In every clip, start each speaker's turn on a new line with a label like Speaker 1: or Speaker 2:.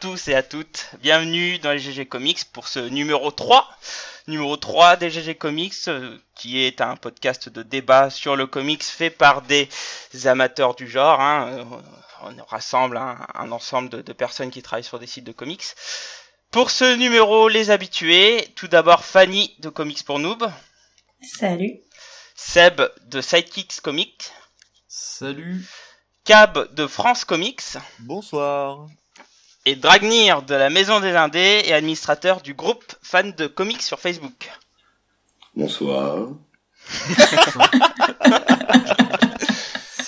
Speaker 1: tous et à toutes, bienvenue dans les GG Comics pour ce numéro 3, numéro 3 des GG Comics, euh, qui est un podcast de débat sur le comics fait par des amateurs du genre. Hein. Euh, on rassemble un, un ensemble de, de, personnes qui travaillent sur des sites de comics. Pour ce numéro, les habitués, tout d'abord Fanny de Comics pour Noob.
Speaker 2: Salut.
Speaker 1: Seb de Sidekicks Comics.
Speaker 3: Salut.
Speaker 1: Cab de France Comics.
Speaker 4: Bonsoir.
Speaker 1: Et Dragnir de la Maison des Indés et administrateur du groupe fan de comics sur Facebook.
Speaker 5: Bonsoir.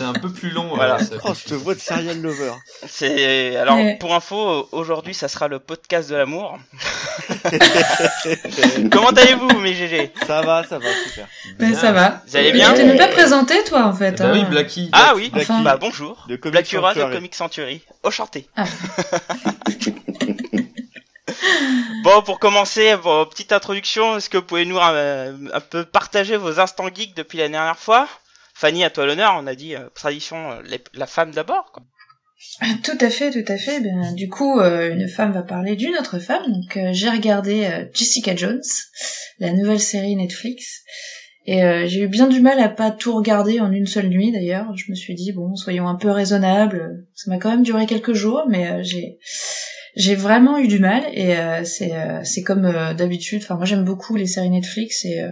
Speaker 3: c'est un peu plus long.
Speaker 1: Voilà.
Speaker 4: Euh, oh, je te vois de serial lover.
Speaker 1: C'est alors ouais. pour info, aujourd'hui ça sera le podcast de l'amour. Comment allez-vous, mes GG
Speaker 4: Ça va, ça va, super.
Speaker 2: Mais ça va.
Speaker 1: Vous allez bien
Speaker 2: Tu t'es même pas présenté, toi, en fait.
Speaker 3: Bah
Speaker 2: hein.
Speaker 3: oui, Blacky.
Speaker 1: Ah oui.
Speaker 2: Enfin...
Speaker 1: Bah bonjour.
Speaker 4: De Comic
Speaker 1: Blackura de. Comic Century. Enchanté.
Speaker 2: Ah.
Speaker 1: Bon, pour commencer, bon, petite introduction, est-ce que vous pouvez nous euh, un peu partager vos instants geeks depuis la dernière fois? Fanny, à toi l'honneur, on a dit euh, tradition, euh, la femme d'abord. quoi.
Speaker 2: Tout à fait, tout à fait. Ben, du coup, euh, une femme va parler d'une autre femme. Donc, euh, j'ai regardé euh, Jessica Jones, la nouvelle série Netflix. Et euh, j'ai eu bien du mal à pas tout regarder en une seule nuit d'ailleurs. Je me suis dit bon, soyons un peu raisonnables. Ça m'a quand même duré quelques jours, mais j'ai j'ai vraiment eu du mal. Et c'est c'est comme d'habitude. Enfin, moi j'aime beaucoup les séries Netflix et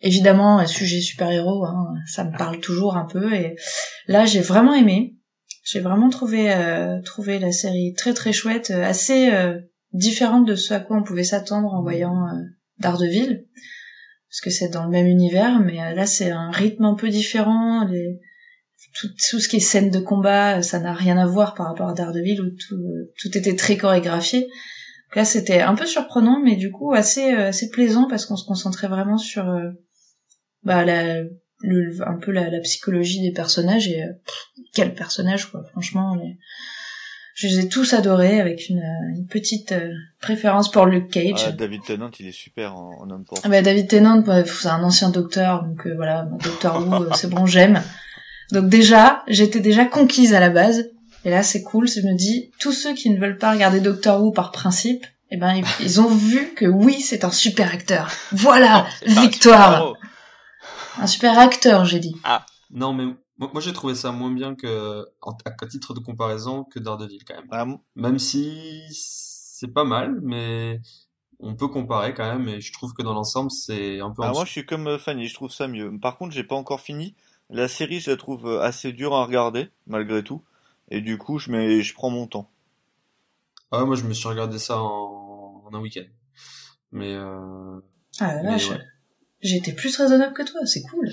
Speaker 2: évidemment sujet super héros. Hein, ça me parle toujours un peu. Et là, j'ai vraiment aimé. J'ai vraiment trouvé euh, trouvé la série très très chouette, euh, assez euh, différente de ce à quoi on pouvait s'attendre en voyant euh, Daredevil, parce que c'est dans le même univers, mais euh, là c'est un rythme un peu différent. Les... Tout, tout ce qui est scène de combat, ça n'a rien à voir par rapport à Daredevil où tout, tout était très chorégraphié. Donc là c'était un peu surprenant, mais du coup assez euh, assez plaisant parce qu'on se concentrait vraiment sur euh, bah la le, un peu la, la, psychologie des personnages et euh, pff, quel personnage quoi. Franchement les... je les ai tous adorés avec une, une petite euh, préférence pour Luke Cage.
Speaker 4: Ah, David Tennant, il est super en, en homme
Speaker 2: ah bah, David Tennant bah, c'est un ancien docteur donc euh, voilà Docteur Who euh, c'est bon j'aime. Donc déjà j'étais déjà conquise à la base et là c'est cool je me dis tous ceux qui ne veulent pas regarder Doctor Who par principe eh ben ils, ils ont vu que oui c'est un super acteur. Voilà victoire un super acteur, j'ai dit.
Speaker 1: Ah.
Speaker 3: Non, mais moi, moi j'ai trouvé ça moins bien que, en, à titre de comparaison, que Daredevil quand même.
Speaker 4: Ah,
Speaker 3: même si c'est pas mal, mais on peut comparer quand même, et je trouve que dans l'ensemble, c'est un peu.
Speaker 4: Ah, moi, je suis comme euh, Fanny, je trouve ça mieux. Par contre, j'ai pas encore fini. La série, je la trouve euh, assez dure à regarder, malgré tout. Et du coup, je, mets, je prends mon temps.
Speaker 3: Ah, moi, je me suis regardé ça en, en un week-end. Mais. Euh...
Speaker 2: Ah là, mais, je... ouais. J'étais plus raisonnable que toi, c'est cool.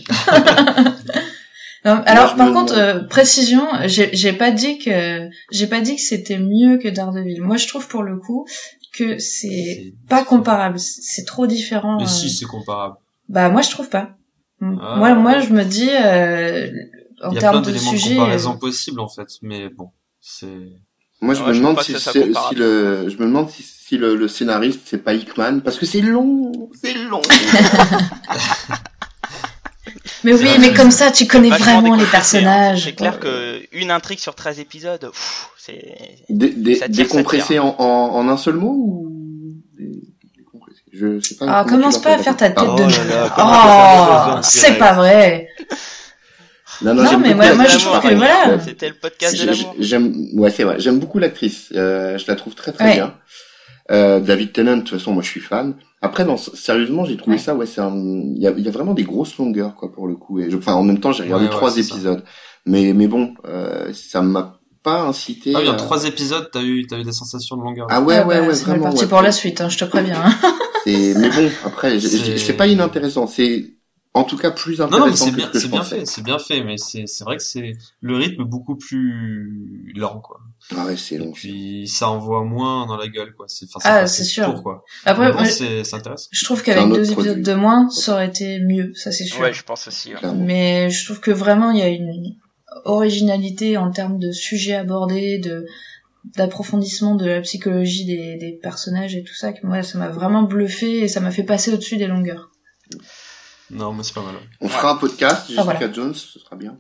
Speaker 2: alors par contre, euh, précision, j'ai pas dit que j'ai pas dit que c'était mieux que Daredevil. Moi, je trouve pour le coup que c'est pas comparable. C'est trop différent.
Speaker 3: Mais euh... si, c'est comparable.
Speaker 2: Bah moi, je trouve pas. Ah. Moi, moi, je me dis euh, en termes de sujet.
Speaker 3: Il y a plein comparaisons possibles en fait, mais bon, c'est.
Speaker 5: Moi, je
Speaker 1: ouais,
Speaker 5: me
Speaker 1: je
Speaker 5: demande si, si, le, je me demande si, si le, le scénariste c'est pas Hickman parce que c'est long, c'est long.
Speaker 2: mais oui, mais comme ça, tu connais vraiment les personnages.
Speaker 1: C'est clair que une intrigue sur 13 épisodes, c'est
Speaker 5: dé, dé, décompressé en, en, en, un seul mot ou
Speaker 2: je sais pas. Ah, commence pas à faire ta tête oh de oh, c'est pas vrai.
Speaker 5: Non, non,
Speaker 2: non mais moi, moi je trouve que voilà.
Speaker 1: C'était le podcast de l'amour.
Speaker 5: J'aime, ouais, c'est vrai. J'aime beaucoup l'actrice. Euh, je la trouve très très ouais. bien. Euh, David Tennant, de toute façon, moi je suis fan. Après, non, sérieusement, j'ai trouvé ouais. ça, ouais, c'est un, il y a, y a, vraiment des grosses longueurs, quoi, pour le coup. Et je... enfin, en même temps, j'ai regardé ouais, trois épisodes. Ça. Mais, mais bon, euh, ça m'a pas incité.
Speaker 3: Ah oui, en
Speaker 5: à...
Speaker 3: trois épisodes, t'as eu, t'as eu des sensations de longueur.
Speaker 5: Ah ouais, ouais, ouais,
Speaker 2: c'est
Speaker 5: vraiment.
Speaker 2: parti pour la suite, hein, je te préviens.
Speaker 5: mais bon, après, c'est pas inintéressant. C'est, en tout cas plus intéressant
Speaker 3: non, non,
Speaker 5: que
Speaker 3: bien,
Speaker 5: ce que je
Speaker 3: bien
Speaker 5: pensais.
Speaker 3: fait, c'est bien fait, mais c'est c'est vrai que c'est le rythme beaucoup plus lent quoi.
Speaker 5: Ah ouais, c'est long.
Speaker 3: Et puis ça envoie moins dans la gueule quoi. C'est
Speaker 2: ah c'est sûr.
Speaker 3: Quoi.
Speaker 2: Après,
Speaker 3: bon, c'est intéressant.
Speaker 2: Je trouve qu'avec deux épisodes produit. de moins, ça aurait été mieux, ça c'est sûr.
Speaker 1: Ouais, je pense aussi. Ouais.
Speaker 2: Mais je trouve que vraiment il y a une originalité en termes de sujets abordés, de d'approfondissement de la psychologie des, des personnages et tout ça que moi ça m'a vraiment bluffé et ça m'a fait passer au-dessus des longueurs.
Speaker 3: Non, mais c'est pas mal.
Speaker 5: On fera un podcast, Jessica ah, voilà. Jones, ce sera bien.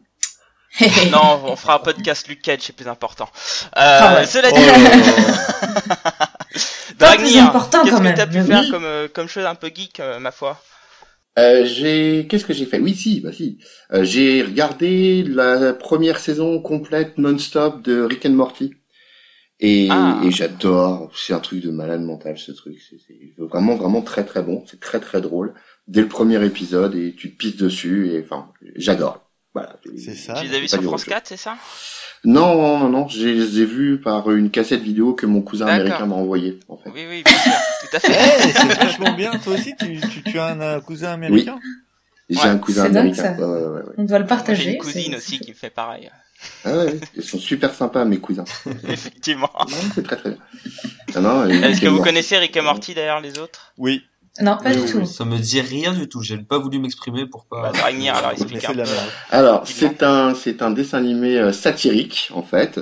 Speaker 1: non, on fera un podcast Luke Cage, c'est plus important. Euh,
Speaker 2: Ah ouais.
Speaker 1: Cela
Speaker 4: Oh
Speaker 1: dit,
Speaker 2: plus
Speaker 1: Dragnir,
Speaker 2: important,
Speaker 1: qu'est-ce que t'as pu faire
Speaker 5: oui.
Speaker 1: comme, euh, comme chose un peu geek, euh, ma foi
Speaker 5: Euh, j'ai qu'est-ce que j'ai fait? Oui, si, bah si. Euh, j'ai regardé la première saison complète non-stop de Rick and Morty. Et,
Speaker 1: Ah.
Speaker 5: et j'adore, c'est un truc de malade mental ce truc, c'est c'est vraiment vraiment très très bon, c'est très très drôle dès le premier épisode et tu te pisses dessus et enfin j'adore. Voilà.
Speaker 4: C'est ça.
Speaker 1: Tu les as vus sur France
Speaker 5: autre chose.
Speaker 1: 4, c'est ça?
Speaker 5: Non non non, non, je les ai vus par une cassette vidéo que mon cousin américain m'a envoyé en fait.
Speaker 1: Oui, oui, bien sûr, tout à
Speaker 4: Eh,
Speaker 1: fait.
Speaker 4: c'est vachement bien. Toi aussi, tu, tu, tu as un cousin américain?
Speaker 5: J'ai
Speaker 1: Ouais,
Speaker 5: un cousin
Speaker 2: c'est dingue,
Speaker 5: américain.
Speaker 2: ça.
Speaker 5: Ouais, ouais.
Speaker 2: On doit le
Speaker 1: J'ai
Speaker 2: partager.
Speaker 1: une cousine aussi qui me fait pareil.
Speaker 5: Ah ouais, ils sont super sympas mes cousins.
Speaker 1: Effectivement.
Speaker 5: C'est très très bien. Non, non, et
Speaker 1: Est-ce que vous
Speaker 5: Morty.
Speaker 1: connaissez Rick et Morty d'ailleurs, les autres?
Speaker 4: Oui.
Speaker 2: Non, pas
Speaker 3: Oui,
Speaker 2: du tout.
Speaker 3: oui, Ça me dit rien du tout. J'ai pas voulu m'exprimer pour pas.
Speaker 1: Bah, Dragnir, alors explique
Speaker 4: c'est
Speaker 1: un.
Speaker 5: Alors, c'est un c'est un dessin animé euh, satirique en fait,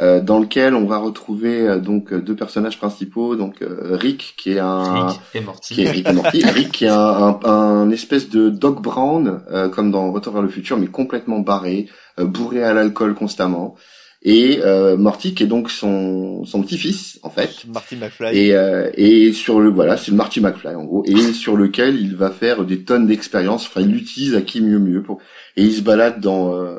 Speaker 5: euh, dans lequel on va retrouver euh, donc euh, deux personnages principaux, donc euh, Rick qui est un
Speaker 3: Rick et Morty.
Speaker 5: qui est Rick et Morty, Rick qui est un, un, un espèce de Doc Brown euh, comme dans Retour vers le futur, mais complètement barré, euh, bourré à l'alcool constamment, et euh, Morty qui est donc son son petit-fils en fait.
Speaker 4: Marty McFly.
Speaker 5: Et, euh, et sur le voilà, c'est le Marty McFly en gros, et sur lequel il va faire des tonnes d'expériences. Enfin, il l'utilise à qui mieux mieux pour et il se balade dans euh,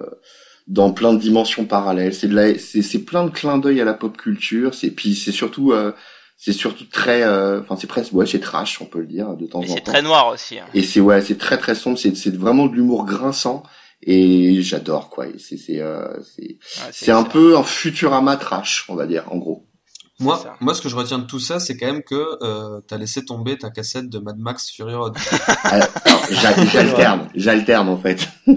Speaker 5: dans plein de dimensions parallèles. C'est de la, c'est c'est plein de clins d'œil à la pop culture. C'est puis c'est surtout euh, c'est surtout très, euh, enfin c'est presque ouais c'est trash on peut le dire de temps
Speaker 1: Et
Speaker 5: en
Speaker 1: c'est
Speaker 5: temps.
Speaker 1: très noir aussi. hein.
Speaker 5: Et c'est ouais c'est très très sombre. C'est c'est vraiment de l'humour grinçant et j'adore quoi. C'est c'est euh, c'est
Speaker 1: Ouais,
Speaker 5: c'est un peu un Futurama trash on va dire en gros.
Speaker 3: Moi,
Speaker 1: ça.
Speaker 3: moi, ce que je retiens de tout ça, c'est quand même que euh, t'as laissé tomber ta cassette de Mad Max Fury Road.
Speaker 5: J'alterne, j'alterne en fait.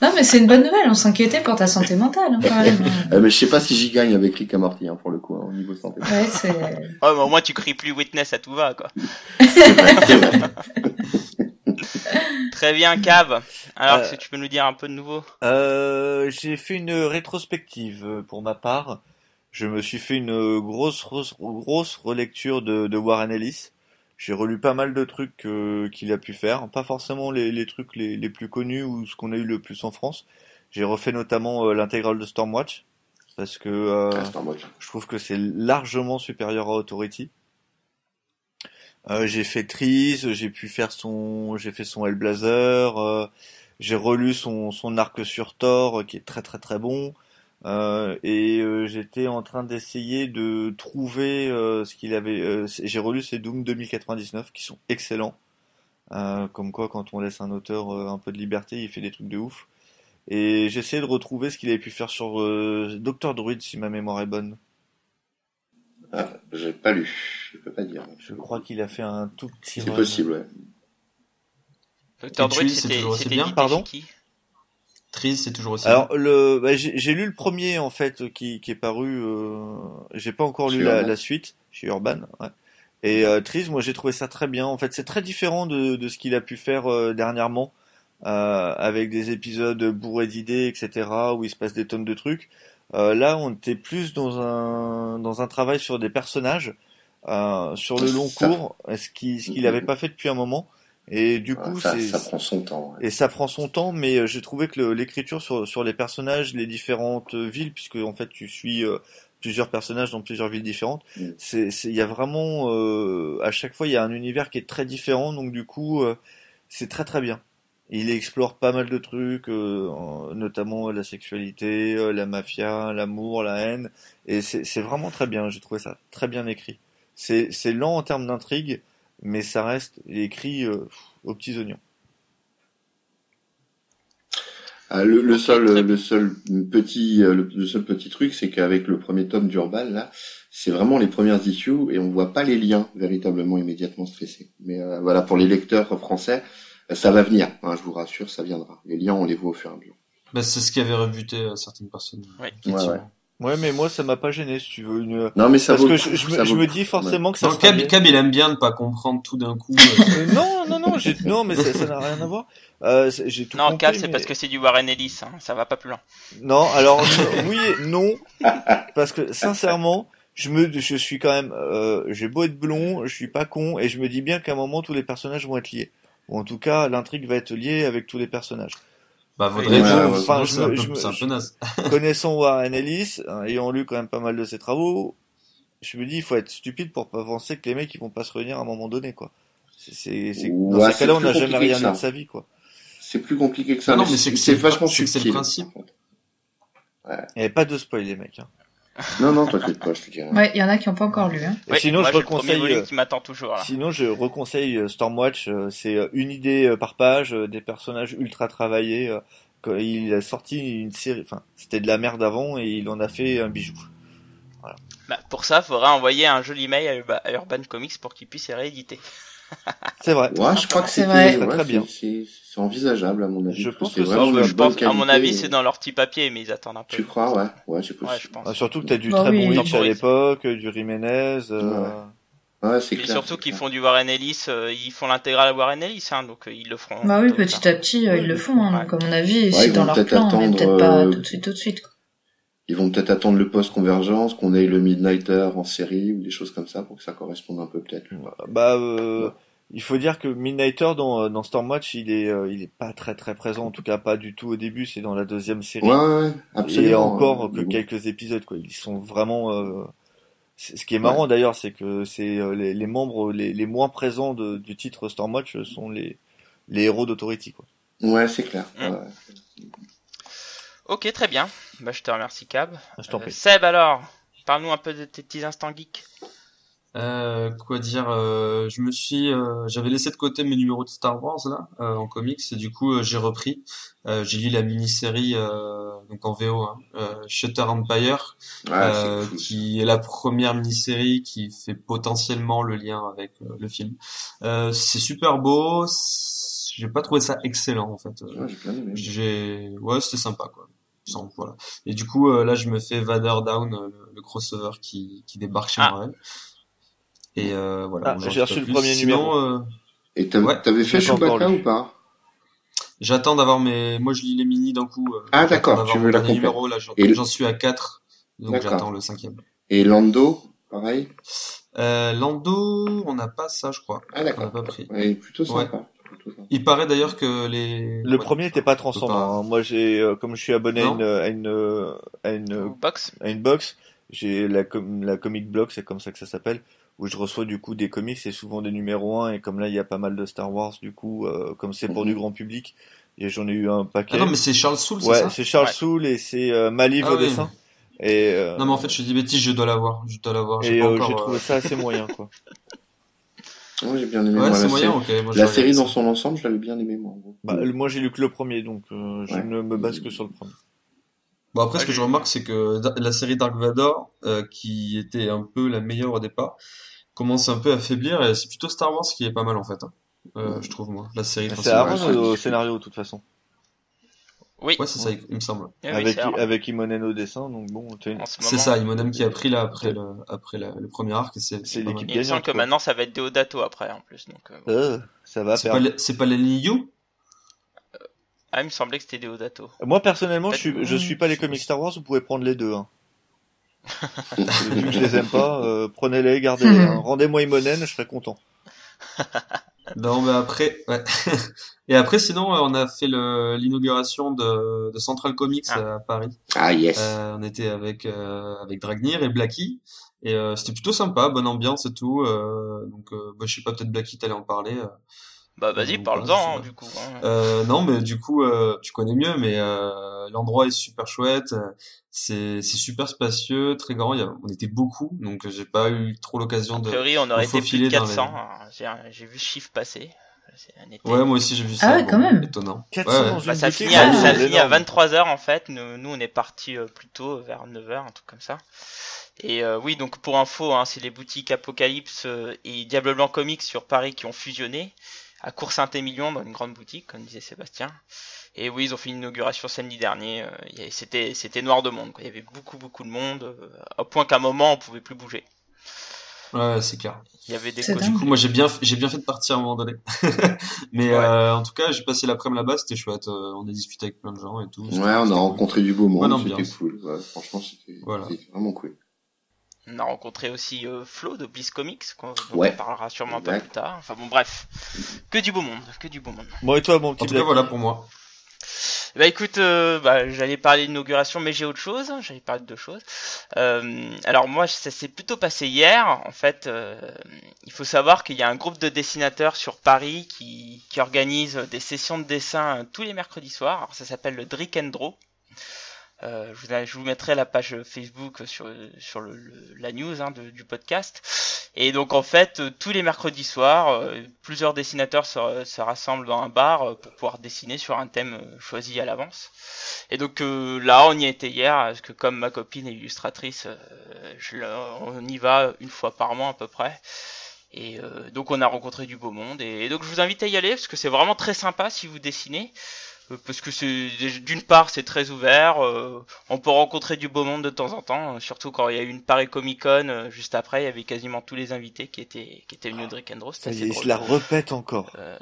Speaker 2: Non, mais c'est une bonne nouvelle. On s'inquiétait pour ta santé mentale, hein, quand même.
Speaker 5: Euh, mais je sais pas si j'y gagne avec Rick et Morty hein, pour le coup hein, au niveau santé.
Speaker 2: Ouais, c'est.
Speaker 1: Ouais, mais au moins tu cries plus Witness à tout va, quoi. Très bien, Cab. Alors,
Speaker 4: Euh,
Speaker 1: est-ce que tu peux nous dire un peu de nouveau
Speaker 4: Euh, j'ai fait une rétrospective euh, pour ma part. Je me suis fait une grosse grosse, grosse relecture de, de Warren Ellis. J'ai relu pas mal de trucs euh, qu'il a pu faire, pas forcément les, les trucs les, les plus connus ou ce qu'on a eu le plus en France. J'ai refait notamment euh, l'intégrale de Stormwatch parce que euh,
Speaker 5: moi,
Speaker 4: je trouve que c'est largement supérieur à Authority. Euh, j'ai fait Tris, j'ai pu faire son, j'ai fait son Hellblazer, euh, j'ai relu son, son arc sur Thor, euh, qui est très très très bon. Euh, et j'étais en train d'essayer de trouver ce qu'il avait. j'ai relu ses Doom 2099 qui sont excellents. Comme quoi, quand on laisse un auteur un peu de liberté, il fait des trucs de ouf. Et j'essayais de retrouver ce qu'il avait pu faire sur Dr. Druid, si ma mémoire est bonne.
Speaker 5: Ah, j'ai pas lu, je peux pas dire.
Speaker 4: Je crois qu'il a fait un tout petit
Speaker 5: C'est possible, ouais.
Speaker 3: Tris, c'est
Speaker 1: c'était
Speaker 3: toujours aussi bien,
Speaker 4: pardon
Speaker 1: chez qui?
Speaker 3: Tris, c'est toujours aussi.
Speaker 4: Alors le, bah, j'ai lu le premier en fait qui, qui est paru. Euh, j'ai pas encore lu la, suite chez Urban. Ouais. Et euh, Tris, moi j'ai trouvé ça très bien. En fait, c'est très différent de, de ce qu'il a pu faire euh, dernièrement euh, avec des épisodes bourrés d'idées, etc. où il se passe des tonnes de trucs. Euh, là, on était plus dans un dans un travail sur des personnages euh, sur le long
Speaker 5: Ça.
Speaker 4: cours, ce qui ce qu'il avait pas fait depuis un moment. Et du coup,
Speaker 5: ça,
Speaker 4: c'est
Speaker 5: ça prend son temps. ouais.
Speaker 4: et ça prend son temps, mais euh, j'ai trouvé que l'écriture sur, sur les personnages, les différentes villes, puisque en fait tu suis euh, plusieurs personnages dans plusieurs villes différentes,
Speaker 5: Mm.
Speaker 4: c'est, c'est, il y a vraiment, euh, à chaque fois il y a un univers qui est très différent, donc du coup euh, c'est très très bien. Il explore pas mal de trucs, euh, en- notamment la sexualité, euh, la mafia, l'amour, la haine, et c'est, vraiment très bien. J'ai trouvé ça très bien écrit. C'est, c'est lent en termes d'intrigue, mais ça reste écrit euh, aux petits oignons.
Speaker 5: Ah, le, le seul, le seul petit, euh, le, le seul petit truc, c'est qu'avec le premier tome d'Urban, là, c'est vraiment les premières issues et on voit pas les liens véritablement immédiatement stressés. Mais euh, voilà, pour les lecteurs français, euh, ça va venir. hein, je vous rassure, ça viendra. Les liens, on les voit au fur et à mesure.
Speaker 3: Bah, c'est ce qui avait rebuté euh, certaines personnes.
Speaker 1: Ouais.
Speaker 5: Ouais, ouais.
Speaker 4: Ouais, mais moi ça m'a pas gêné si tu veux une.
Speaker 5: Non, mais ça
Speaker 4: Parce
Speaker 5: vaut
Speaker 4: que je, je me, je dis forcément que ça
Speaker 3: Non,
Speaker 4: sera
Speaker 3: Cab,
Speaker 4: bien.
Speaker 3: Cab, il aime bien ne pas comprendre tout d'un coup. euh,
Speaker 4: Euh, non, non, non, j'ai, non, mais ça, n'a rien à voir. Euh, j'ai tout
Speaker 1: Non, Cab, c'est
Speaker 4: mais-
Speaker 1: parce que c'est du Warren Ellis, hein. ça va pas plus loin.
Speaker 4: Non, alors non, oui, et non, parce que sincèrement, je me, je suis quand même, euh, j'ai beau être blond, je suis pas con, et je me dis bien qu'à un moment tous les personnages vont être liés. Ou en tout cas, l'intrigue va être liée avec tous les personnages.
Speaker 3: Bah,
Speaker 5: ouais,
Speaker 3: sinon
Speaker 4: enfin,
Speaker 3: c'est un un peu naze.
Speaker 4: Connaissant Warren Ellis, hein, ayant lu quand même pas mal de ses travaux, je me dis, il faut être stupide pour pas penser que les mecs, ils vont pas se réunir à un moment donné, quoi. C'est, dans
Speaker 5: Ouais,
Speaker 4: ces cas-là, on
Speaker 5: plus
Speaker 4: n'a jamais
Speaker 5: compliqué que
Speaker 4: rien
Speaker 5: ça.
Speaker 4: de sa vie, quoi.
Speaker 5: C'est plus compliqué que ça.
Speaker 3: Ah non,
Speaker 5: mais
Speaker 3: mais c'est
Speaker 5: c'est
Speaker 3: que
Speaker 5: c'est
Speaker 3: c'est-
Speaker 5: vachement
Speaker 3: que c'est le
Speaker 5: subtil.
Speaker 3: principe.
Speaker 4: Il n'y avait pas de spoil, les mecs. Hein.
Speaker 5: Non, non, t'inquiète pas, je te dirai.
Speaker 2: Ouais, il y en a qui ont pas encore lu. Hein.
Speaker 4: Et
Speaker 1: Ouais,
Speaker 4: sinon,
Speaker 1: moi,
Speaker 4: je
Speaker 1: le
Speaker 4: reconseille, euh,
Speaker 1: qui m'attend toujours là.
Speaker 4: Sinon, je reconseille euh, Stormwatch. euh, C'est une idée par page, euh, des personnages ultra travaillés. euh, quand il a sorti une série, enfin, c'était de la merde avant et il en a fait un bijou.
Speaker 1: Bah, pour ça, faudra envoyer un joli mail à, Urba- à Urban Comics pour qu'ils puissent les rééditer.
Speaker 4: C'est vrai.
Speaker 5: Ouais, je crois que
Speaker 2: C'est
Speaker 5: ouais,
Speaker 4: Très bien.
Speaker 5: C'est envisageable à mon avis.
Speaker 4: Je pense
Speaker 5: c'est
Speaker 4: que je-
Speaker 1: pense, à mon avis, c'est dans leur petit papier, mais ils attendent un peu.
Speaker 5: Tu crois, ouais, ouais, c'est
Speaker 1: je pense.
Speaker 4: Ah, surtout que t'as du
Speaker 2: Bah
Speaker 4: très
Speaker 2: oui,
Speaker 4: bon
Speaker 2: ils
Speaker 4: Hitch à l'époque, euh, du Jiménez. euh,
Speaker 5: Ouais. Ouais, c'est
Speaker 1: Et
Speaker 5: clair.
Speaker 1: surtout
Speaker 5: c'est
Speaker 1: qu'ils font du Warren Ellis, euh, ils font l'intégrale à Warren Ellis, hein, donc euh, ils le feront.
Speaker 2: Bah oui, petit à petit, euh, ils le font. Hein, donc, à mon avis,
Speaker 5: Ouais,
Speaker 2: c'est
Speaker 5: ils
Speaker 2: dans
Speaker 5: vont
Speaker 2: leur
Speaker 5: peut-être
Speaker 2: plan, mais
Speaker 5: attendre,
Speaker 2: peut-être pas
Speaker 5: euh,
Speaker 2: tout de suite, tout de suite. quoi.
Speaker 5: Ils vont peut-être attendre le post-convergence, qu'on ait le Midnighter en série ou des choses comme ça pour que ça corresponde un peu peut-être.
Speaker 4: Bah, euh, il faut dire que Midnighter dans, euh, dans Stormwatch, il est, euh, il est pas très très présent. En tout cas, pas du tout au début. C'est dans la deuxième série.
Speaker 5: Ouais, ouais, absolument.
Speaker 4: Et encore
Speaker 5: euh,
Speaker 4: que quelques épisodes, quoi. Ils sont vraiment. euh, Ce qui est marrant d'ailleurs, c'est que c'est euh, les, les membres les, les moins présents de- du titre Stormwatch sont les les héros d'Authority, quoi.
Speaker 5: Ouais, c'est clair.
Speaker 1: Mm.
Speaker 5: ouais.
Speaker 1: Ok, très bien. Bah, je te remercie, Cab.
Speaker 4: Je t'en
Speaker 1: Euh,
Speaker 4: prie.
Speaker 1: Seb, alors, parle-nous un peu de tes petits instants geeks.
Speaker 3: Euh, quoi dire, euh, je me suis, euh, j'avais laissé de côté mes numéros de Star Wars là, euh, en comics, et du coup euh, j'ai repris. Euh, j'ai lu la mini-série euh, donc en VO, hein, euh, Shutter Empire,
Speaker 5: Ouais,
Speaker 3: euh,
Speaker 5: c'est cool.
Speaker 3: qui est la première mini-série qui fait potentiellement le lien avec euh, le film. Euh, c'est super beau, j'ai pas trouvé ça excellent en fait. Euh,
Speaker 5: Ouais, j'ai
Speaker 3: ouais, c'était sympa quoi. Sans- voilà. Et du coup euh, là je me fais Vader Down, euh, le, le crossover qui, qui débarque chez
Speaker 1: Ah.
Speaker 3: Marvel. Et euh, voilà.
Speaker 4: Ah, j'ai reçu le
Speaker 3: plus.
Speaker 4: premier
Speaker 3: Sinon,
Speaker 4: numéro.
Speaker 3: euh,
Speaker 5: Et t'avais
Speaker 3: Ouais,
Speaker 5: fait Chewbacca ou pas?
Speaker 3: J'attends d'avoir mes, moi je lis les mini d'un coup. euh,
Speaker 5: Ah, d'accord, tu veux la
Speaker 3: numéro là, j'en
Speaker 5: Et le-
Speaker 3: j'en suis à 4 donc
Speaker 5: D'accord.
Speaker 3: j'attends le cinquième.
Speaker 5: Et Lando, pareil?
Speaker 3: Euh, Lando, on n'a pas ça je crois.
Speaker 5: Ah,
Speaker 3: On n'a
Speaker 5: d'accord.
Speaker 3: pas pris.
Speaker 5: Ouais, plutôt sympa.
Speaker 3: Il paraît d'ailleurs que les.
Speaker 4: Le
Speaker 3: ouais,
Speaker 4: premier n'était pas transcendant. hein. Moi, j'ai, euh, comme je suis abonné à une, à une, à une,
Speaker 1: Box
Speaker 4: à une box, j'ai la, com- la comic block, c'est comme ça que ça s'appelle, où je reçois du coup des comics, c'est souvent des numéros 1, et comme là, il y a pas mal de Star Wars, du coup, euh, comme c'est pour
Speaker 5: Mhm.
Speaker 4: du grand public, et j'en ai eu un paquet.
Speaker 3: Ah non mais c'est Charles Soule, c'est
Speaker 4: ouais,
Speaker 3: ça?
Speaker 4: c'est Charles
Speaker 1: Ouais.
Speaker 4: Soule et c'est euh, Maliv
Speaker 3: Ah
Speaker 4: au
Speaker 3: oui.
Speaker 4: dessin. Et, euh,
Speaker 3: Non mais en fait je dis bêtise, je dois l'avoir, je dois l'avoir. J'ai
Speaker 4: et euh, j'ai
Speaker 3: euh,
Speaker 4: trouvé ça assez moyen, quoi.
Speaker 5: Ouais, j'ai bien aimé.
Speaker 3: Ouais
Speaker 5: moi,
Speaker 3: c'est
Speaker 5: la
Speaker 3: moyen,
Speaker 5: série.
Speaker 3: Moi,
Speaker 5: la série dans son ensemble, je l'avais bien aimé, moi. en gros.
Speaker 4: Bah, moi, j'ai lu que le premier, donc euh, je
Speaker 5: Ouais.
Speaker 4: ne me base que sur le premier.
Speaker 3: Bon après ce
Speaker 1: Ah,
Speaker 3: que
Speaker 1: j'ai-
Speaker 3: je remarque c'est que la série Dark Vador, euh, qui était un peu la meilleure au départ, commence un peu à faiblir et c'est plutôt Star Wars qui est pas mal en fait. hein. Euh, je trouve moi la série.
Speaker 4: C'est
Speaker 3: principale.
Speaker 4: Aaron au
Speaker 5: c'est-
Speaker 4: scénario, de toute façon.
Speaker 1: Oui,
Speaker 3: Ouais c'est ça il me semble.
Speaker 1: Eh oui,
Speaker 4: avec,
Speaker 1: c'est
Speaker 4: avec Imonen au dessin, donc bon, une-
Speaker 1: ce
Speaker 3: C'est
Speaker 1: moment.
Speaker 3: ça, Imonem qui a pris là après le après la- le premier arc et c'est
Speaker 4: C'est l'équipe.
Speaker 1: Il me semble que maintenant ça va être Deodato après en plus. Donc, euh.
Speaker 4: Euh, ça va
Speaker 3: C'est pas les- c'est pas les Liu?
Speaker 1: Ah, il me semblait que c'était Deodato.
Speaker 4: Moi personnellement, je suis, je suis pas les comics Star Wars. Vous pouvez prendre les deux. Hein. Vu que je les aime pas, euh, prenez-les, gardez-les. hein. Rendez-moi Imonen, je serai content.
Speaker 3: Non, mais après, ouais. Et après, sinon, euh, on a fait le- l'inauguration de, de Central Comics
Speaker 1: Ah.
Speaker 3: à Paris.
Speaker 5: Ah, yes.
Speaker 3: Euh, on était avec euh, avec Dragnir et Blacky et euh, c'était plutôt sympa, bonne ambiance et tout. Euh, donc, euh, bah, je sais pas, peut-être Blacky t'allais en parler.
Speaker 1: Bah vas-y, parle-en hein, du coup. hein.
Speaker 3: Euh, non, mais du coup, euh, tu connais mieux, mais euh, l'endroit est super chouette. euh, C'est c'est super spacieux, très grand. Il y a, on était beaucoup, donc j'ai pas eu trop l'occasion
Speaker 1: A
Speaker 3: de.
Speaker 1: priori, on aurait été plus de
Speaker 3: faufiler dans les-
Speaker 1: 400. hein. J'ai j'ai vu ce chiffre passer. C'est un été.
Speaker 3: Ouais, moi aussi j'ai vu
Speaker 2: Ah
Speaker 3: ça.
Speaker 2: ouais, quand même.
Speaker 3: Étonnant.
Speaker 4: 400
Speaker 3: Ouais, ouais.
Speaker 4: dans
Speaker 1: Bah, ça finit à,
Speaker 2: Ah,
Speaker 1: ça finit à
Speaker 4: énorme.
Speaker 1: 23h en fait. Nous, nous on est parti euh, plus tôt, vers 9h, un truc comme ça. Et euh, oui, donc pour info, hein, c'est les boutiques Apocalypse euh, et Diable Blanc Comics sur Paris qui ont fusionné à Cours Saint-Émilion dans une grande boutique, comme disait Sébastien. Et oui, ils ont fait une inauguration samedi dernier. euh, C'était c'était noir de monde. Quoi. Il y avait beaucoup beaucoup de monde, euh, au point qu'à un moment on pouvait plus bouger.
Speaker 3: Ouais, c'est clair.
Speaker 1: Il y avait des
Speaker 3: Du coup, moi j'ai bien, j'ai bien fait de partir à un moment donné. Mais
Speaker 1: Ouais.
Speaker 3: euh, en tout cas, j'ai passé l'après-midi là-bas, c'était chouette. On a discuté avec plein de gens et tout.
Speaker 5: Ouais,
Speaker 3: C'était-
Speaker 5: on a
Speaker 3: c'était cool.
Speaker 5: rencontré du beau monde, c'était
Speaker 3: ambiance.
Speaker 5: cool. Ouais, franchement, c'était
Speaker 3: Voilà.
Speaker 5: c'était vraiment cool.
Speaker 1: On a rencontré aussi euh, Flo de Bliss Comics, qu'on dont
Speaker 5: Ouais.
Speaker 1: on parlera sûrement un peu plus tard. Enfin bon, bref, que du beau monde, que du beau monde.
Speaker 4: Bon, et toi, mon
Speaker 3: En
Speaker 4: petit
Speaker 3: tout cas, voilà pour moi.
Speaker 1: Bah écoute, euh, bah, j'allais parler d'inauguration, mais j'ai autre chose. J'allais parler de deux choses. Euh, alors moi, ça s'est plutôt passé hier. En fait, euh, il faut savoir qu'il y a un groupe de dessinateurs sur Paris qui, qui organise des sessions de dessin tous les mercredis soirs. Alors, ça s'appelle le Drick and Draw. Euh, je, vous, mettrai la page Facebook sur, sur le, la news hein, du podcast. Et donc en fait, euh, tous les mercredis soirs, euh, plusieurs dessinateurs se, se, rassemblent dans un bar pour pouvoir dessiner sur un thème choisi à l'avance. Et donc là, on y était hier, parce que comme ma copine est illustratrice, on y va une fois par mois à peu près. Et donc on a rencontré du beau monde. Et donc je vous invite à y aller, parce que c'est vraiment très sympa si vous dessinez parce que c'est d'une part c'est très ouvert, euh, on peut rencontrer du beau monde de temps en temps, euh, surtout quand il y a eu une Paris Comic Con euh, juste après, il y avait quasiment tous les invités qui étaient qui étaient venus au Drake and Draw.
Speaker 4: Il se la répète encore.
Speaker 2: Euh...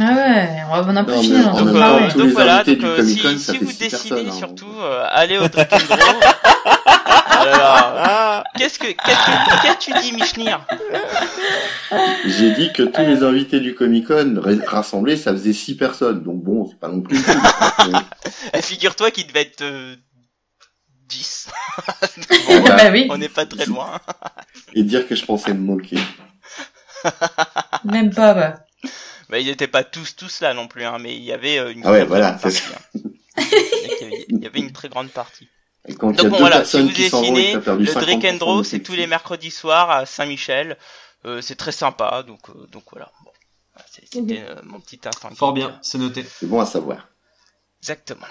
Speaker 2: Ah ouais, on n'a pas fini.
Speaker 1: Donc, euh, donc voilà, donc si, si vous dessinez hein, surtout, allez au Drake and Draw. Qu'est-ce que qu'est-ce que tu dis, Michnir?
Speaker 5: J'ai dit que tous les invités du Comic Con rassemblés, ça faisait six personnes. Donc bon, c'est pas non plus.
Speaker 1: Figure-toi qu'il devait être euh, 10.
Speaker 2: bon, bah, oui.
Speaker 1: On n'est pas très loin.
Speaker 5: Et dire que je pensais me moquer.
Speaker 2: Même pas, bah.
Speaker 1: Bah, ils n'étaient pas tous tous là non plus, hein, mais il y avait euh, une.
Speaker 5: Ah ouais, voilà, c'est ça.
Speaker 1: Hein. il y avait une très grande partie. Donc bon voilà, si vous dessinez, le Drake and Draw, c'est tous les mercredis soirs à Saint-Michel. Euh, c'est très sympa, donc euh, donc voilà. Bon, c'était euh, mon petit instant.
Speaker 3: Fort bien, c'est noté.
Speaker 5: C'est bon à savoir.
Speaker 1: Exactement.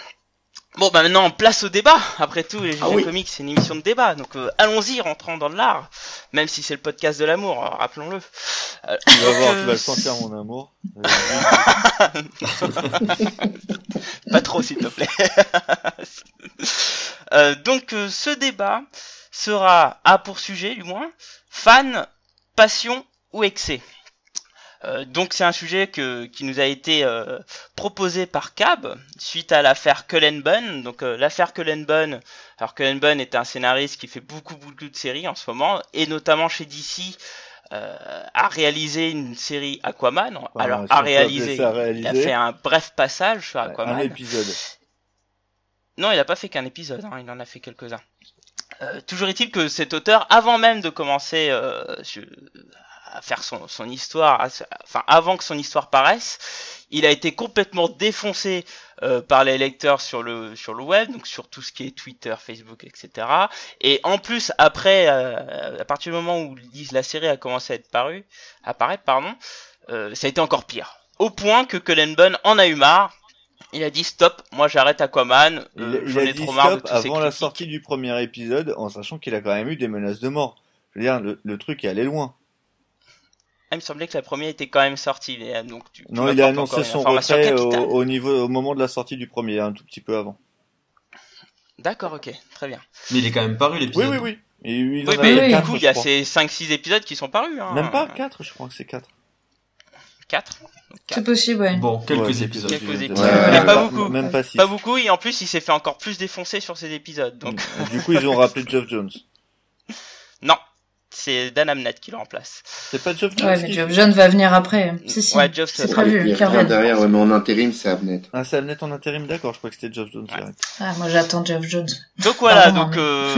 Speaker 1: Bon bah maintenant place au débat. Après tout, les
Speaker 5: Ah oui.
Speaker 1: Comics c'est une émission de débat, donc euh, allons-y, rentrons dans l'art. Même si c'est le podcast de l'amour, euh, rappelons-le. Euh,
Speaker 4: Tu vas
Speaker 1: donc,
Speaker 4: voir,
Speaker 1: euh,
Speaker 4: tu vas le sentir mon amour.
Speaker 1: Pas trop, s'il te plaît. Euh, donc, euh, ce débat sera à pour sujet, du moins, fan, passion ou excès. Euh, donc, c'est un sujet que, qui nous a été euh, proposé par Cab suite à l'affaire Cullen Bunn. Donc, euh, l'affaire Cullen Bunn, alors est un scénariste qui fait beaucoup, beaucoup de séries en ce moment, et notamment chez DC. Euh, a réalisé une série Aquaman. Alors, a réalisé, il a fait un bref passage sur Aquaman.
Speaker 4: Un épisode.
Speaker 1: Non, il a pas fait qu'un épisode, hein, il en a fait quelques-uns. Euh, toujours est-il que cet auteur, avant même de commencer euh, à faire son, histoire, enfin avant que son histoire paraisse, il a été complètement défoncé euh, par les lecteurs sur le sur le web, donc sur tout ce qui est Twitter, Facebook, etc. Et en plus, après, à partir du moment où la série a commencé à être parue, apparaître, pardon, ça a été encore pire. Au point que Cullen Bunn en a eu marre. Il a dit stop, moi j'arrête Aquaman. Euh,
Speaker 4: il
Speaker 1: j'en
Speaker 4: a
Speaker 1: ai
Speaker 4: dit
Speaker 1: trop marre de
Speaker 4: stop
Speaker 1: tous ces
Speaker 4: avant la sortie du premier épisode, en sachant qu'il a quand même eu des menaces de mort. Je veux dire, le, le truc est allé loin.
Speaker 1: Ah, il me semblait que la première était quand même sortie. euh, Donc tu, tu
Speaker 4: Non, il a annoncé son retrait au, niveau, au moment de la sortie du premier, un tout petit peu avant.
Speaker 1: D'accord, ok, très bien.
Speaker 3: Mais il est quand même paru
Speaker 4: Oui,
Speaker 3: l'épisode.
Speaker 4: oui, oui. Et il
Speaker 1: Oui, mais du coup, il y a ces 5-6 épisodes qui sont parus. Hein.
Speaker 4: Même pas 4, je crois que c'est 4.
Speaker 1: 4
Speaker 2: C'est possible, ouais.
Speaker 3: Bon, quelques
Speaker 4: Ouais,
Speaker 3: épisodes.
Speaker 1: Quelques épisodes.
Speaker 5: Ouais,
Speaker 1: mais
Speaker 5: ouais,
Speaker 1: pas beaucoup.
Speaker 4: Même pas 6.
Speaker 1: Pas beaucoup, et en plus, il s'est fait encore plus défoncer sur ces épisodes. Donc,
Speaker 4: Du coup, ils ont rappelé Geoff Jones.
Speaker 1: non, c'est Dan Amnett qui le remplace.
Speaker 4: C'est pas Geoff Jones
Speaker 2: Ouais, mais Geoff John va venir après. Si, si.
Speaker 1: Ouais, Geoff,
Speaker 2: c'est prévu,
Speaker 5: Il y a
Speaker 2: qu'il
Speaker 5: rien
Speaker 2: revienne.
Speaker 5: derrière, ouais, mais en intérim, c'est Abnet.
Speaker 4: Ah, c'est Amnet en intérim, d'accord, je crois que c'était Geoff Jones.
Speaker 1: Ouais.
Speaker 2: Ah, moi j'attends Geoff Jones.
Speaker 1: Donc voilà,
Speaker 2: Pardon,
Speaker 1: donc euh,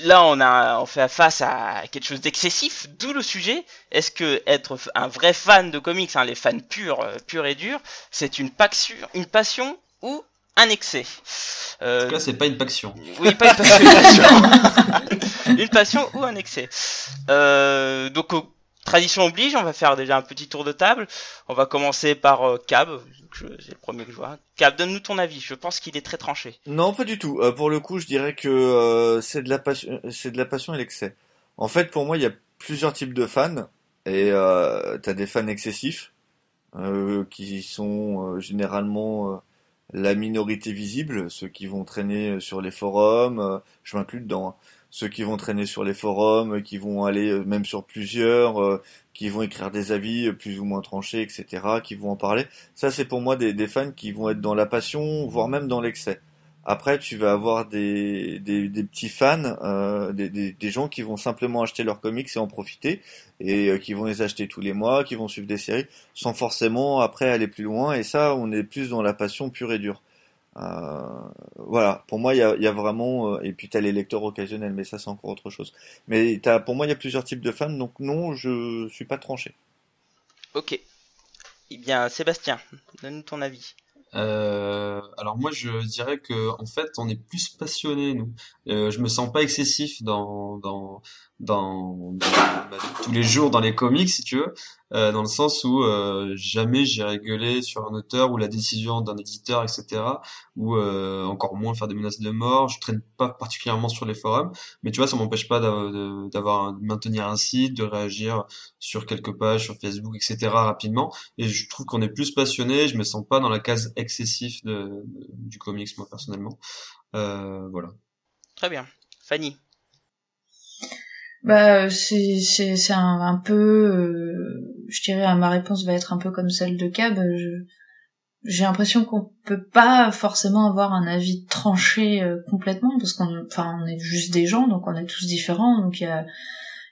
Speaker 1: là on a on fait face à quelque chose d'excessif, d'où le sujet. Est-ce que être un vrai fan de comics, hein, les fans purs, euh, purs et durs, c'est une passion, une passion ou un excès?
Speaker 3: En
Speaker 1: Euh,
Speaker 3: tout cas, c'est pas une passion.
Speaker 1: Oui, pas une passion, une passion. une passion ou un excès. Euh, donc, euh, tradition oblige, on va faire déjà un petit tour de table. On va commencer par euh, Cab. C'est le premier que je vois. Cab, donne-nous ton avis. Je pense qu'il est très tranché.
Speaker 4: Non, pas du tout. Euh, pour le coup, je dirais que euh, c'est de la passion, et l'excès. En fait, pour moi, il y a plusieurs types de fans et t'as des fans excessifs qui sont généralement la minorité visible, ceux qui vont traîner sur les forums. je m'inclus dedans. hein. Ceux qui vont traîner sur les forums, euh, qui vont aller euh, même sur plusieurs, euh, qui vont écrire des avis plus ou moins tranchés, etc., qui vont en parler. Ça, c'est pour moi des, des fans qui vont être dans la passion, voire même dans l'excès. Après, tu vas avoir des, petits fans, des, gens qui vont simplement acheter leurs comics et en profiter, et qui vont les acheter tous les mois, qui vont suivre des séries, sans forcément après aller plus loin. Et ça, on est plus dans la passion pure et dure. Euh, voilà, pour moi, il y a, vraiment, euh, et puis t'as les lecteurs occasionnels, mais ça c'est encore autre chose. Mais as, pour moi, il y a plusieurs types de fans, donc non, je suis pas tranché.
Speaker 1: Ok. Eh bien, Sébastien, donne-nous ton avis.
Speaker 3: Euh, alors moi je dirais que en fait on est plus passionné nous. Euh, je me sens pas excessif dans dans dans, bah, tous les jours dans les comics si tu veux, euh, dans le sens où euh, jamais j'irai gueuler sur un auteur ou la décision d'un éditeur etc. Ou euh, encore moins faire des menaces de mort. Je traîne pas particulièrement sur les forums, mais tu vois ça m'empêche pas d'avoir de maintenir un site, de réagir sur quelques pages sur Facebook etc. rapidement. Et je trouve qu'on est plus passionné. Je me sens pas dans la case excessif de, du comics moi personnellement. Euh, voilà.
Speaker 1: Très bien, Fanny.
Speaker 2: Bah c'est c'est c'est un, un, peu euh, je dirais ma réponse va être un peu comme celle de Cab. J'ai l'impression qu'on peut pas forcément avoir un avis tranché euh, complètement parce qu'on enfin on est juste des gens donc on est tous différents donc il y a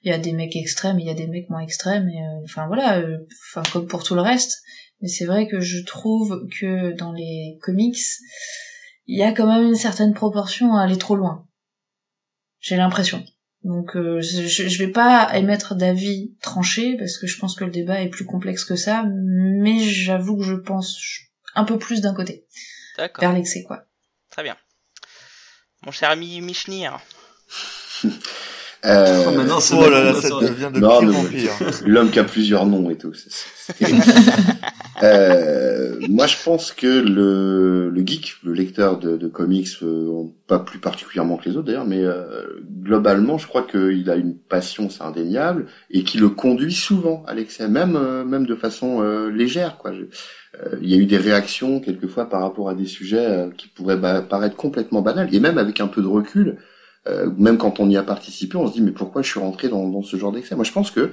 Speaker 2: il y a des mecs extrêmes, il y a des mecs moins extrêmes et euh, enfin voilà enfin comme pour tout le reste. Mais c'est vrai que je trouve que dans les comics il y a quand même une certaine proportion à aller trop loin. J'ai l'impression. Donc euh, je, je vais pas émettre d'avis tranché parce que je pense que le débat est plus complexe que ça, mais j'avoue que je pense un peu plus d'un côté. D'accord. Vers l'excès quoi.
Speaker 1: Très bien. Mon cher ami Michnir.
Speaker 5: Euh... Oh, maintenant, oh là là, ça devient de non, pire en pire. L'homme qui a plusieurs noms et tout. euh, moi, je pense que le, le geek, le lecteur de, de comics, euh, pas plus particulièrement que les autres d'ailleurs, mais euh, globalement, je crois qu'il a une passion, c'est indéniable, et qui le conduit souvent à l'excès, même euh, même de façon légère. Quoi. Il y a eu des réactions quelquefois par rapport à des sujets qui pourraient paraître complètement banals, et même avec un peu de recul euh, même quand on y a participé, on se dit mais pourquoi je suis rentré dans, dans ce genre d'excès? Moi, je pense que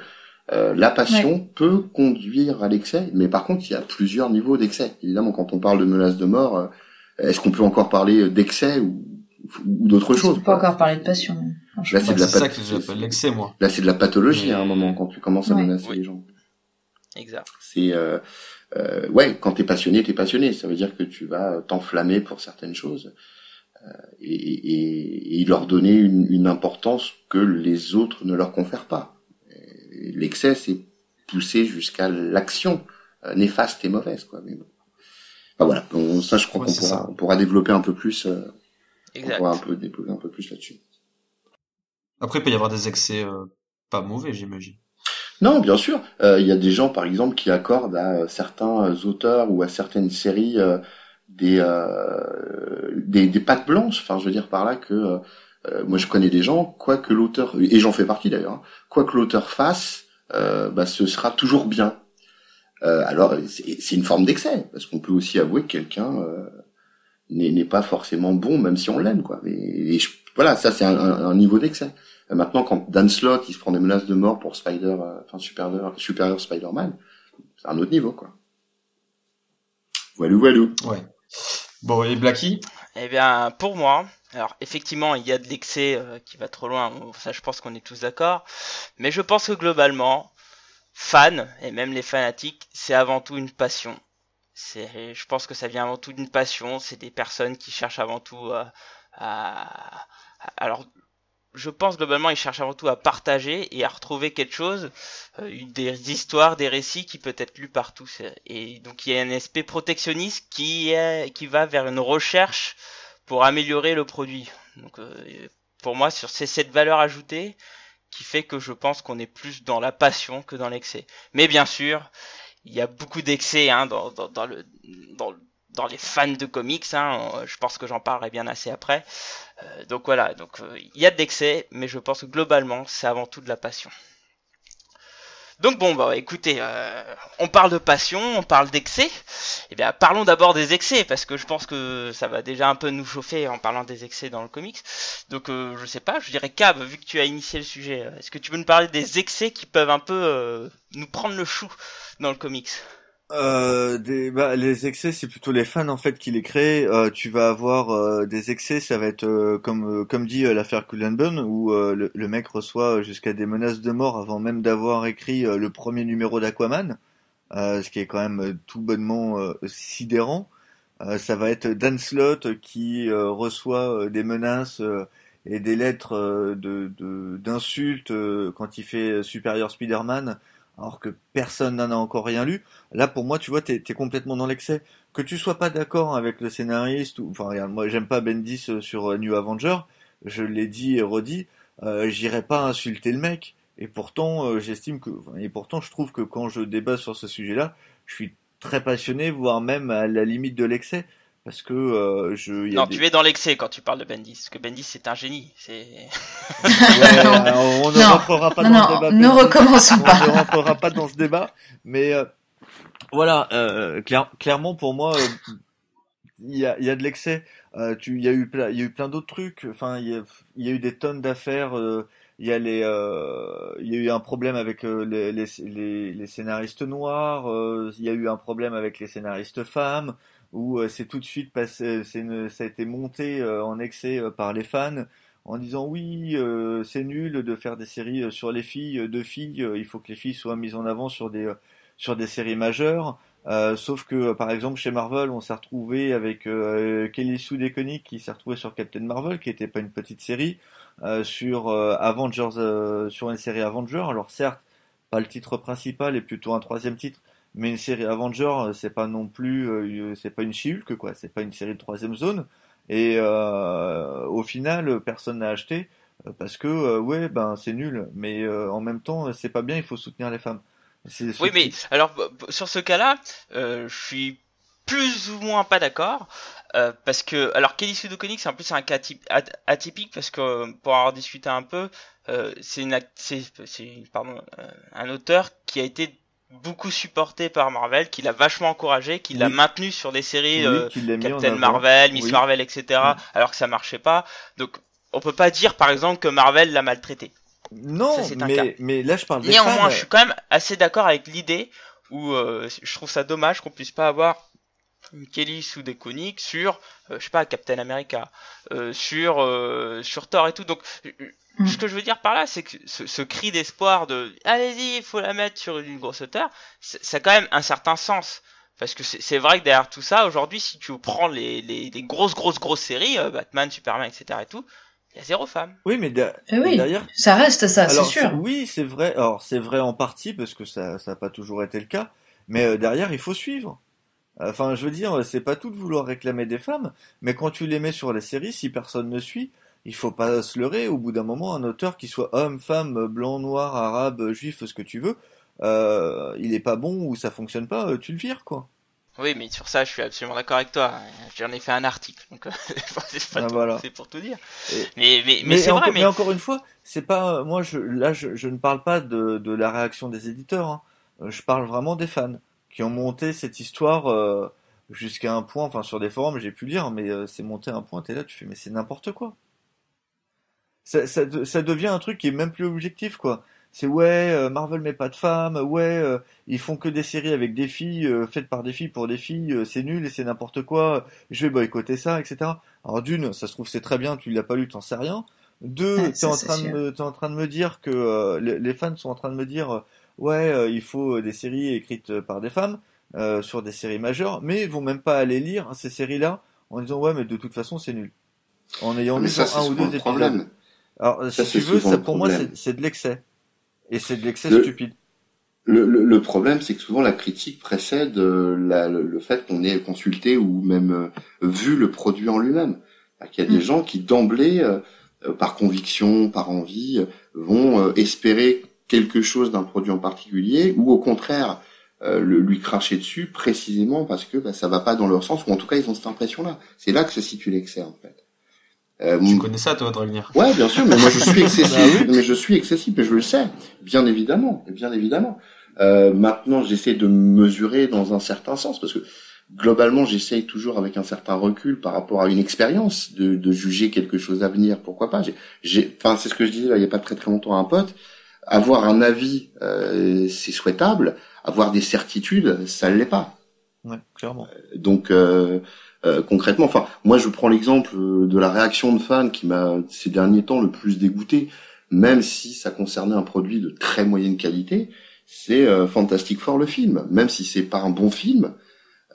Speaker 5: euh, la passion peut conduire à l'excès, mais par contre, il y a plusieurs niveaux d'excès. Évidemment, quand on parle de menaces de mort, euh, est-ce qu'on peut encore parler d'excès ou, ou d'autre chose On
Speaker 2: peut pas encore parler de passion.
Speaker 3: Là, c'est de la ça que j'appelle l'excès, moi.
Speaker 5: Là, c'est de la pathologie à un moment quand tu commences à menacer les gens.
Speaker 1: Exact.
Speaker 5: C'est euh, euh, ouais, quand t'es passionné, t'es passionné. Ça veut dire que tu vas t'enflammer pour certaines choses. Euh, et, et, leur donner une, une, importance que les autres ne leur confèrent pas. L'excès, c'est pousser jusqu'à l'action euh, néfaste et mauvaise, quoi. Mais bon. Enfin, voilà, ça, je crois qu'on pourra, on pourra développer un peu plus. Euh, on pourra un peu développer un peu plus là-dessus.
Speaker 3: Après, il peut y avoir des excès euh, pas mauvais, j'imagine.
Speaker 5: Non, bien sûr. Il y a des gens, par exemple, qui accordent à certains auteurs ou à certaines séries des, euh, des, des pattes blanches. Enfin, je veux dire par là que euh, moi je connais des gens, quoi que l'auteur et j'en fais partie d'ailleurs, hein, quoi que l'auteur fasse, euh, bah, ce sera toujours bien. Euh, alors c'est une forme d'excès parce qu'on peut aussi avouer que quelqu'un euh, n'est pas forcément bon même si on l'aime quoi. Et, voilà, ça c'est un, un, niveau d'excès. Maintenant, quand Dan Slott il se prend des menaces de mort pour Spider, enfin supérieur, supérieur Spider-Man, c'est un autre niveau quoi. Voilà, voilà.
Speaker 3: Ouais. Bon, et Blacky
Speaker 1: Eh bien, pour moi, alors effectivement, il y a de l'excès euh, qui va trop loin, ça je pense qu'on est tous d'accord, mais je pense que globalement, fans, et même les fanatiques, c'est avant tout une passion. Je pense que ça vient avant tout d'une passion, c'est des personnes qui cherchent avant tout euh, à... Alors, je pense globalement ils cherchent avant tout à partager et à retrouver quelque chose, euh, des histoires, des récits qui peut être lus par tous. Et donc il y a un aspect protectionniste qui qui va vers une recherche pour améliorer le produit. Donc euh, pour moi, c'est cette valeur ajoutée qui fait que je pense qu'on est plus dans la passion que dans l'excès. Mais bien sûr, il y a beaucoup d'excès hein, dans le dans les fans de comics, hein, je pense que j'en parlerai bien assez après. Euh, donc voilà, donc euh, il y a de l'excès, mais je pense que globalement c'est avant tout de la passion. Donc bon, bah écoutez, euh, on parle de passion, on parle d'excès. Eh bien, parlons d'abord des excès, parce que je pense que ça va déjà un peu nous chauffer en parlant des excès dans le comics. Donc je sais pas, je dirais Cab, vu que tu as initié le sujet, est-ce que tu peux nous parler des excès qui peuvent un peu nous prendre le chou dans le comics?
Speaker 4: Euh, des, bah, les excès, c'est plutôt les fans en fait qui les créent. Euh, tu vas avoir euh, des excès, ça va être euh, comme comme dit l'affaire Cullen où le, le, mec reçoit jusqu'à des menaces de mort avant même d'avoir écrit le premier numéro d'Aquaman, ce qui est quand même tout bonnement sidérant. ça va être Dan Slott qui reçoit des menaces et des lettres de d'insultes quand il fait Superior Spider-Man alors que personne n'en a encore rien lu. Là, pour moi, tu vois, t'es es complètement dans l'excès. Que tu sois pas d'accord avec le scénariste, ou, enfin, regarde, moi, j'aime pas Bendis euh, sur euh, New Avenger, je l'ai dit et redit, euh, j'irai pas insulter le mec. Et pourtant, euh, j'estime que, et pourtant, je trouve que quand je débat sur ce sujet-là, je suis très passionné, voire même à la limite de l'excès parce que euh, je.
Speaker 1: Y a non, tu es dans l'excès quand tu parles de Bendis, parce que Bendis c'est un génie. C'est.
Speaker 4: ouais, on ne rentrera pas dans ce débat.
Speaker 2: Ne recommençons pas.
Speaker 4: On ne rentrera pas dans ce débat, mais euh, voilà, euh, clairement pour moi, euh, il y a, y a de l'excès. Euh, tu, il y a eu, il y a eu plein d'autres trucs. Enfin, il y a, y a eu des tonnes d'affaires. il y a les, il y a eu un problème avec les, les, les, les, scénaristes noirs. il y a eu un problème avec les scénaristes femmes où euh, c'est tout de suite passé, c'est ça a été monté euh, en excès euh, par les fans en disant oui, c'est nul de faire des séries sur les filles, de filles, il faut que les filles soient mises en avant sur des sur des séries majeures. sauf que par exemple chez Marvel, on s'est retrouvé avec Kelly Sue DeConnick qui s'est retrouvé sur Captain Marvel, qui était pas une petite série, sur Avengers, sur une série Avengers. Alors certes, pas le titre principal, et plutôt un troisième titre, mais une série Avenger, euh, c'est pas non plus, euh, c'est pas une She-Hulk, quoi. C'est pas une série de troisième zone. Et euh, au final, personne n'a acheté parce que ouais, ben c'est nul. Mais en même temps, c'est pas bien. Il faut soutenir les femmes.
Speaker 1: Oui, mais alors sur ce cas-là, je suis plus ou moins pas d'accord. parce que alors Kelly Sue c'est en plus un cas atypique parce que pour avoir discuté un peu, c'est une c'est pardon un auteur qui a été beaucoup supporté par Marvel, qui l'a vachement encouragé, qui l'a maintenu sur des séries euh, Captain Marvel, Miss Marvel, etc. Alors que ça marchait pas. Donc on peut pas dire par exemple que Marvel l'a maltraité.
Speaker 4: Non, mais, mais là je parle des
Speaker 1: Néanmoins, je suis quand même assez d'accord avec l'idée où euh, je trouve ça dommage qu'on puisse pas avoir une Kelly sous des coniques sur, euh, je sais pas, Captain America, sur sur Thor et tout. Donc Mm. Ce que je veux dire par là, c'est que ce, cri d'espoir de allez-y, il faut la mettre sur une grosse hauteur, ça a quand même un certain sens. Parce que c'est vrai que derrière tout ça, aujourd'hui, si tu prends les, les, les, grosses, grosses, grosses séries, euh, Batman, Superman, etc. et tout, il y a zéro femme.
Speaker 4: Oui, mais,
Speaker 2: eh oui, derrière. Ça reste ça, c'est sûr.
Speaker 4: Oui, c'est vrai. Alors, c'est vrai en partie, parce que ça n'a pas toujours été le cas. Mais euh, derrière, il faut suivre. Enfin, je veux dire, c'est pas tout de vouloir réclamer des femmes, mais quand tu les mets sur la série, si personne ne suit, il faut pas se leurrer. Au bout d'un moment, un auteur qui soit homme, femme, blanc, noir, arabe, juif, ce que tu veux, euh, il est pas bon ou ça fonctionne pas, euh, tu le vires quoi.
Speaker 1: Oui, mais sur ça, je suis absolument d'accord avec toi. J'en ai fait un article, donc ah, c'est pour tout dire. mais mais, mais, c'est vrai.
Speaker 4: Mais... encore une fois, c'est pas moi. Je, là, je, je, ne parle pas de, de la réaction des éditeurs. Hein. Je parle vraiment des fans qui ont monté cette histoire euh, jusqu'à un point. Enfin, sur des forums, j'ai pu lire, mais euh, c'est monté à un point. T'es là, tu fais, mais c'est n'importe quoi ça, ça, ça, devient un truc qui est même plus objectif, quoi. C'est ouais, euh, Marvel met pas de femmes, ouais, euh, ils font que des séries avec des filles, euh, faites par des filles pour des filles, c'est nul et c'est n'importe quoi, je vais boycotter ça, etc. Alors d'une, ça se trouve c'est très bien, tu l'as pas lu, t'en sais rien. Deux, t'es en train de me, en train de me dire que les, les, fans sont en train de me dire, ouais, il faut des séries écrites par des femmes sur des séries majeures, mais ils vont même pas aller lire ces séries-là en disant ouais, mais de toute façon c'est nul. En ayant lu un ou deux épisodes. Problème. Alors, si tu veux, ça, pour moi, c'est de l'excès. Et c'est de l'excès stupide.
Speaker 5: Le, le, le problème, c'est que souvent la critique précède euh, la, le, fait qu'on ait consulté ou même euh, vu le produit en lui-même. Il y a des mm. gens qui d'emblée, euh, par conviction, par envie, vont espérer quelque chose d'un produit en particulier, ou au contraire le, lui cracher dessus précisément parce que bah, ça va pas dans leur sens, ou en tout cas ils ont cette impression-là. C'est là que se situe l'excès en fait.
Speaker 3: Euh, tu connais ça, toi, Dragnir?
Speaker 5: Ouais, bien sûr, mais moi je suis excessif, bah mais je suis excessif, et je le sais, bien évidemment, bien évidemment. Euh, maintenant, j'essaie de mesurer dans un certain sens, parce que globalement, j'essaye toujours avec un certain recul par rapport à une expérience de, de juger quelque chose à venir. Pourquoi pas J'ai, enfin, c'est ce que je disais là, il y a pas très très longtemps à un pote. Avoir un avis, euh, c'est souhaitable. Avoir des certitudes, ça ne l'est pas.
Speaker 4: Ouais, clairement.
Speaker 5: Euh, donc, euh, euh, concrètement, enfin, moi je prends l'exemple de la réaction de fans qui m'a ces derniers temps le plus dégoûté, même si ça concernait un produit de très moyenne qualité, c'est euh, Fantastic Four le film. Même si c'est pas un bon film,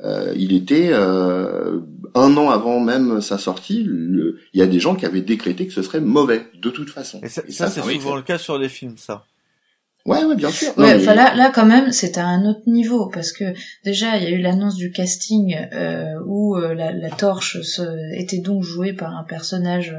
Speaker 5: euh, il était euh, un an avant même sa sortie, le- il y a des gens qui avaient décrété que ce serait mauvais de toute façon.
Speaker 4: Et ça, c'est souvent le cas sur les films, ça.
Speaker 5: Ouais, ouais, bien sûr. Non,
Speaker 2: Ouais,
Speaker 5: mais-
Speaker 2: enfin là, là quand même, c'était à un autre niveau parce que déjà il y a eu l'annonce du casting euh, où euh, la, la torche se- était donc jouée par un personnage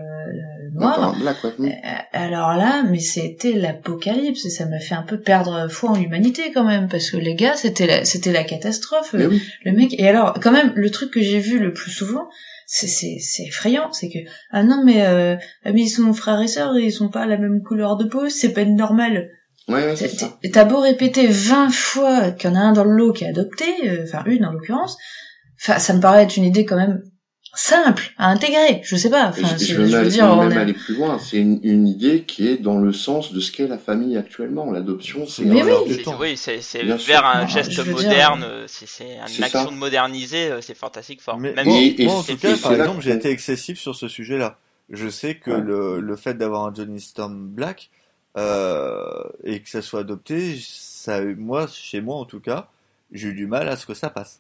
Speaker 2: euh,
Speaker 5: Black, ouais.
Speaker 2: Alors là, mais c'était l'apocalypse et ça m'a fait un peu perdre foi en l'humanité quand même parce que les gars, c'était la, c'était la catastrophe.
Speaker 5: Oui.
Speaker 2: Le mec et alors quand même le truc que j'ai vu le plus souvent, c'est c'est c'est effrayant, c'est que ah non mais euh, mais ils sont frères et sœurs et ils sont pas la même couleur de peau, c'est pas normal.
Speaker 5: Ouais, ouais, c'est ça.
Speaker 2: T'as beau répéter 20 fois qu'il y en a un dans le lot qui est adopté, euh, enfin une en l'occurrence, enfin ça me paraît être une idée quand même simple à intégrer. Je sais pas. Enfin,
Speaker 5: je, veux
Speaker 2: je veux
Speaker 5: même,
Speaker 2: dire, on
Speaker 5: même
Speaker 2: est-
Speaker 5: aller plus loin. C'est une, une idée qui est dans le sens de ce qu'est la famille actuellement. L'adoption, c'est un
Speaker 2: oui.
Speaker 1: Oui, c'est vers
Speaker 5: sûr.
Speaker 1: un geste
Speaker 2: je veux dire,
Speaker 1: moderne,
Speaker 2: euh,
Speaker 1: c'est c'est une
Speaker 5: c'est
Speaker 1: action
Speaker 5: ça.
Speaker 1: de moderniser, euh, c'est fantastique fort.
Speaker 4: Mais
Speaker 1: Même
Speaker 4: moi,
Speaker 5: Et-
Speaker 1: si-
Speaker 5: et
Speaker 4: moi, en
Speaker 5: c'est-
Speaker 4: tout cas,
Speaker 5: et
Speaker 4: par exemple, j'ai été excessif sur ce sujet-là. Je sais que
Speaker 5: Ouais.
Speaker 4: le, le fait d'avoir un Johnny Storm Black euh, et que ça soit adopté, ça, moi, chez moi en tout cas, j'ai eu du mal à ce que ça passe.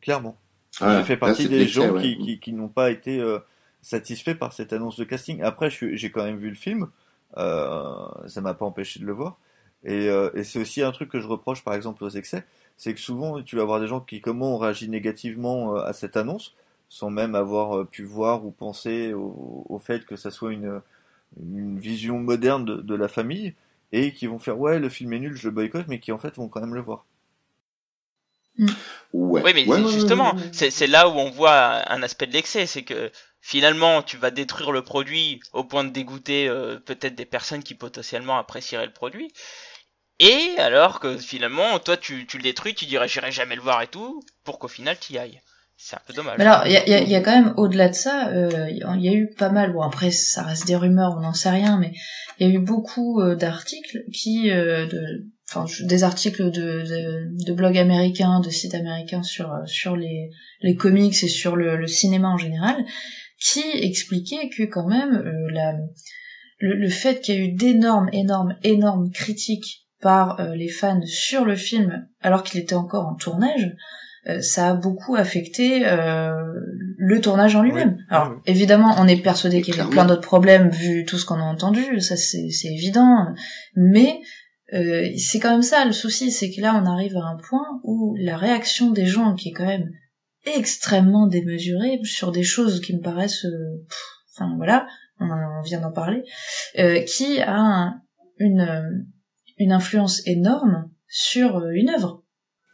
Speaker 4: Clairement.
Speaker 5: Voilà.
Speaker 4: Fait
Speaker 5: Là,
Speaker 4: partie des gens
Speaker 5: ouais.
Speaker 4: qui, qui, qui n'ont pas été euh, satisfaits par cette annonce de casting. Après, je j'ai quand même vu le film. Euh, ça m'a pas empêché de le voir. Et, euh, et c'est aussi un truc que je reproche, par exemple, aux excès, c'est que souvent, tu vas avoir des gens qui, comment, ont réagi négativement euh, à cette annonce, sans même avoir pu voir ou penser au, au fait que ça soit une, une vision moderne de, de la famille, et qui vont faire, ouais, le film est nul, je le boycotte, mais qui en fait vont quand même le voir.
Speaker 5: Ouais.
Speaker 1: Oui, mais
Speaker 5: Ouais,
Speaker 1: c'est
Speaker 5: ouais,
Speaker 1: justement,
Speaker 5: ouais, ouais.
Speaker 1: c'est là où on voit un aspect de l'excès, c'est que finalement, tu vas détruire le produit au point de dégoûter euh, peut-être des personnes qui potentiellement apprécieraient le produit. Et alors que finalement, toi, tu, tu le détruis, tu dirais j'irai jamais le voir et tout, pour qu'au final, tu y ailles. C'est un peu dommage.
Speaker 2: Mais alors, il y a, il y a- il y a quand même au-delà de ça, euh, il y a- il y a eu pas mal. Bon, après, ça reste des rumeurs, on n'en sait rien, mais il y a eu beaucoup euh, d'articles qui, euh, de, enfin, des articles de, de, de blogs américains, de sites américains sur euh, sur les les comics et sur le, le cinéma en général, qui expliquaient que quand même euh, la le, le fait qu'il y a eu d'énormes, énormes, énormes critiques par euh, les fans sur le film alors qu'il était encore en tournage, euh, ça a beaucoup affecté le tournage en lui-même.
Speaker 4: Oui,
Speaker 2: Alors
Speaker 4: oui,
Speaker 2: évidemment, on est persuadé qu'il y avait
Speaker 5: Clairement.
Speaker 2: plein d'autres problèmes vu tout ce qu'on a entendu, ça c'est c'est évident, mais euh, c'est quand même ça le souci, c'est que là on arrive à un point où la réaction des gens qui est quand même extrêmement démesurée sur des choses qui me paraissent, euh, pff, enfin voilà, on, en- on vient d'en parler, euh, qui a un- une euh, une influence énorme sur euh, une œuvre.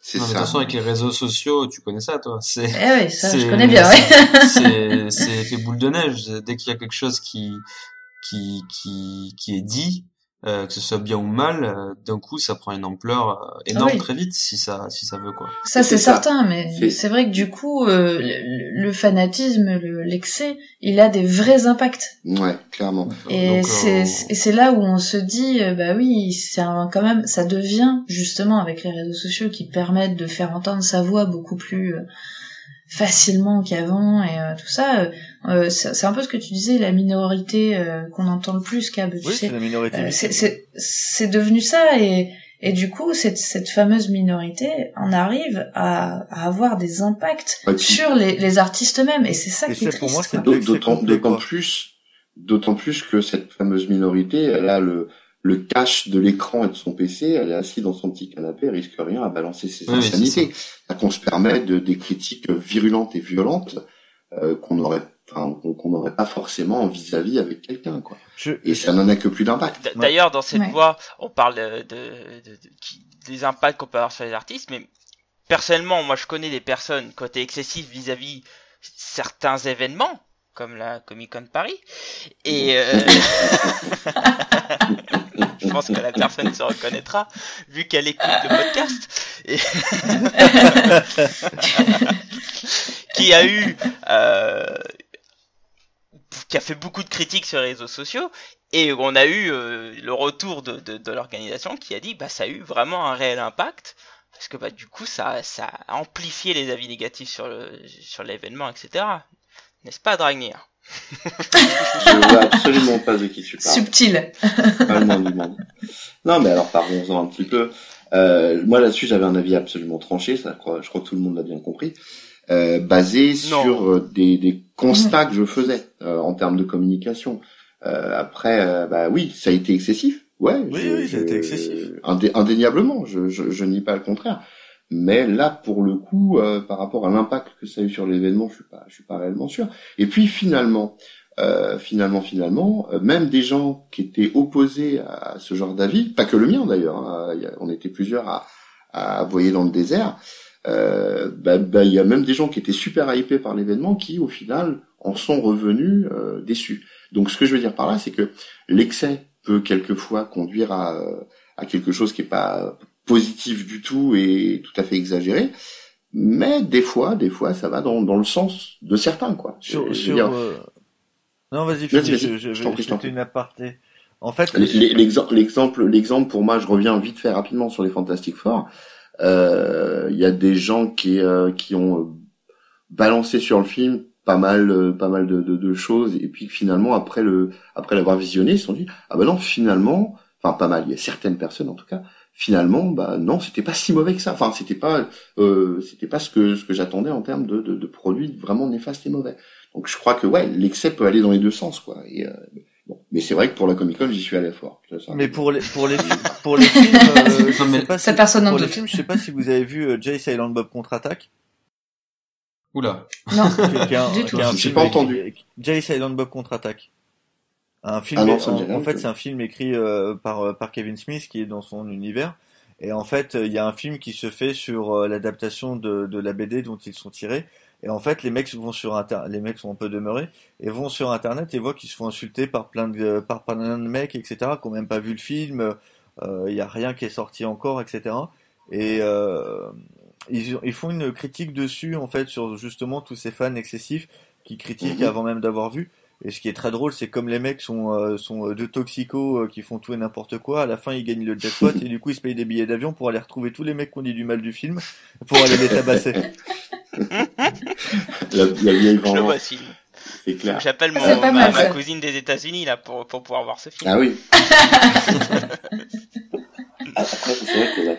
Speaker 5: C'est
Speaker 3: Non, mais de
Speaker 5: ça.
Speaker 3: toute façon, avec les réseaux sociaux, tu connais ça, toi. C'est,
Speaker 2: Eh oui, ça je connais bien, ouais.
Speaker 3: c'est, c'est boule de neige. Dès qu'il y a quelque chose qui, qui, qui, qui est dit, euh, que ce soit bien ou mal, euh, d'un coup, ça prend une ampleur euh, énorme
Speaker 2: Ah oui.
Speaker 3: très vite, si ça, si ça veut, quoi.
Speaker 2: Ça c'est certain, mais
Speaker 5: C'est-
Speaker 2: vrai que du coup, euh, le, le fanatisme, le- l'excès, il a des vrais impacts.
Speaker 5: Ouais, clairement.
Speaker 2: Et c'est
Speaker 3: euh,
Speaker 2: et c'est là où on se dit, euh, bah oui, c'est quand même, ça devient justement avec les réseaux sociaux qui permettent de faire entendre sa voix beaucoup plus euh, facilement qu'avant et euh, tout ça. euh, euh, c'est c'est un peu ce que tu disais, la minorité euh, qu'on entend le plus, Cab, tu
Speaker 4: Oui, c'est la minorité.
Speaker 2: Euh, c'est c'est- c'est devenu ça et et du coup cette cette fameuse minorité en arrive à, à avoir des impacts
Speaker 5: puis-
Speaker 2: sur les, les artistes eux-mêmes et c'est ça
Speaker 4: Et
Speaker 2: qui est
Speaker 4: c'est pour
Speaker 2: triste.
Speaker 4: moi, c'est
Speaker 5: D'autant plus, d'autant plus que cette fameuse minorité, elle a le, le cache de l'écran et de son PC, elle est assise dans son petit canapé, elle risque rien à balancer ses
Speaker 3: Oui,
Speaker 5: insanités. Ça qu'on se permet de, des critiques virulentes et violentes euh, qu'on aurait, enfin, qu'on n'aurait pas forcément vis-à-vis avec quelqu'un, quoi.
Speaker 4: Je,
Speaker 5: Et ça n'en a que plus d'impact.
Speaker 1: D'ailleurs, dans cette
Speaker 2: Ouais.
Speaker 1: voie, on parle de, de- de- de- qui- des impacts qu'on peut avoir sur les artistes, mais personnellement, moi, je connais des personnes côté excessif vis-à-vis certains événements, comme la Comic Con Paris, et euh, je pense que la personne se reconnaîtra vu qu'elle écoute le podcast, qui a eu euh, qui a fait beaucoup de critiques sur les réseaux sociaux. Et on a eu euh, le retour de, l'organisation qui a dit bah ça a eu vraiment un réel impact. Parce que bah du coup ça a amplifié les avis négatifs sur l'événement etc n'est-ce pas Dragnir?
Speaker 5: Je vois absolument pas de qui tu parles.
Speaker 2: Subtil.
Speaker 5: Pas le moins du monde. Non, mais alors parlons-en un petit peu. Euh, moi là-dessus, j'avais un avis absolument tranché. Ça, je crois, je crois que tout le monde l'a bien compris. Euh, basé sur euh, des, des, constats que je faisais euh, en termes de communication. Euh, après, bah oui, ça a été excessif. Ouais,
Speaker 4: oui, oui, ça a été excessif.
Speaker 5: indéniablement, je, je, je nie pas le contraire. Mais là, pour le coup, par rapport à l'impact que ça a eu sur l'événement, je suis pas, je suis pas réellement sûr. Et puis finalement, euh, finalement, finalement, même des gens qui étaient opposés à ce genre d'avis, pas que le mien d'ailleurs, hein, on était plusieurs à, à voyer dans le désert, euh, bah, bah, il y a même des gens qui étaient super hypés par l'événement qui, au final, en sont revenus euh, déçus. Donc, ce que je veux dire par là, c'est que l'excès peut quelquefois conduire à, à quelque chose qui est pas positif du tout et tout à fait exagéré. Mais des fois, des fois, ça va dans, dans le sens de certains, quoi.
Speaker 4: Sur, sur euh, Non, vas-y, vas je, je, je, je, une aparté. En fait,
Speaker 5: l'exemple, l'exemple, l'exemple pour moi, je reviens vite fait rapidement sur les Fantastic Four. Euh, il y a des gens qui euh, qui ont balancé sur le film pas mal pas mal de, de, de, choses et puis finalement après le après l'avoir visionné ils se sont dit ah ben non finalement enfin pas mal il y a certaines personnes en tout cas finalement bah non c'était pas si mauvais que ça enfin c'était pas euh, c'était pas ce que ce que j'attendais en termes de, de, de, produits vraiment néfastes et mauvais donc je crois que ouais l'excès peut aller dans les deux sens quoi et euh, mais c'est vrai que pour la Comic Con, j'y suis allé fort.
Speaker 4: Mais pour les pour les pour les films, euh, je sais pas si,
Speaker 2: personne
Speaker 4: pour les films, je sais pas si vous avez vu euh, Jay Silent Bob contre-attaque.
Speaker 3: Oula.
Speaker 2: Non.
Speaker 5: du tout. J'ai pas entendu.
Speaker 4: Jay Silent Bob contre-attaque. Un film. Ah en, fait, c'est un film écrit euh, par euh, par Kevin Smith qui est dans son univers. Et en fait, il y a un film qui se fait sur l'adaptation de, de la BD dont ils sont tirés. Et en fait, les mecs vont sur internet, les mecs sont un peu demeurés et vont sur internet et voient qu'ils se font insulter par plein de par plein de mecs, etc. qui n'ont même pas vu le film. Il euh, y a rien qui est sorti encore, etc. Et euh, ils, ils, font une critique dessus en fait sur justement tous ces fans excessifs qui critiquent mhm. avant même d'avoir vu. Et ce qui est très drôle, c'est comme les mecs sont euh, sont deux toxicos qui font tout et n'importe quoi. À la fin, ils gagnent le jackpot et du coup, ils se payent des billets d'avion pour aller retrouver tous les mecs qui ont dit du mal du film pour aller les tabasser.
Speaker 5: la, vieille vengeance.
Speaker 1: C'est clair. J'appelle ma, ma cousine des États-Unis là pour, pour pouvoir voir ce film.
Speaker 5: Ah oui. Après, c'est vrai que là,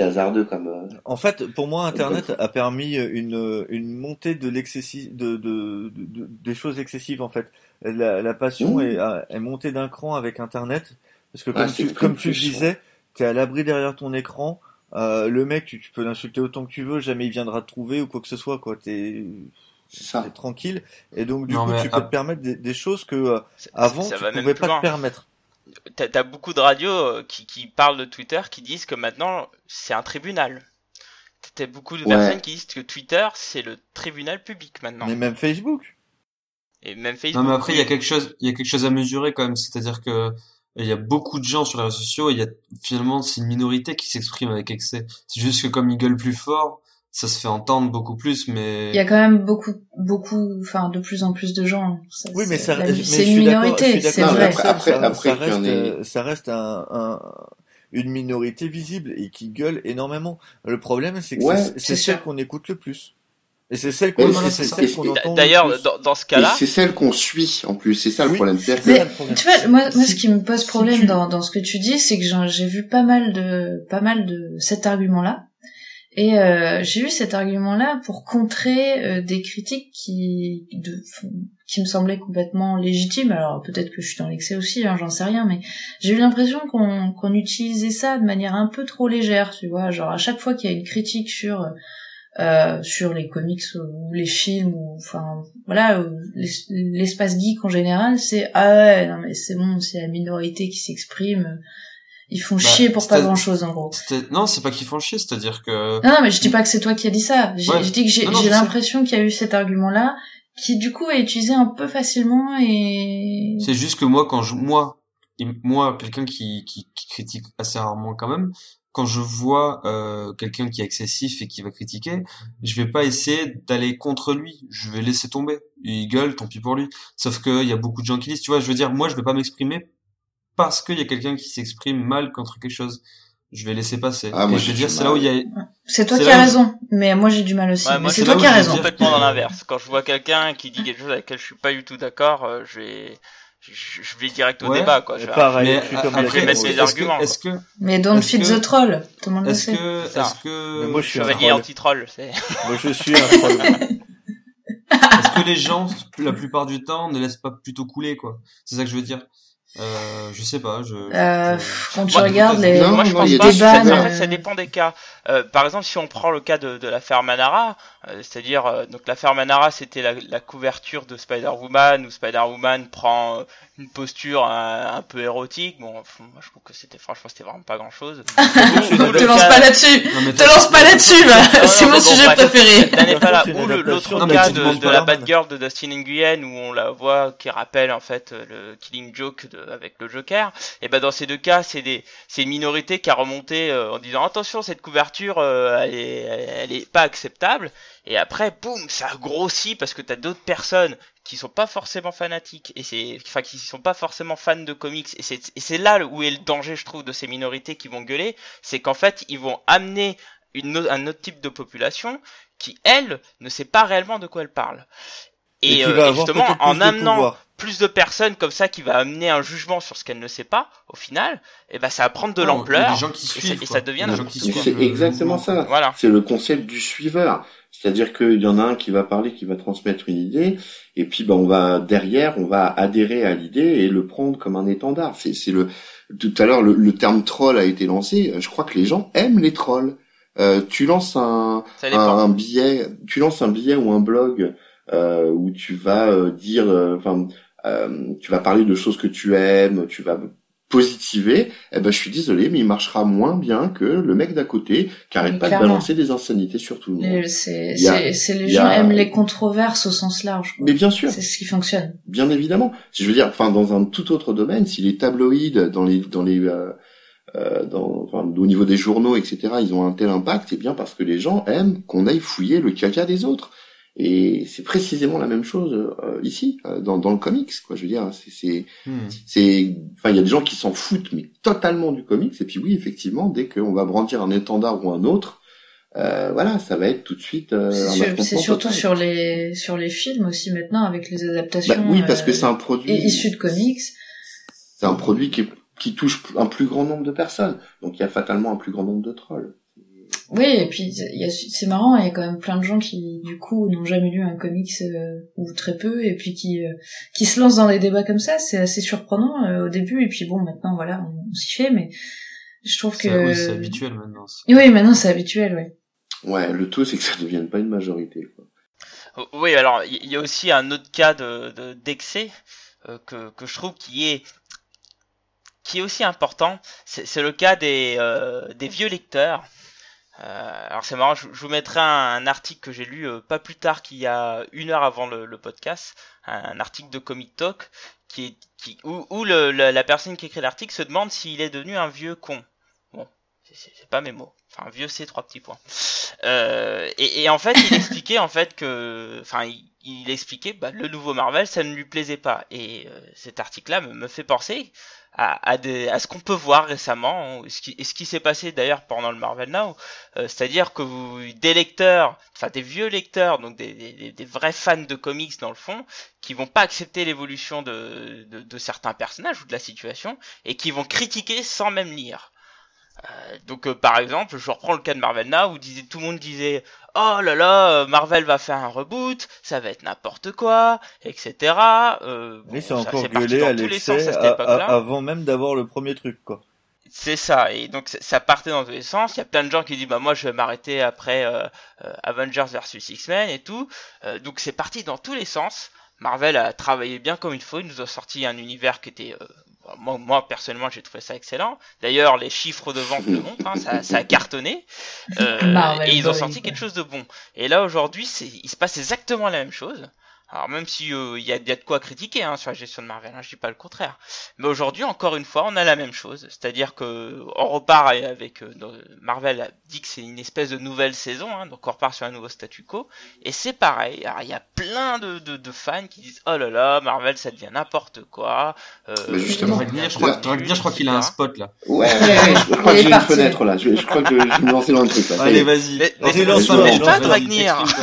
Speaker 5: c'est hasardeux comme. Euh,
Speaker 4: en fait, pour moi, Internet a permis une, une montée de l'excessif, de, de, de, des choses excessives en fait. La, la passion est, est montée d'un cran avec Internet parce que comme tu, comme tu le disais, t'es à l'abri derrière ton écran euh, le mec, tu, peux l'insulter autant que tu veux, jamais il viendra te trouver ou quoi que ce soit, quoi. T'es tranquille. Et donc, du coup, tu peux te permettre des, choses que euh, avant, tu ne pouvais pas te permettre.
Speaker 1: T'as as beaucoup de radios euh, qui, qui parlent de Twitter qui disent que maintenant, c'est un tribunal. T'as beaucoup de personnes qui disent que Twitter, c'est le tribunal public maintenant.
Speaker 4: Mais même Facebook.
Speaker 1: Et même Facebook.
Speaker 3: Non, mais après, il y a quelque chose, il y a quelque chose à mesurer quand même. C'est-à-dire que il y a beaucoup de gens sur les réseaux sociaux, et il y a finalement c'est une minorité qui s'exprime avec excès. C'est juste que comme ils gueulent plus fort, ça se fait entendre beaucoup plus, mais
Speaker 2: il y a quand même beaucoup, beaucoup, enfin de plus en plus de gens.
Speaker 4: oui, mais ça,
Speaker 2: c'est une minorité, c'est vrai.
Speaker 5: Après, après,
Speaker 4: ça, reste, ça reste un, un, une minorité visible et qui gueule énormément. Le problème, c'est que c'est celle qu'on écoute le plus. Et c'est celle qu'on entend.
Speaker 1: D'ailleurs, dans, ce cas-là.
Speaker 5: C'est celle qu'on suit, en plus. C'est ça le problème. tu
Speaker 2: vois, moi, moi, ce qui me pose problème dans, dans ce que tu dis, c'est que j'ai vu pas mal de, pas mal de cet argument-là. Et euh, j'ai eu cet argument-là pour contrer euh, des critiques qui, qui me semblaient complètement légitimes. Alors peut-être que je suis dans l'excès aussi, hein, j'en sais rien, mais j'ai eu l'impression qu'on qu'on utilisait ça de manière un peu trop légère, tu vois. Genre à chaque fois qu'il y a une critique sur euh, sur les comics ou les films ou enfin voilà l'espace geek en général c'est ah ouais non mais c'est bon c'est la minorité qui s'exprime ils font bah, chier pour pas grand chose en gros
Speaker 3: non c'est pas qu'ils font chier c'est à dire que
Speaker 2: non, non mais je dis pas que c'est toi qui as dit ça j'ai dit que j'ai l'impression qu'il y a eu cet argument là qui du coup est utilisé un peu facilement et
Speaker 3: c'est juste que moi quand je moi moi quelqu'un qui, qui, qui critique assez rarement quand même quand je vois euh, quelqu'un qui est excessif et qui va critiquer, je vais pas essayer d'aller contre lui. Je vais laisser tomber. Il gueule, tant pis pour lui. Sauf qu'il y a beaucoup de gens qui disent, tu vois, je veux dire, moi, je vais pas m'exprimer parce qu'il y a quelqu'un qui s'exprime mal contre quelque chose. Je vais laisser passer.
Speaker 5: Ah, moi,
Speaker 3: je vais dire, c'est là où il y a.
Speaker 2: C'est toi qui as raison, mais moi j'ai du mal aussi. c'est toi qui as raison.
Speaker 1: complètement dans l'inverse. Quand je vois quelqu'un qui dit quelque chose avec lequel je suis pas du tout d'accord, euh, je vais je, je vais direct au
Speaker 3: Ouais.
Speaker 1: débat, quoi. Je vais-
Speaker 4: pareil,
Speaker 3: Mais
Speaker 4: je
Speaker 1: après,
Speaker 3: après,
Speaker 1: mettre
Speaker 3: est-ce
Speaker 1: mes
Speaker 3: que-
Speaker 1: arguments,
Speaker 3: Est-ce que,
Speaker 2: Mais don't feed the troll. Tout le monde le
Speaker 3: est-ce
Speaker 2: sait.
Speaker 3: que, est-ce que,
Speaker 4: Mais moi, je suis un
Speaker 1: anti-troll, c'est.
Speaker 4: Moi, je suis un troll.
Speaker 3: est-ce que les gens, la plupart du temps, ne laissent pas plutôt couler, quoi? C'est ça que je veux dire. Euh, je sais pas, je.
Speaker 2: Euh,
Speaker 3: je-
Speaker 2: quand tu regardes les,
Speaker 3: fait.
Speaker 5: Non,
Speaker 1: Moi, je
Speaker 5: non,
Speaker 1: pense pas. En fait, ça dépend des cas. Euh, par exemple, si on prend le cas de, de l'affaire Manara, c'est-à-dire, euh, donc l'affaire Manara, c'était la, la couverture de Spider-Woman, où Spider-Woman prend euh, une posture un, un peu érotique. Bon, moi, je trouve que c'était, franchement, c'était vraiment pas grand-chose.
Speaker 2: te lance pas là-dessus.
Speaker 3: Non, mais
Speaker 2: Te lance pas là-dessus,
Speaker 1: non,
Speaker 2: C'est mon
Speaker 1: bon,
Speaker 2: sujet
Speaker 1: bref.
Speaker 2: préféré.
Speaker 1: N'est pas là. Ou l'autre
Speaker 3: de
Speaker 1: cas de,
Speaker 3: Band
Speaker 1: de la. Batgirl de Dustin Nguyen où on la voit qui rappelle en fait euh, le Killing Joke de- avec le Joker. Et ben dans ces deux cas, c'est des c'est une minorité qui a remonté euh, en disant attention cette couverture euh, elle est elle est pas acceptable. Et après boum ça grossit parce que t'as d'autres personnes qui sont pas forcément fanatiques et c'est enfin qui sont pas forcément fans de comics et c'est et c'est là où est le danger je trouve de ces minorités qui vont gueuler, c'est qu'en fait ils vont amener une, un autre type de population qui, elle, ne sait pas réellement de quoi elle parle. Et, euh, et justement, en amenant
Speaker 4: pouvoir.
Speaker 1: plus de personnes comme ça qui va amener un jugement sur ce qu'elle ne sait pas, au final, et ben ça va prendre de l'ampleur.
Speaker 3: des gens qui
Speaker 1: et et ça devient
Speaker 3: des gens qui suivent
Speaker 5: C'est exactement ça.
Speaker 1: Voilà.
Speaker 5: C'est le concept du suiveur. C'est-à-dire qu'il y en a un qui va parler, qui va transmettre une idée, et puis ben, on va derrière, on va adhérer à l'idée et le prendre comme un étendard. C'est, c'est le tout à l'heure le, le terme troll a été lancé. Je crois que les gens aiment les trolls. Euh, tu lances un, un billet, tu lances un billet ou un blog euh, où tu vas euh, dire, euh, enfin, euh, tu vas parler de choses que tu aimes, tu vas positiver. Eh ben, je suis désolé, mais il marchera moins bien que le mec d'à côté qui arrête
Speaker 2: Mais
Speaker 5: pas
Speaker 2: clairement.
Speaker 5: de balancer des insanités sur tout le monde.
Speaker 2: C'est, les
Speaker 5: a-
Speaker 2: gens aiment les controverses au sens large. quoi.
Speaker 5: Mais bien sûr,
Speaker 2: C'est ce qui fonctionne.
Speaker 5: bien évidemment. Si je veux dire, enfin, dans un tout autre domaine, si les tabloïds dans les dans les euh, euh, dans, enfin, au niveau des journaux, etc., ils ont un tel impact, c'est bien parce que les gens aiment qu'on aille fouiller le caca des autres. Et c'est précisément la même chose euh, ici, euh, dans, dans le comics, quoi. Je veux dire, c'est, c'est,
Speaker 3: Hmm.
Speaker 5: c'est, enfin, il y a des gens qui s'en foutent, mais totalement du comics. Et puis oui, effectivement, dès qu'on va brandir un étendard ou un autre, euh, voilà, ça va être tout de suite. euh,
Speaker 2: C'est
Speaker 5: un
Speaker 2: sur-
Speaker 5: affrontement
Speaker 2: c'est surtout
Speaker 5: total.
Speaker 2: sur les, sur les films aussi maintenant avec les adaptations.
Speaker 5: Bah oui, parce que
Speaker 2: euh,
Speaker 5: c'est un produit.
Speaker 2: issus de comics.
Speaker 5: C'est un produit qui, qui touche un plus grand nombre de personnes. Donc il y a fatalement un plus grand nombre de trolls.
Speaker 2: Oui, et puis il y a- c'est marrant, il y a quand même plein de gens qui, du coup, n'ont jamais lu un comics euh, ou très peu, et puis qui euh, qui se lancent dans des débats comme ça. C'est assez surprenant euh, au début, et puis bon, maintenant voilà, on, on s'y fait, mais je trouve que
Speaker 3: C'est- Oui, c'est habituel maintenant.
Speaker 2: oui, maintenant c'est habituel, ouais.
Speaker 5: Ouais, le tout c'est que ça ne devienne pas une majorité. Quoi.
Speaker 1: Oh, Oui, alors il y a aussi un autre cas de de- d'excès euh, que que je trouve qui est qui est aussi important. C'est c'est le cas des euh, des vieux lecteurs. Euh, alors c'est marrant, je, vous mettrai un, article que j'ai lu euh, pas plus tard qu'il y a une heure avant le, podcast, un, article de Comic Talk qui est où, la personne qui écrit l'article se demande s'il est devenu un vieux con. C'est- pas mes mots. Enfin, vieux c'est trois petits points. Euh, et, et en fait, il expliquait en fait que, enfin, il, il expliquait, bah, le nouveau Marvel, ça ne lui plaisait pas. Et euh, cet article-là me, me fait penser à, à, des, à ce qu'on peut voir récemment, ce qui, et ce qui s'est passé d'ailleurs pendant le Marvel Now, euh, c'est-à-dire que vous, des lecteurs, enfin des vieux lecteurs, donc des, des, des vrais fans de comics dans le fond, qui vont pas accepter l'évolution de, de, de certains personnages ou de la situation, et qui vont critiquer sans même lire. Euh, donc euh, par exemple, je reprends le cas de Marvel Now où disait, tout le monde disait oh là là euh, Marvel va faire un reboot, ça va être n'importe quoi, etc. Euh,
Speaker 4: Mais
Speaker 1: bon,
Speaker 4: c'est encore gueulé à
Speaker 1: tous les sens
Speaker 4: l'excès avant même d'avoir le premier truc, quoi.
Speaker 1: C'est ça, et donc ça- partait dans tous les sens. Il y a plein de gens qui disent bah moi je vais m'arrêter après euh, euh, Avengers versus X-Men et tout. Donc c'est parti dans tous les sens. Marvel a travaillé bien comme il faut. Il nous a sorti un univers qui était moi, moi personnellement j'ai trouvé ça excellent. D'ailleurs les chiffres de vente le montrent, hein, ça, ça a cartonné. Euh,
Speaker 2: Marvel
Speaker 1: et ils ont sorti quelque chose de bon. Et là aujourd'hui c'est il se passe exactement la même chose. Alors même si euh, il y, a, y a de quoi critiquer hein, sur la gestion de Marvel, hein, je dis pas le contraire. Mais aujourd'hui, encore une fois, on a la même chose, c'est-à-dire que on repart avec euh, Marvel a dit que c'est une espèce de nouvelle saison, hein, donc on repart sur un nouveau statu quo, et c'est pareil. Alors il y a plein de, de, de fans qui disent oh là là, Marvel ça devient n'importe quoi. Euh,
Speaker 5: Mais justement,
Speaker 3: je crois, je qu'il a un spot là.
Speaker 5: Ouais,
Speaker 2: Ouais, ouais.
Speaker 5: je crois que j'ai une fenêtre là. Je, je crois que je vais me lancer dans le truc là.
Speaker 3: Allez, vas-y.
Speaker 1: Mais- mais-
Speaker 5: mais
Speaker 3: lance-toi,
Speaker 1: pas Dragnir.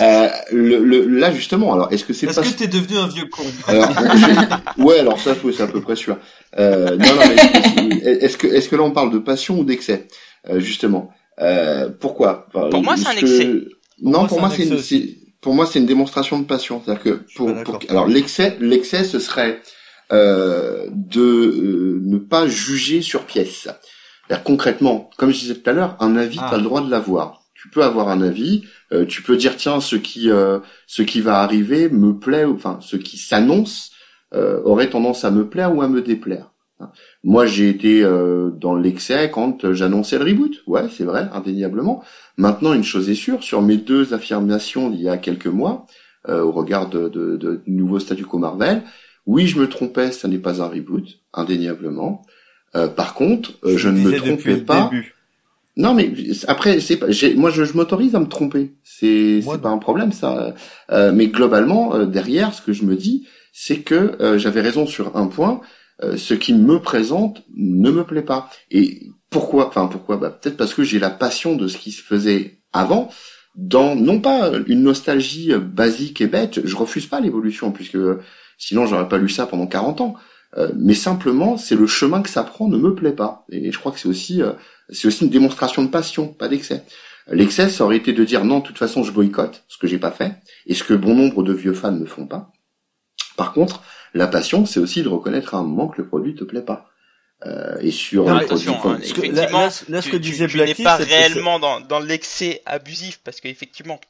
Speaker 5: Euh, le, le, là, justement. Alors, est-ce que c'est
Speaker 3: Est-ce
Speaker 5: pas...
Speaker 3: que t'es devenu un vieux con?
Speaker 5: Alors, je- ouais, alors ça, c'est à peu près sûr. Euh, non, non, mais est-ce que, est-ce que là on parle de passion ou d'excès, euh, justement euh, Pourquoi? Enfin,
Speaker 1: Pour moi, c'est un
Speaker 5: que-
Speaker 1: excès.
Speaker 5: Non,
Speaker 4: moi,
Speaker 5: pour moi,
Speaker 4: un
Speaker 5: c'est une,
Speaker 4: excès
Speaker 5: c'est- pour moi, c'est une démonstration de passion. C'est-à-dire que pour, alors l'excès, l'excès, ce serait euh, de euh, ne pas juger sur pièce. C'est-à-dire, concrètement, comme je disais tout à l'heure, un avis,
Speaker 3: Ah.
Speaker 5: tu as le droit de l'avoir. Tu peux avoir un avis, euh, tu peux dire tiens, ce qui, euh, ce qui va arriver me plaît, enfin, ce qui s'annonce euh, aurait tendance à me plaire ou à me déplaire. Moi, j'ai été euh, dans l'excès quand j'annonçais le reboot. Ouais, c'est vrai, indéniablement. Maintenant, une chose est sûre, sur mes deux affirmations d'il y a quelques mois, euh, au regard de, de, de nouveau statu quo Marvel, oui, je me trompais, ça n'est pas un reboot, indéniablement. Euh, par contre, euh, je
Speaker 4: le
Speaker 5: ne me trompais pas.
Speaker 4: début.
Speaker 5: Non, mais après, c'est Moi, je, je m'autorise à me tromper. C'est pas un problème, ça. Euh, mais globalement, euh, derrière, ce que je me dis, c'est que euh, j'avais raison sur un point. euh, ce qui me présente ne me plaît pas. Et pourquoi Enfin, pourquoi? Bah, Peut-être parce que j'ai la passion de ce qui se faisait avant. Dans non pas une nostalgie basique et bête. Je refuse pas l'évolution, puisque euh, sinon j'aurais pas lu ça pendant 40 ans. Euh, mais simplement, c'est le chemin que ça prend ne me plaît pas. Et je crois que c'est aussi euh, c'est aussi une démonstration de passion, pas d'excès. L'excès, ça aurait été de dire non, de toute façon, je boycotte, ce que j'ai pas fait, et ce que bon nombre de vieux fans ne font pas. Par contre, la passion, c'est aussi de reconnaître à un moment que le produit te plaît pas. Euh, et sur
Speaker 1: Non,
Speaker 5: le
Speaker 1: attention,
Speaker 5: produit,
Speaker 1: hein,
Speaker 4: Parce que là,
Speaker 1: Effectivement,
Speaker 4: là, là, ce
Speaker 1: tu,
Speaker 4: que
Speaker 1: tu-
Speaker 4: disait
Speaker 1: tu n'es
Speaker 4: Blacky,
Speaker 1: pas réellement dans, dans l'excès abusif parce qu'effectivement,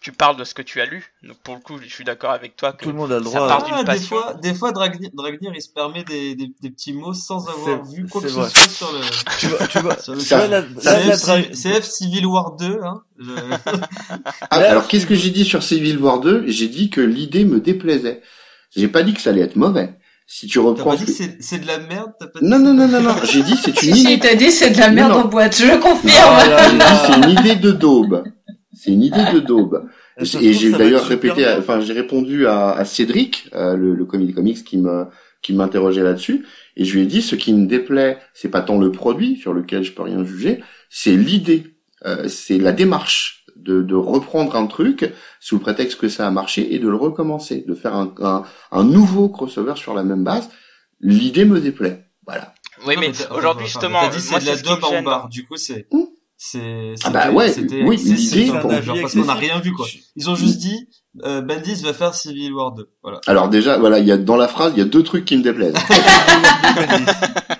Speaker 1: tu parles de ce que tu as lu. Donc pour le coup, je suis d'accord avec toi que
Speaker 4: tout le monde a le
Speaker 1: ça
Speaker 4: droit.
Speaker 1: part
Speaker 4: à-
Speaker 1: d'une
Speaker 3: Ah, des
Speaker 1: passion.
Speaker 3: fois, des fois, Dragnir, Dragnir, il se permet des, des, des petits mots sans avoir
Speaker 4: C'est-
Speaker 3: vu quoi que ce soit sur le,
Speaker 4: Tu vois, tu vois,
Speaker 3: sur le
Speaker 5: ça-
Speaker 4: la
Speaker 3: CF, Civil War 2, hein. Je-
Speaker 5: Ah,
Speaker 4: Là,
Speaker 5: alors qu'est-ce que j'ai dit sur Civil War 2 J'ai dit que l'idée me déplaisait. J'ai pas dit que ça allait être mauvais. Si tu
Speaker 3: T'as
Speaker 5: reprends...
Speaker 3: pas dit que c'est c'est de la merde, t'as pas dit
Speaker 5: Non, non, non, non, non. J'ai dit c'est une idée.
Speaker 2: si, t'as dit c'est de la merde
Speaker 5: non.
Speaker 2: en boîte, je confirme.
Speaker 4: Ah là
Speaker 5: J'ai dit
Speaker 4: là.
Speaker 5: c'est une idée de daube. C'est une idée de daube.
Speaker 4: Se
Speaker 5: Et j'ai d'ailleurs répété, à- enfin j'ai répondu à, à Cédric, euh, le, le comic comics qui me qui m'interrogeait là-dessus, et je lui ai dit ce qui me déplaît, c'est pas tant le produit sur lequel je peux rien juger, c'est l'idée, euh, c'est la démarche de, de reprendre un truc sous le prétexte que ça a marché et de le recommencer, de faire un, un, un nouveau crossover sur la même base. L'idée me déplaît. Voilà.
Speaker 1: Oui, mais aujourd'hui justement,
Speaker 3: dit
Speaker 1: moi
Speaker 3: c'est de la dope en barre, du coup c'est,
Speaker 5: Hmm.
Speaker 3: C'est,
Speaker 5: Ah bah ouais,
Speaker 3: c'était
Speaker 5: oui,
Speaker 3: excessif,
Speaker 5: l'idée, pour-
Speaker 3: genre, parce qu'on n'a rien vu, quoi. Ils ont juste dit, euh, Bendis va faire Civil War 2. Voilà.
Speaker 5: Alors déjà, voilà, il y a dans la phrase, il y a deux trucs qui me déplaisent.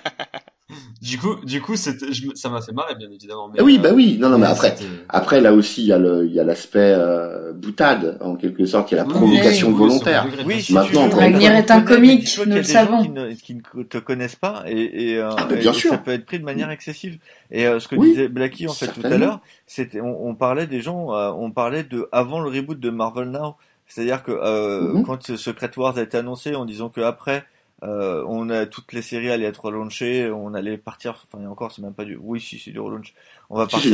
Speaker 3: Du coup, du coup, c'était, je me- ça m'a fait marrer, bien évidemment. Mais,
Speaker 5: Ah oui,
Speaker 3: euh,
Speaker 5: bah oui, non, non, mais après, Après, là aussi, il y a le, il y a l'aspect euh, boutade, en quelque sorte, il y a la provocation
Speaker 3: oui,
Speaker 5: volontaire.
Speaker 4: Oui, si.
Speaker 5: Maintenant,
Speaker 4: tu veux,
Speaker 5: Dragnir
Speaker 4: on
Speaker 2: est un comique, nous le savons.
Speaker 4: Qui ne, qui ne te connaissent pas et, et, euh,
Speaker 5: Ah, bah,
Speaker 4: et-
Speaker 5: bien
Speaker 4: et
Speaker 5: sûr.
Speaker 4: ça peut être pris de manière excessive. Et euh, ce que
Speaker 5: Oui,
Speaker 4: disait Blacky en fait tout à l'heure, c'était on, on parlait des gens, euh, on parlait de avant le reboot de Marvel Now, c'est-à-dire que euh,
Speaker 5: Mhm.
Speaker 4: quand Secret Wars a été annoncé en disant que après euh, on a toutes les séries allaient être relaunchées, on allait partir, enfin encore c'est même pas du, oui si c'est du relaunch, on va partir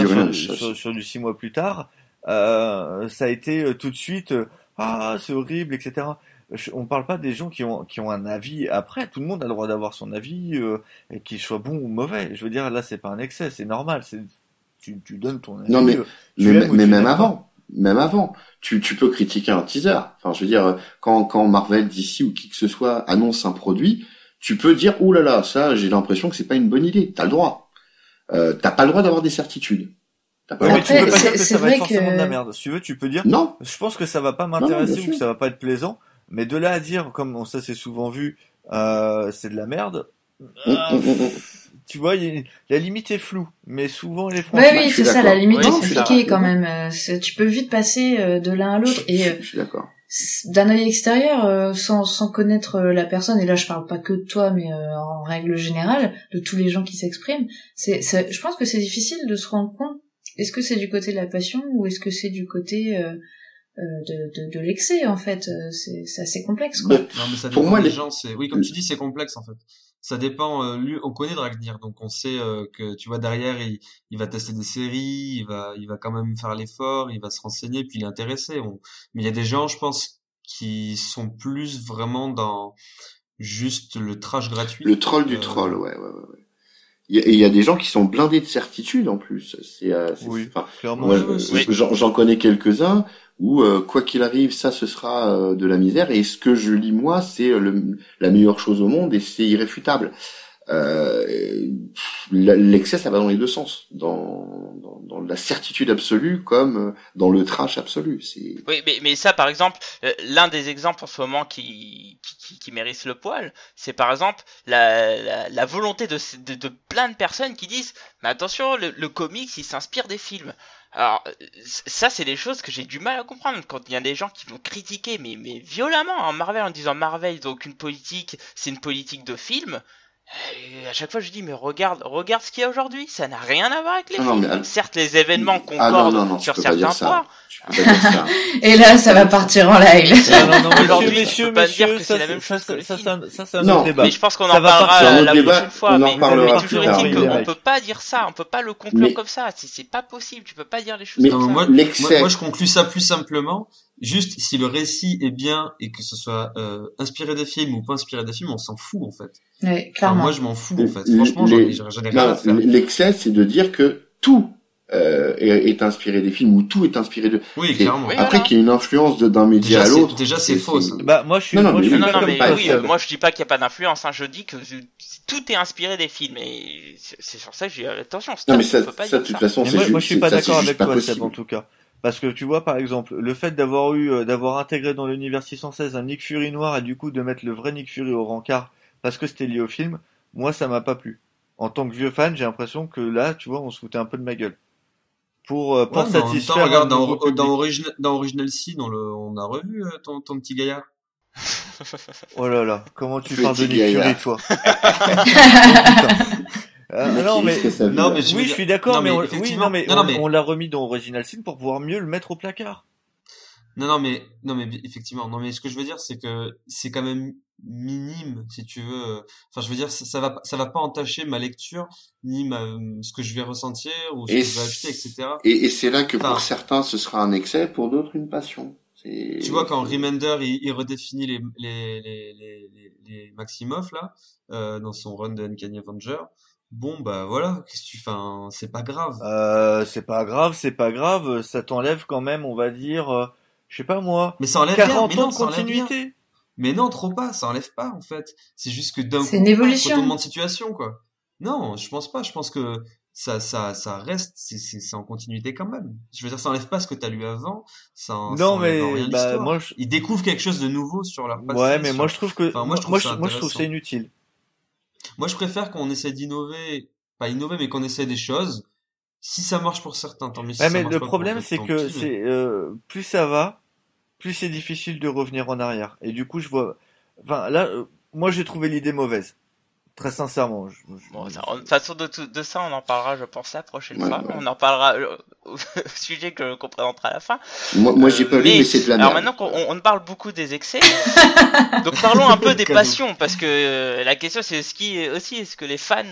Speaker 4: sur, du six mois plus tard. Euh, ça a été euh, tout de suite euh, ah c'est horrible etc. Je- on parle pas des gens qui ont qui ont un avis après. Tout le monde a le droit d'avoir son avis euh, et qu'il soit bon ou mauvais. Je veux dire là c'est pas un excès, c'est normal. C'est tu, tu donnes ton avis.
Speaker 5: Non, mais-
Speaker 4: euh,
Speaker 5: Mais, mais même avant, même avant, tu, tu peux critiquer un teaser. Enfin, je veux dire, quand, quand Marvel, DC ou qui que ce soit annonce un produit, tu peux dire, ouh là là, ça, j'ai l'impression que c'est pas une bonne idée. T'as le droit. Euh, t'as pas le droit d'avoir des certitudes. T'as pas
Speaker 4: Ouais,
Speaker 5: le
Speaker 4: mais
Speaker 5: droit
Speaker 4: tu
Speaker 5: de-
Speaker 4: peux pas
Speaker 2: c'est-
Speaker 4: dire que
Speaker 2: c'est
Speaker 4: ça va être
Speaker 2: vrai
Speaker 4: forcément
Speaker 2: que-
Speaker 4: de la merde. Si tu veux, tu peux dire
Speaker 5: Non,
Speaker 4: Je pense que ça va pas m'intéresser ou que ça va pas être plaisant, mais de là à dire, comme on- ça c'est souvent vu, euh, c'est de la merde. Euh. Tu vois, il y a- la limite est floue, mais souvent elle est franche.
Speaker 2: Ouais,
Speaker 5: je
Speaker 2: oui, c'est ça, la limite
Speaker 1: Oui,
Speaker 2: est compliquée quand même. Euh, Tu peux vite passer euh, de l'un à l'autre et euh,
Speaker 5: Je suis d'accord.
Speaker 2: d'un œil extérieur, euh, sans, sans connaître euh, la personne, et là je parle pas que de toi, mais euh, en règle générale, de tous les gens qui s'expriment, c'est, je pense que c'est difficile de se rendre compte, est-ce que c'est du côté de la passion ou est-ce que c'est du côté euh, de, de, de l'excès en fait c'est, c'est assez complexe quoi.
Speaker 3: Non, mais ça
Speaker 5: Pour moi, les-
Speaker 3: gens. C'est oui, comme tu dis, c'est complexe en fait. Ça dépend. euh, lui, on connaît Dragnir, donc on sait euh, que tu vois derrière, il, il va tester des séries, il va, il va quand même faire l'effort, il va se renseigner, puis il est intéressé. On... Mais il y a des gens, je pense, qui sont plus vraiment dans juste le trash gratuit.
Speaker 5: Le troll du
Speaker 3: Euh,
Speaker 5: troll, ouais, ouais, ouais. ouais. il y, a des gens qui sont blindés de certitude en plus. C'est, euh,
Speaker 4: oui,
Speaker 5: enfin,
Speaker 4: clairement.
Speaker 5: moi, j'en connais quelques-uns où euh, quoi qu'il arrive, ça ce sera euh, de la misère et ce que je lis moi, c'est la meilleure chose au monde et c'est irréfutable. Euh, l'excès, ça va dans les deux sens, dans, dans, dans, la certitude absolue comme dans le trash absolu.
Speaker 1: Oui, mais, mais ça, par exemple, euh, l'un des exemples en ce moment qui, qui, qui mérite le poil, c'est par exemple la, la, la volonté de, de, de, plein de personnes qui disent, mais attention, le, le comics, il s'inspire des films. Alors, ça, c'est des choses que j'ai du mal à comprendre quand il y a des gens qui vont critiquer, mais, mais violemment, en Marvel, en disant Marvel, ils ont aucune politique, c'est une politique de film. Et à chaque fois, je dis, mais regarde, regarde ce qu'il y a aujourd'hui. Ça n'a rien à voir avec les films. Certes, les événements ah, concordent sur certains points.
Speaker 2: Et là, ça va partir en live.
Speaker 4: Aujourd'hui, messieurs, messieurs, ça, c'est la même chose ça, ça, ça, c'est un autre débat.
Speaker 1: Mais je pense qu'on en parlera la prochaine fois. Mais, toujours est-il qu'on peut pas dire ça. On peut pas le conclure comme ça. C'est pas possible. Tu peux pas dire les choses comme ça.
Speaker 3: Moi, je conclus ça plus simplement. Juste, si le récit est bien et que ce soit euh, inspiré des films ou pas inspiré des films, on s'en fout en fait.
Speaker 2: Oui, clairement.
Speaker 3: moi, je m'en fous en fait. Franchement, j'en ai rien à faire.
Speaker 5: L'excès, c'est de dire que tout euh, est, inspiré des films ou tout est inspiré de.
Speaker 3: Oui, clairement.
Speaker 5: Après qu'il y ait une influence d'un média à l'autre.
Speaker 3: Déjà, c'est faux. Ça.
Speaker 4: Bah, moi, je suis.
Speaker 1: Non,
Speaker 4: non, moi,
Speaker 1: mais,
Speaker 4: je suis
Speaker 1: non, non, mais oui, moi, je dis pas qu'il n'y a pas d'influence. Hein, je dis que tout est inspiré des films. Et c'est sur ça que j'ai attention.
Speaker 5: Non, mais ça, ça, de toute façon,
Speaker 4: c'est moi, moi, je suis pas d'accord avec toi, Seb, en tout cas. Parce que tu vois, par exemple, le fait d'avoir eu, euh, d'avoir intégré dans l'univers 616 un Nick Fury noir et du coup de mettre le vrai Nick Fury au rencard parce que c'était lié au film, moi ça m'a pas plu. En tant que vieux fan, j'ai l'impression que là, tu vois, on se foutait un peu de ma gueule. Pour, euh, pour satisfaire.
Speaker 3: Temps, regarde, dans, dans, Original, dans Original C, dans le, on a revu euh, ton, ton petit gaillard.
Speaker 4: oh là là, comment tu parles de Nick Fury, toi Euh, non, mais, non, mais oui, je suis d'accord, mais, on, oui, non, mais, on, l'a remis dans Original Sin pour pouvoir mieux le mettre au placard.
Speaker 3: Non, non, mais, non, mais effectivement, non, mais ce que je veux dire, c'est que c'est quand même minime, si tu veux. Enfin, je veux dire, ça, ça, va, ça va pas entacher ma lecture, ni ma, ce que je vais ressentir, ou ce que je vais acheter, etc.
Speaker 5: Et, et c'est là que pour certains, ce sera un excès, pour d'autres, une passion.
Speaker 3: Tu vois, quand Remender, il, il redéfinit les, les, les, les, les Maximoff, là, euh, dans son run de Uncanny Avenger, Bon bah voilà, qu'est-ce que tu fais C'est pas grave.
Speaker 4: Euh, c'est pas grave, c'est pas grave. Ça t'enlève quand même, on va dire, euh, je sais pas moi.
Speaker 3: Mais ça enlève
Speaker 4: 40
Speaker 3: ans
Speaker 4: de continuité.
Speaker 3: Mais non, trop pas, ça enlève pas en fait. C'est juste que d'un coup,
Speaker 2: une évolution.
Speaker 3: retournement de situation quoi. Non, je pense pas. Je pense que ça, ça, ça reste, c'est, en continuité quand même. Je veux dire, ça enlève pas ce que t'as lu avant. Ça,
Speaker 4: non mais bah, moi, je...
Speaker 3: ils découvrent quelque chose de nouveau sur leur
Speaker 4: passé. Ouais, mais moi je trouve que, moi je trouve, moi, je trouve c'est inutile.
Speaker 3: Moi, je préfère qu'on essaie d'innover, pas innover, mais qu'on essaie des choses. Si ça marche pour certains, tant mieux. Si
Speaker 4: mais le problème, c'est que c'est euh, plus ça va, plus c'est difficile de revenir en arrière. Et du coup, je vois. Enfin, là, euh, moi, j'ai trouvé l'idée mauvaise. Très sincèrement. Je,
Speaker 1: Bon, de toute façon, de, de, ça, on en parlera, je pense, la prochaine fois. On en parlera euh, au, sujet que qu'on présentera à la fin.
Speaker 5: Moi, moi j'ai pas lu, mais c'est de la
Speaker 1: merde. Alors maintenant qu'on on parle beaucoup des excès, donc parlons un peu des passions, parce que euh, la question c'est ce qui aussi est-ce que les fans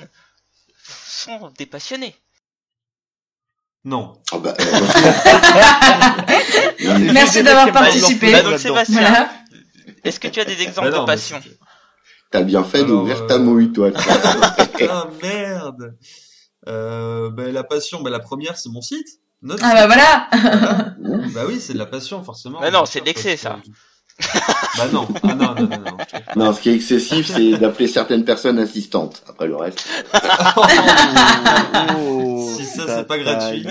Speaker 1: sont des passionnés?
Speaker 3: Non.
Speaker 5: Oh bah,
Speaker 2: euh, Merci d'avoir participé.
Speaker 1: Bah, donc Sébastien, voilà. est-ce que tu as des exemples bah de passion?
Speaker 5: T'as bien fait d'ouvrir ta mouille, toi.
Speaker 3: ah merde. Euh, ben, la passion, ben, la première, c'est mon site.
Speaker 2: ah bah voilà.
Speaker 3: bah oui, c'est de la passion, forcément.
Speaker 1: Mais non, c'est de l'excès, ça.
Speaker 3: Bah non. Ah, non, non, non, non.
Speaker 5: Non, ce qui est excessif, c'est d'appeler certaines personnes assistantes. Après le reste.
Speaker 3: oh, si ça, c'est pas gratuit.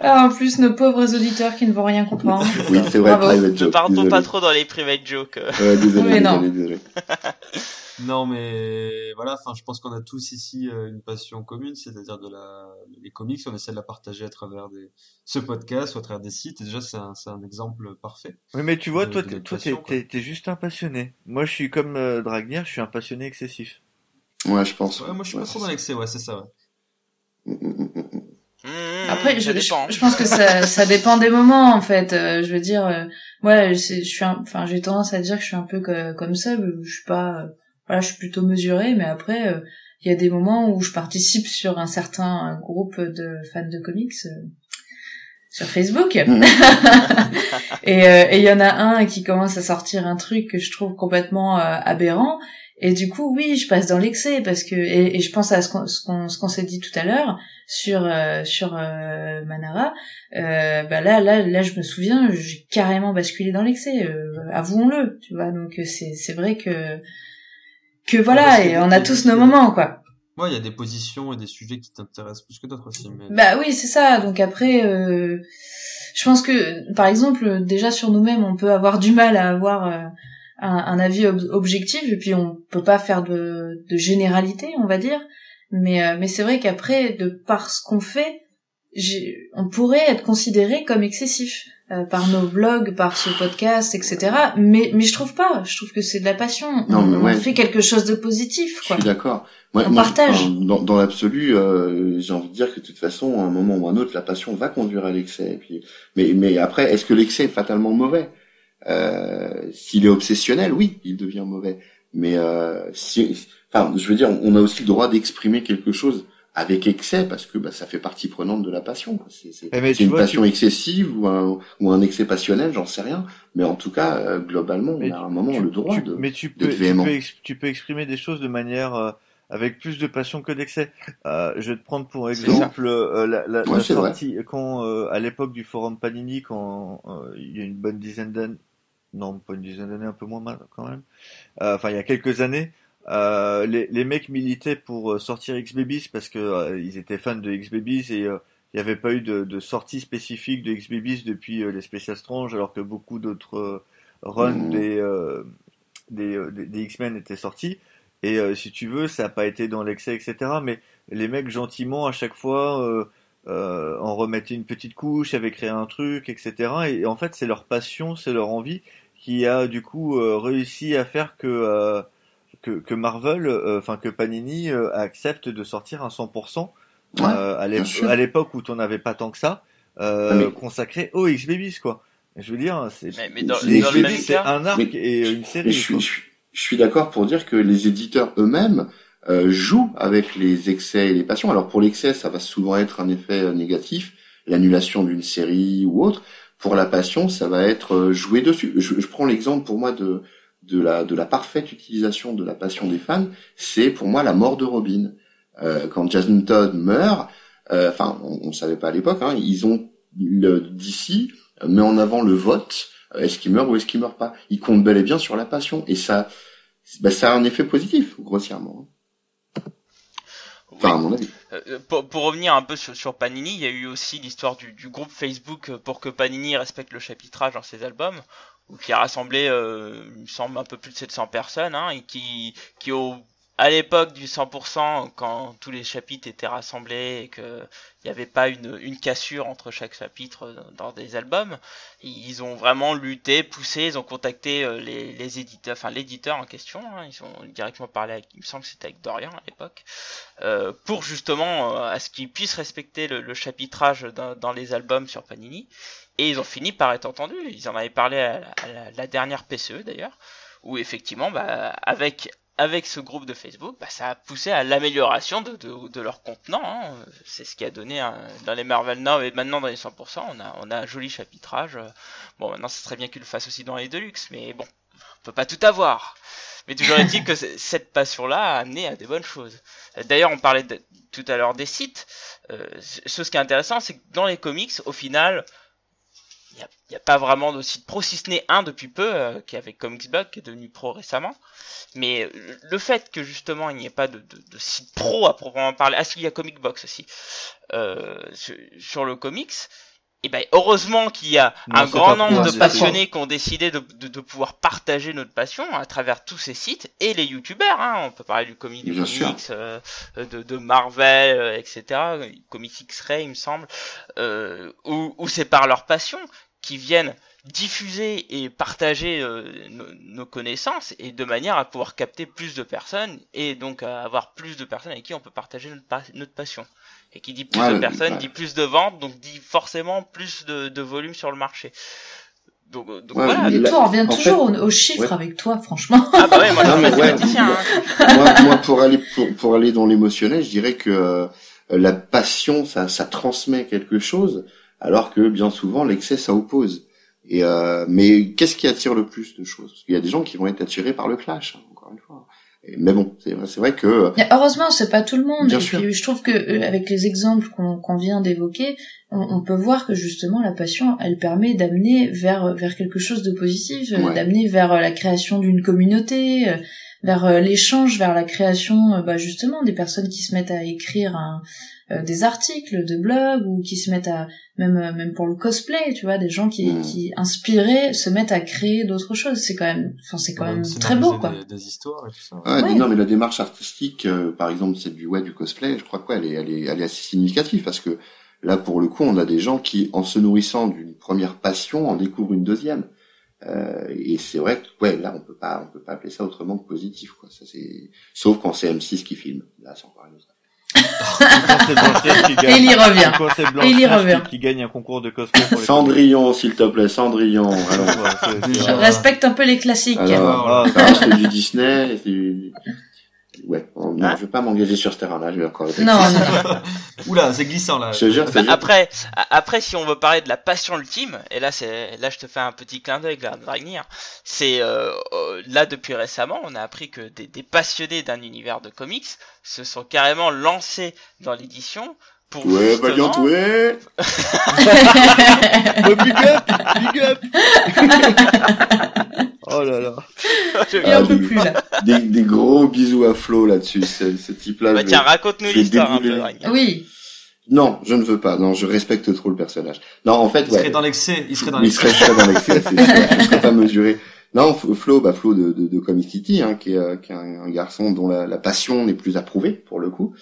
Speaker 2: Ah, en plus, nos pauvres auditeurs qui ne vont rien comprendre.
Speaker 5: Oui, c'est vrai, private joke.
Speaker 1: Ne partons pas trop dans les private jokes.
Speaker 5: Ouais, désolé, désolé, non. désolé.
Speaker 3: Non, mais voilà, enfin, je pense qu'on a tous ici euh, une passion commune, c'est-à-dire de la, les comics. On essaie de la partager à travers des, ce podcast ou à travers des sites. Et déjà, c'est un, c'est un exemple parfait.
Speaker 4: Oui, mais tu vois, toi, t'es, toi, t'es, t'es, juste un passionné. Moi, je suis comme euh, Dragnir, je suis un passionné excessif.
Speaker 5: Ouais, je pense.
Speaker 3: Ouais, moi, je suis pas trop dans l'excès, ouais, c'est ça, ouais.
Speaker 5: Mm, mm, mm,
Speaker 1: Mmh,
Speaker 2: Après, je, je, pense que ça, ça dépend des moments en fait. Euh, je veux dire, euh, ouais, je suis, enfin, j'ai tendance à dire que je suis un peu comme ça. Je suis pas, voilà, je suis plutôt mesurée, mais après, euh, il y a des moments où je participe sur un certain groupe de fans de comics sur Facebook. Mmh. et il y en a un qui commence à sortir un truc que je trouve complètement aberrant Et du coup, oui, je passe dans l'excès parce que et, et, je pense à ce qu'on ce qu'on s'est dit tout à l'heure sur euh, sur euh, Manara. Euh, bah là là là, je me souviens, j'ai carrément basculé dans l'excès. Euh, avouons-le, tu vois. Donc c'est c'est vrai que que voilà, et on a tous nos moments, quoi.
Speaker 3: Ouais, il y a des positions et des sujets qui t'intéressent plus que d'autres aussi. Mais...
Speaker 2: Bah oui, c'est ça. Donc après, euh, je pense que, par exemple, déjà sur nous-mêmes, on peut avoir du mal à avoir un, un avis objectif et puis on peut pas faire de, de généralité on va dire mais euh, mais c'est vrai qu'après de par ce qu'on fait on pourrait être considéré comme excessif euh, par nos blogs, par ce podcast, etc. Mais mais je trouve pas. Je trouve que c'est de la passion. Non, on, on, fait quelque chose de positif. Quoi.
Speaker 5: Je suis d'accord.
Speaker 2: on partage.
Speaker 5: dans, dans l'absolu, euh, j'ai envie de dire que de toute façon, à un moment ou à un autre, la passion va conduire à l'excès. Puis, mais mais après, est-ce que l'excès est fatalement mauvais? Euh, S'il est obsessionnel, oui, il devient mauvais. Mais euh, si, enfin, je veux dire, on a aussi le droit d'exprimer quelque chose avec excès parce que bah, ça fait partie prenante de la passion. C'est eh, une passion excessive ou un, ou un excès passionnel, j'en sais rien. Mais en tout cas, euh, globalement, on a un moment le droit de.
Speaker 4: Mais tu peux, tu peux, tu peux, exprimer des choses de manière euh, avec plus de passion que d'excès. Euh, je vais te prendre pour exemple euh, la, la, la sortie quand à l'époque du forum Panini, quand il y a une bonne dizaine d'années, non pas une dizaine d'années, un peu moins mal quand même. Euh, enfin, il y a quelques années, euh, les, les, mecs militaient pour euh, sortir X-Babies parce que ils étaient fans de X-Babies et il n'y avait pas eu de, de, sortie spécifique de X-Babies depuis les Special Strange, alors que beaucoup d'autres runs mmh. des, des, des, X-Men étaient sortis. Et si tu veux, ça n'a pas été dans l'excès, etc. Mais les mecs gentiment à chaque fois euh, en remettaient une petite couche, avaient créé un truc, etc. Et, en fait, c'est leur passion, c'est leur envie qui a du coup euh, réussi à faire que euh, que, que, Marvel, euh, enfin que Panini accepte de sortir un 100% à l'époque où tu n'avais pas tant que ça consacré aux X Babies quoi. Je veux dire, c'est un arc et une série.
Speaker 5: Je, je suis d'accord pour dire que les éditeurs eux-mêmes euh, joue avec les excès et les passions. Alors pour l'excès, ça va souvent être un effet euh, négatif, l'annulation d'une série ou autre. Pour la passion, ça va être euh, jouer dessus. Je, prends l'exemple pour moi de de la de la parfaite utilisation de la passion des fans. C'est pour moi la mort de Robin. Euh, quand Jason Todd meurt, enfin on, ne savait pas à l'époque, hein, ils ont d'ici met en avant le vote. Est-ce qu'il meurt ou est-ce qu'il meurt pas Il compte bel et bien sur la passion et ça, bah, ça a un effet positif grossièrement. Hein.
Speaker 1: Euh, pour, revenir un peu sur, Panini, il y a eu aussi l'histoire du, groupe Facebook pour que Panini respecte le chapitrage dans ses albums, qui a rassemblé, euh, il me semble, un peu plus de 700 personnes, hein, et qui, qui au à l'époque du 100%, quand tous les chapitres étaient rassemblés et qu'il n'y avait pas une, une, cassure entre chaque chapitre dans des albums, ils ont vraiment lutté, poussé, ils ont contacté euh, les, les éditeurs, enfin l'éditeur en question, hein, ils ont directement parlé avec, il me semble que c'était avec Dorian à l'époque, euh, pour justement euh, à ce qu'ils puissent respecter le, chapitrage dans, les albums sur Panini. Et ils ont fini par être entendus, ils en avaient parlé à la, la dernière PCE d'ailleurs, où effectivement, bah, avec avec ce groupe de Facebook, bah, ça a poussé à l'amélioration de, leur contenant. Hein. C'est ce qui a donné dans les Marvel Now et maintenant dans les 100%, on a, un joli chapitrage. Bon, maintenant, ce serait bien qu'ils le fassent aussi dans les Deluxe, mais bon, on peut pas tout avoir. Mais toujours est-il que cette passion-là a amené à des bonnes choses. D'ailleurs, on parlait tout à l'heure des sites. Euh, ce qui est intéressant, c'est que dans les comics, au final, n'y a, pas vraiment de site pro, si ce n'est un depuis peu, euh, qui est avec Comicsbug, qui est devenu pro récemment. Mais euh, le fait que justement il n'y ait pas de, de, site pro à proprement parler, ah qu'il y a Comic Box aussi, euh, sur, le comics, et eh ben heureusement qu'il y a un grand nombre de passionnés qui ont décidé de, de, pouvoir partager notre passion à travers tous ces sites et les youtubeurs. Hein, on peut parler du comic comics, euh, de, de, Marvel, euh, etc. Comics X-Ray, il me semble, euh, où, où c'est par leur passion qui viennent diffuser et partager euh, nos, connaissances et de manière à pouvoir capter plus de personnes et donc à avoir plus de personnes avec qui on peut partager notre, notre passion. Et qui dit plus de personnes dit plus de ventes, donc dit forcément plus de, de volume sur le marché.
Speaker 2: Donc, donc voilà. Et toi, on revient toujours aux, chiffres avec toi, franchement.
Speaker 1: Ah bah ouais, moi, je
Speaker 5: hein. moi, moi, pour aller pour, pour aller dans l'émotionnel, je dirais que euh, la passion, ça, ça transmet quelque chose, alors que bien souvent l'excès, ça oppose. Et euh, mais qu'est-ce qui attire le plus de choses? Parce qu'il y a des gens qui vont être attirés par le clash, hein, encore une fois. Mais bon, c'est vrai que
Speaker 2: Mais heureusement, c'est pas tout le monde.
Speaker 5: Bien
Speaker 2: et
Speaker 5: sûr.
Speaker 2: puis, je trouve que euh, avec les exemples qu'on vient d'évoquer, on, on peut voir que justement la passion, elle permet d'amener vers vers quelque chose de positif, euh,
Speaker 5: Ouais.
Speaker 2: d'amener vers euh, la création d'une communauté, euh, vers euh, l'échange, vers la création, euh, bah, justement, des personnes qui se mettent à écrire un- euh, des articles de blog ou qui se mettent à même même pour le cosplay, tu vois, des gens qui qui inspirés se mettent à créer d'autres choses. C'est quand même, enfin, c'est quand
Speaker 3: Même
Speaker 2: même très beau, quoi.
Speaker 3: Des, des histoires et tout ça.
Speaker 5: Ouais,
Speaker 2: Ouais.
Speaker 5: non, mais la démarche artistique, euh, par exemple, celle du ouais, du cosplay, je crois que ouais, elle est, elle est, elle est assez significative parce que là, pour le coup, on a des gens qui, en se nourrissant d'une première passion, en découvrent une deuxième. Euh, et c'est vrai que ouais, là, on peut pas, on peut pas appeler ça autrement que positif, quoi. Ça c'est, sauf quand c'est M6 qui filme. Là, c'est encore une autre.
Speaker 4: C'est gagne-
Speaker 2: Et il y revient.
Speaker 4: C'est
Speaker 2: Et il y revient.
Speaker 4: qui, qui gagne un concours de cosplay pour les
Speaker 5: Cendrillon, s'il te plaît, Cendrillon. Alors,
Speaker 4: Ouais, c'est- c'est-
Speaker 3: Déjà.
Speaker 2: Respecte un peu les classiques.
Speaker 5: alors,
Speaker 4: Ah,
Speaker 5: ça reste du Disney. Ouais, non, non, je vais pas m'engager sur ce terrain-là. Je vais encore.
Speaker 2: Non, non.
Speaker 3: Oula, c'est glissant là.
Speaker 5: Je te jure,
Speaker 1: Bah, après, après, si on veut parler de la passion ultime, et là, c'est, là, je te fais un petit clin d'œil Dragnir. C'est euh, euh, là depuis récemment, on a appris que des, des passionnés d'un univers de comics se sont carrément lancés dans l'édition pour
Speaker 5: Ouais,
Speaker 1: justement-
Speaker 5: Valiant, ouais.
Speaker 4: Oh, big up, big up. oh là là.
Speaker 1: Je-
Speaker 2: Il
Speaker 5: Ah,
Speaker 2: peut
Speaker 5: des-
Speaker 2: plus là.
Speaker 5: Des, des gros bisous à Flo là-dessus. Ce, ce type-là.
Speaker 1: Bah tiens, raconte-nous l'histoire un peu,
Speaker 5: débouler.
Speaker 1: Dragnir.
Speaker 2: Oui.
Speaker 5: Non, je ne veux pas. Non, je respecte trop le personnage. Non, en fait,
Speaker 3: Il
Speaker 5: ouais.
Speaker 3: serait dans l'excès. Il serait dans
Speaker 5: Oui, il
Speaker 3: l'excès.
Speaker 5: serait, dans l'excès, c'est sûr. Je serais pas mesuré. Non, Flo, bah Flo de, de, de Comic City, hein, qui est, euh, qui est un, un garçon dont la, la passion n'est plus approuvée pour le coup,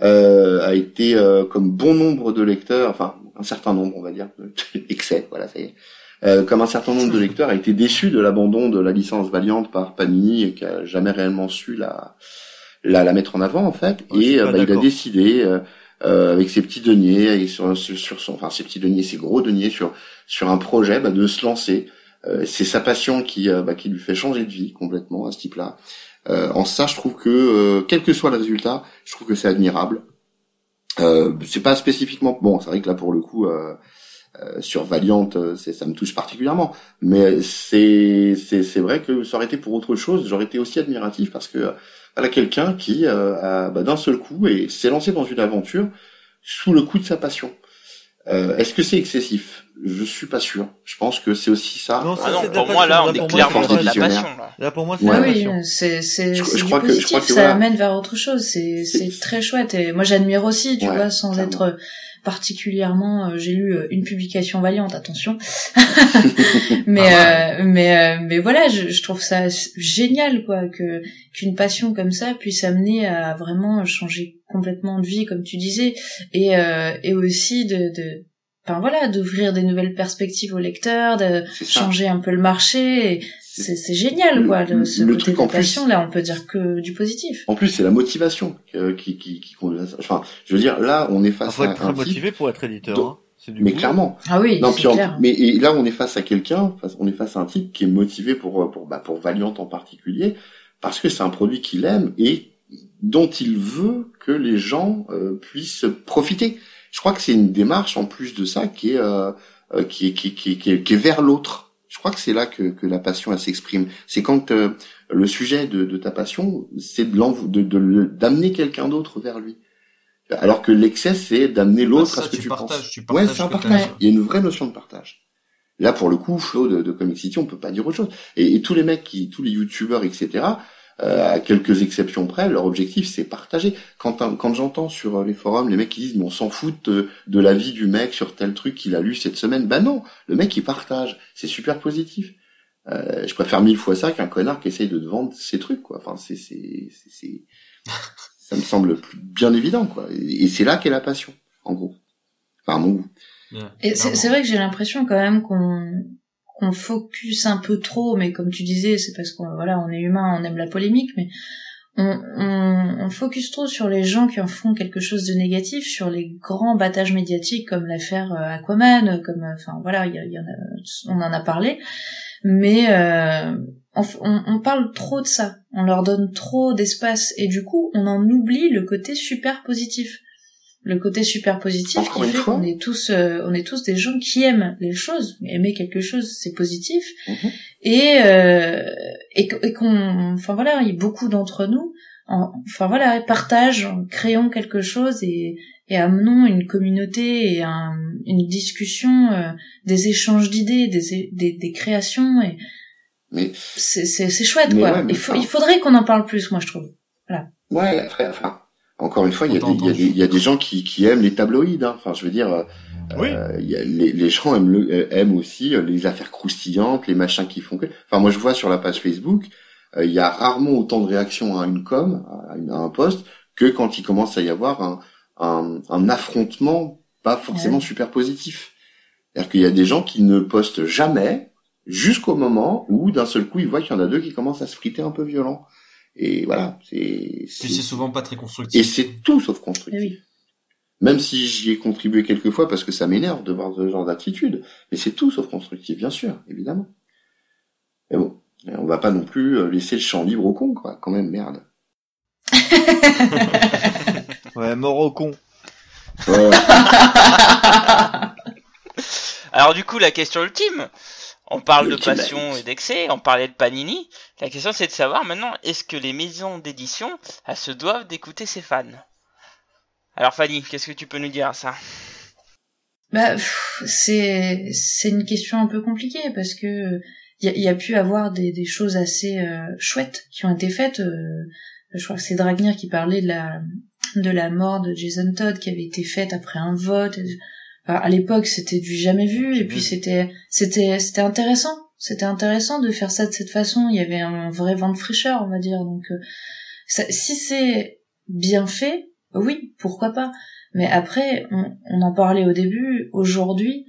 Speaker 5: euh, a été euh, comme bon nombre de lecteurs, enfin un certain nombre, on va dire, excès, voilà, ça y est. Euh, comme un certain nombre de lecteurs a été déçu de l'abandon de la licence Valiant par Panini et qui a jamais réellement su la la, la mettre en avant en fait.
Speaker 3: Ouais,
Speaker 5: et euh, bah, il a décidé euh, euh, avec ses petits deniers et sur, sur, son, enfin ses petits deniers, ses gros deniers sur sur un projet bah, de se lancer. Euh, c'est sa passion qui bah, qui lui fait changer de vie complètement à ce type-là. Euh, en ça, je trouve que euh, quel que soit le résultat, je trouve que c'est admirable. Euh, c'est pas spécifiquement bon, c'est vrai que là pour le coup euh, euh, sur Valiant, euh, c'est ça me touche particulièrement. Mais c'est c'est c'est vrai que ça aurait été pour autre chose, j'aurais été aussi admiratif parce que euh, voilà quelqu'un qui euh, a bah, d'un seul coup et s'est lancé dans une aventure sous le coup de sa passion. Euh, Est-ce que c'est excessif? Je suis pas sûr. Je pense que c'est aussi ça.
Speaker 4: Non,
Speaker 1: Ah non, pour moi là, on
Speaker 4: Là,
Speaker 1: est clairement dans
Speaker 5: de
Speaker 1: la passion là.
Speaker 4: Là, pour moi, c'est
Speaker 5: Ouais.
Speaker 4: la
Speaker 2: oui,
Speaker 4: passion.
Speaker 2: c'est c'est
Speaker 5: Je-
Speaker 2: c'est
Speaker 5: je
Speaker 2: du
Speaker 5: crois que- je
Speaker 2: positif,
Speaker 5: crois que
Speaker 2: ça
Speaker 5: voilà.
Speaker 2: amène vers autre chose. C'est c'est
Speaker 5: C'est-
Speaker 2: très chouette et moi j'admire aussi, tu
Speaker 5: Ouais,
Speaker 2: vois, sans
Speaker 5: clairement.
Speaker 2: être particulièrement. euh, J'ai lu euh, une publication Valiante, attention. mais
Speaker 3: Ah
Speaker 2: euh, mais euh, mais voilà, je, je trouve ça génial quoi que qu'une passion comme ça puisse amener à vraiment changer complètement de vie, comme tu disais, et euh, et aussi de de Enfin voilà, d'ouvrir des nouvelles perspectives aux lecteurs, de changer un peu le marché.
Speaker 5: C'est-
Speaker 2: génial,
Speaker 5: Le-
Speaker 2: quoi. Le, ce
Speaker 5: le
Speaker 2: côté
Speaker 5: truc
Speaker 2: de
Speaker 5: en plus-
Speaker 2: passion, là, on peut dire que du positif.
Speaker 5: En plus, c'est la motivation euh, qui, qui, qui conduit à ça. Enfin, je veux dire, là, on est
Speaker 4: Il
Speaker 5: face
Speaker 4: faut
Speaker 5: à
Speaker 4: être très motivé pour être éditeur. Hein. C'est du
Speaker 5: mais
Speaker 4: boulot.
Speaker 5: clairement.
Speaker 2: Ah oui,
Speaker 5: Non,
Speaker 2: c'est
Speaker 5: puis en-
Speaker 2: clair.
Speaker 5: mais et là, on est face à quelqu'un, on est face à un type qui est motivé pour pour bah, pour Valiant en particulier, parce que c'est un produit qu'il aime et dont il veut que les gens euh, puissent profiter. Je crois que c'est une démarche en plus de ça qui est euh, euh, qui est qui, est- qui, est- qui qui est vers l'autre. Je crois que c'est là que, que la passion elle s'exprime. C'est quand euh, le sujet de, de ta passion, c'est de d'amener quelqu'un d'autre vers lui. Alors que l'excès, c'est d'amener l'autre
Speaker 3: ça,
Speaker 5: à ce que
Speaker 3: tu
Speaker 5: tu,
Speaker 3: partages,
Speaker 5: penses.
Speaker 3: tu
Speaker 5: ouais,
Speaker 3: partages
Speaker 5: c'est un partage. Il y a une vraie notion de partage. Là, pour le coup, Flo de, de Comic City, on peut pas dire autre chose. Et, et tous les mecs, qui, tous les youtubeurs, etc., euh, à quelques exceptions près, leur objectif, c'est partager. Quand, un- quand j'entends sur les forums les mecs qui disent, mais on s'en fout de, de la vie du mec sur tel truc qu'il a lu cette semaine, bah non, le mec, il partage. C'est super positif. Euh, je préfère mille fois ça qu'un connard qui essaye de te vendre ses trucs, quoi. Enfin, c'est, c'est, c'est, c'est- ça me semble bien évident, quoi. Et, et c'est là qu'est la passion, en gros. Enfin, à mon goût.
Speaker 3: Yeah,
Speaker 2: Et c'est vrai que j'ai l'impression quand même qu'on qu'on focus un peu trop, mais comme tu disais, c'est parce qu'on voilà, on est humain, on aime la polémique, mais on, on, on focus trop sur les gens qui en font quelque chose de négatif, sur les grands battages médiatiques comme l'affaire euh, Aquaman, comme euh, enfin voilà, on en a parlé, mais euh, on, on parle trop de ça, on leur donne trop d'espace et du coup on en oublie le côté super positif le côté super positif
Speaker 5: Encore
Speaker 2: qui fait qu'on est tous euh, on est tous des gens qui aiment les choses mais aimer quelque chose c'est positif
Speaker 5: Mhm.
Speaker 2: et euh, et, qu'on enfin voilà, il y a beaucoup d'entre nous enfin voilà, partagent, créons quelque chose et, et amenons une communauté et un, une discussion, euh, des échanges d'idées, des, des, des, créations et
Speaker 5: mais
Speaker 2: c'est c'est chouette quoi. il, faut, il faudrait qu'on en parle plus, moi je trouve. Voilà.
Speaker 5: Ouais, après, enfin, encore une fois, il y, a des, y y a gens qui, qui aiment les tabloïds. Hein. Enfin, je veux dire, euh, oui. euh, y a, les, les gens aiment, le, euh, aiment aussi les affaires croustillantes, les machins qui font que. Enfin, moi, je vois sur la page Facebook, euh, il y a rarement autant de réactions à une com, à, une, à, un post, que quand il commence à y avoir un, un, un affrontement pas forcément super positif. C'est-à-dire qu'il y a des gens qui ne postent jamais jusqu'au moment où d'un seul coup ils voient qu'il y en a deux qui commencent à se friter un peu violent. Et voilà, c'est.
Speaker 3: C'est souvent pas très constructif.
Speaker 5: Et c'est tout sauf constructif. Oui. Même si j'y ai contribué quelques fois parce que ça m'énerve de voir ce genre d'attitude, mais c'est tout sauf constructif, bien sûr, évidemment. Mais bon, on va pas non plus euh, laisser le champ libre au con, quoi. Quand même, merde.
Speaker 4: ouais, mort au con.
Speaker 1: Alors du coup, la question ultime, on parle de passion et d'excès, on parlait de Panini. La question c'est de savoir maintenant, est-ce que les maisons d'édition elles se doivent d'écouter ses fans? Alors Fanny, qu'est-ce que tu peux nous dire à ça?
Speaker 2: Bah c'est c'est une question un peu compliquée parce que il y a, pu avoir des, des choses assez euh, chouettes qui ont été faites. Euh, je crois que c'est Dragnir qui parlait de la de la mort de Jason Todd qui avait été faite après un vote à l'époque c'était du jamais vu et puis c'était c'était c'était intéressant. C'était intéressant de faire ça de cette façon. Il y avait un vrai vent de fraîcheur on va dire. Donc euh, si c'est bien fait oui pourquoi pas. Mais après on, on en parlait au début. Aujourd'hui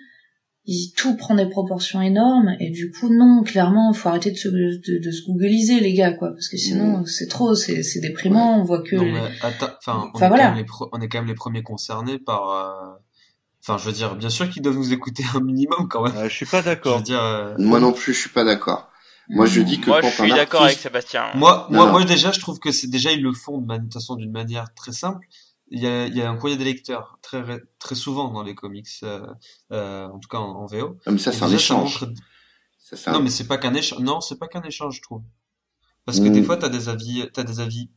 Speaker 2: tout prend des proportions énormes. Et du coup non clairement faut arrêter de se de, de se googliser les gars quoi. Parce que sinon mmh. c'est trop c'est c'est déprimant. On voit que
Speaker 3: non, mais on, est quand même les on est quand même les premiers concernés par euh, Enfin, je veux dire, bien sûr qu'ils doivent nous écouter un minimum quand même.
Speaker 4: Euh, je suis pas d'accord.
Speaker 5: Euh, moi non plus, je suis pas d'accord. Moi, je dis que
Speaker 1: moi, je suis d'accord avec Sébastien.
Speaker 3: Moi, moi, moi, déjà, je trouve que c'est déjà ils le font de toute façon d'une manière très simple. Il y a, il y a un courrier des lecteurs très très souvent dans les comics, euh, euh en tout cas en, VO.
Speaker 5: Ah, mais ça, c'est un échange.
Speaker 3: Ça, non, mais c'est pas qu'un échange. Non, c'est pas qu'un échange, je trouve. Parce que des fois, t'as des avis, t'as des avis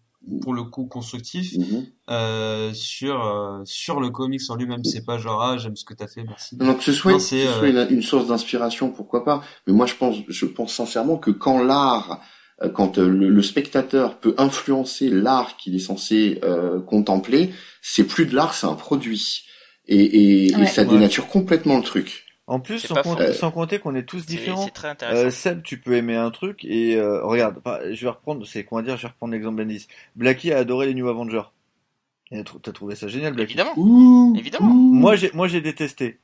Speaker 3: pour le coup constructif mhm. euh, sur euh, sur le comics en lui-même. C'est pas genre ah j'aime ce que t'as fait merci.
Speaker 5: Donc ce soit, c'est euh, une, source d'inspiration pourquoi pas. Mais moi je pense je pense sincèrement que quand l'art euh, quand le, spectateur peut influencer l'art qu'il est censé contempler c'est plus de l'art c'est un produit. Et, et, et ça dénature complètement le truc
Speaker 4: en plus, sans, compter, sans compter qu'on est tous différents. C'est très intéressant. Euh, Seb, tu peux aimer un truc et euh, regarde, je vais reprendre, c'est comment dire, je vais reprendre l'exemple Bendis. Blackie a adoré les New Avengers. T'as trouvé ça génial, Blackie
Speaker 1: Évidemment. Évidemment.
Speaker 4: Moi, j'ai, moi, j'ai détesté.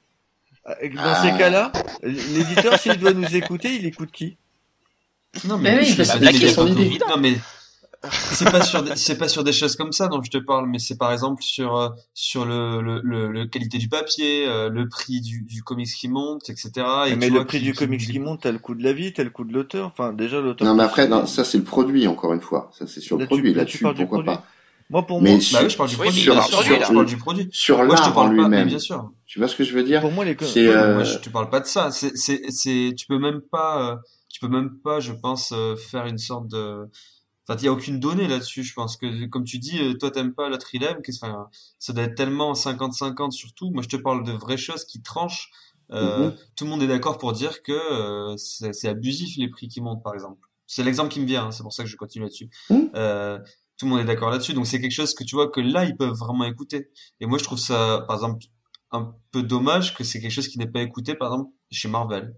Speaker 4: Euh, dans ces ah. cas-là, l'éditeur, s'il doit nous écouter, il écoute qui?
Speaker 1: Non, mais, oui, c'est
Speaker 3: Non, mais c'est pas sur c'est pas sur des choses comme ça dont je te parle mais c'est par exemple sur euh, sur le, le, le, qualité du papier euh, le prix du, du comics qui monte etc
Speaker 4: et mais le prix du comics qui monte t'as le coût de la vie t'as le coût de l'auteur enfin déjà l'auteur
Speaker 5: non mais après non, ça c'est le produit encore une fois. Ça c'est sur le produit. là-dessus pourquoi pas.
Speaker 4: Moi pour
Speaker 5: mais
Speaker 4: moi
Speaker 5: sur, bah
Speaker 3: je parle du produit sur, sur, je parle du produit.
Speaker 5: Sur l'art en lui-même. bien sûr. Tu vois ce que je veux dire
Speaker 4: pour moi les
Speaker 5: c'est
Speaker 3: euh... moi, je te parle pas de ça. C'est c'est c'est tu peux même pas euh, tu peux même pas je pense faire une sorte de Enfin, il y a aucune donnée là-dessus. Je pense que, comme tu dis, euh, toi t'aimes pas la trilemme, que enfin, ça doit être tellement 50-50 surtout. Moi, je te parle de vraies choses qui tranchent. Euh, mhm. Tout le monde est d'accord pour dire que euh, c'est abusif les prix qui montent, par exemple. C'est l'exemple qui me vient. Hein, c'est pour ça que je continue là-dessus. Mhm. Euh, tout le monde est d'accord là-dessus. Donc c'est quelque chose que tu vois que là ils peuvent vraiment écouter. Et moi, je trouve ça, par exemple, un peu dommage que c'est quelque chose qui n'est pas écouté, par exemple, chez Marvel.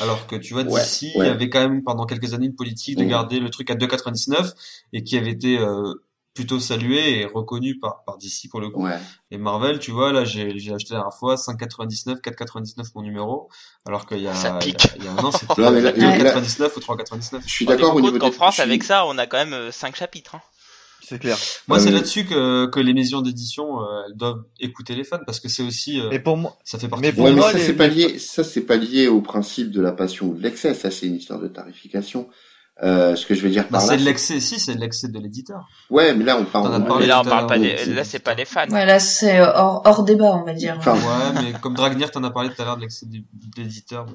Speaker 3: Alors que tu vois, d'ici, il y avait quand même pendant quelques années une politique de garder le truc à 2,99 et qui avait été euh, plutôt salué et reconnu par, par DC pour le coup. Et Marvel, tu vois, là, j'ai, j'ai acheté la dernière fois 5,99, 4,99 mon numéro, alors qu'il y a, il y, a, un an, c'était 2,99 ou 3,99.
Speaker 5: Je suis d'accord au niveau
Speaker 1: qu'en France, avec ça, on a quand même 5 euh, chapitres. Hein.
Speaker 4: C'est clair.
Speaker 3: Moi, c'est là-dessus que, que les maisons d'édition euh, elles doivent écouter les fans parce que c'est aussi. Euh,
Speaker 4: et pour moi,
Speaker 3: ça fait partie.
Speaker 5: Mais pour moi, ça c'est pas lié. Ça c'est pas lié au principe de la passion ou de l'excès. Ça c'est une histoire de tarification. Euh, ce que je veux dire
Speaker 3: Bah,
Speaker 5: par
Speaker 3: c'est
Speaker 5: là.
Speaker 3: de l'excès, si, c'est de l'excès de l'éditeur.
Speaker 5: Ouais, mais là on parle. On-
Speaker 1: Mais là, on parle pas des, là, c'est pas les fans.
Speaker 2: Ouais, là, c'est hors, hors débat, on va dire.
Speaker 5: Enfin,
Speaker 3: Ouais, mais comme Dragnir, t'en as parlé tout à l'heure de l'excès de l'éditeur.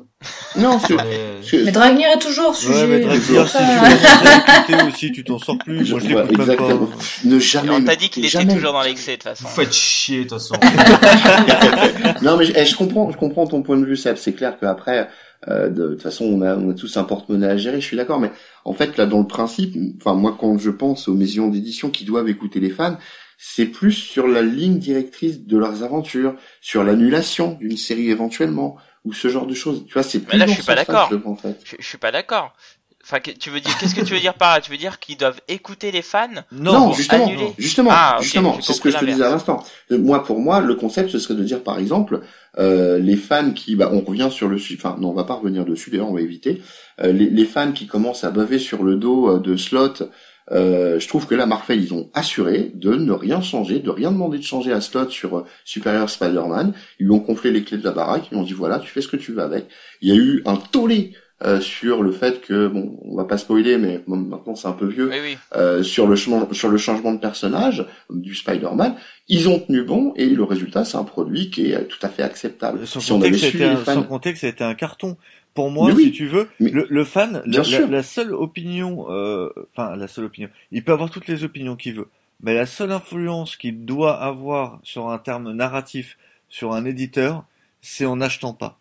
Speaker 5: Non, ce que,
Speaker 3: Sur les-
Speaker 5: ce que-
Speaker 2: Mais Dragnir est toujours sujet.
Speaker 4: Ouais, mais Dragnir, si tu
Speaker 2: Ah.
Speaker 4: commences à écouter aussi, tu t'en sors plus. Moi, je
Speaker 5: Ouais,
Speaker 4: l'écoute même
Speaker 5: exactement.
Speaker 4: pas.
Speaker 5: Ne
Speaker 1: Et
Speaker 5: jamais.
Speaker 1: on t'a dit qu'il était
Speaker 5: jamais.
Speaker 1: toujours dans l'excès, de toute façon.
Speaker 3: Vous faites chier, de toute façon.
Speaker 5: non mais je, eh, je comprends, je comprends ton point de vue, Seb. C'est clair qu'après, euh, de, de toute façon, on a, on a tous un porte-monnaie à gérer. Je suis d'accord, mais en fait, là, dans le principe, enfin moi, quand je pense aux maisons d'édition qui doivent écouter les fans, c'est plus sur la ligne directrice de leurs aventures, sur l'annulation d'une série éventuellement, ou ce genre de choses. Tu vois, c'est plus
Speaker 1: là, je
Speaker 5: dans
Speaker 1: suis
Speaker 5: ce
Speaker 1: pas
Speaker 5: sens-là
Speaker 1: d'accord.
Speaker 5: je en fait.
Speaker 1: Je, je suis pas d'accord. Enfin, que- tu veux dire, qu'est-ce que tu veux dire par là? Tu veux dire qu'ils doivent écouter les fans
Speaker 5: Non, justement,
Speaker 1: annuler?
Speaker 5: justement,
Speaker 1: Ah, ok,
Speaker 5: justement, c'est ce que je te disais à l'instant. Euh, Moi, pour moi, le concept, ce serait de dire, par exemple, euh, les fans qui, bah, on revient sur le, enfin, non, on va pas revenir dessus, d'ailleurs, on va éviter. Euh, les, les fans qui commencent à baver sur le dos euh, de Slot, euh, je trouve que là, Marvel, ils ont assuré de ne rien changer, de rien demander de changer à Slot sur euh, Superior Spider-Man. Ils lui ont confié les clés de la baraque, ils lui ont dit voilà, tu fais ce que tu veux avec. Il y a eu un tollé euh, sur le fait que, bon, on va pas spoiler, mais bon, maintenant c'est un peu vieux,
Speaker 1: Oui, oui.
Speaker 5: euh, sur le changement sur le changement de personnage du Spider-Man, ils ont tenu bon et le résultat c'est un produit qui est tout à fait acceptable.
Speaker 4: Sans
Speaker 5: si on avait
Speaker 4: compter, que c'était
Speaker 5: les
Speaker 4: un,
Speaker 5: fans,
Speaker 4: sans compter que c'était un carton. Pour moi,
Speaker 5: oui,
Speaker 4: si tu veux,
Speaker 5: mais-
Speaker 4: le, le fan, la seule opinion, euh, enfin la seule opinion, il peut avoir toutes les opinions qu'il veut, mais la seule influence qu'il doit avoir sur un terme narratif, sur un éditeur, c'est en n'achetant pas.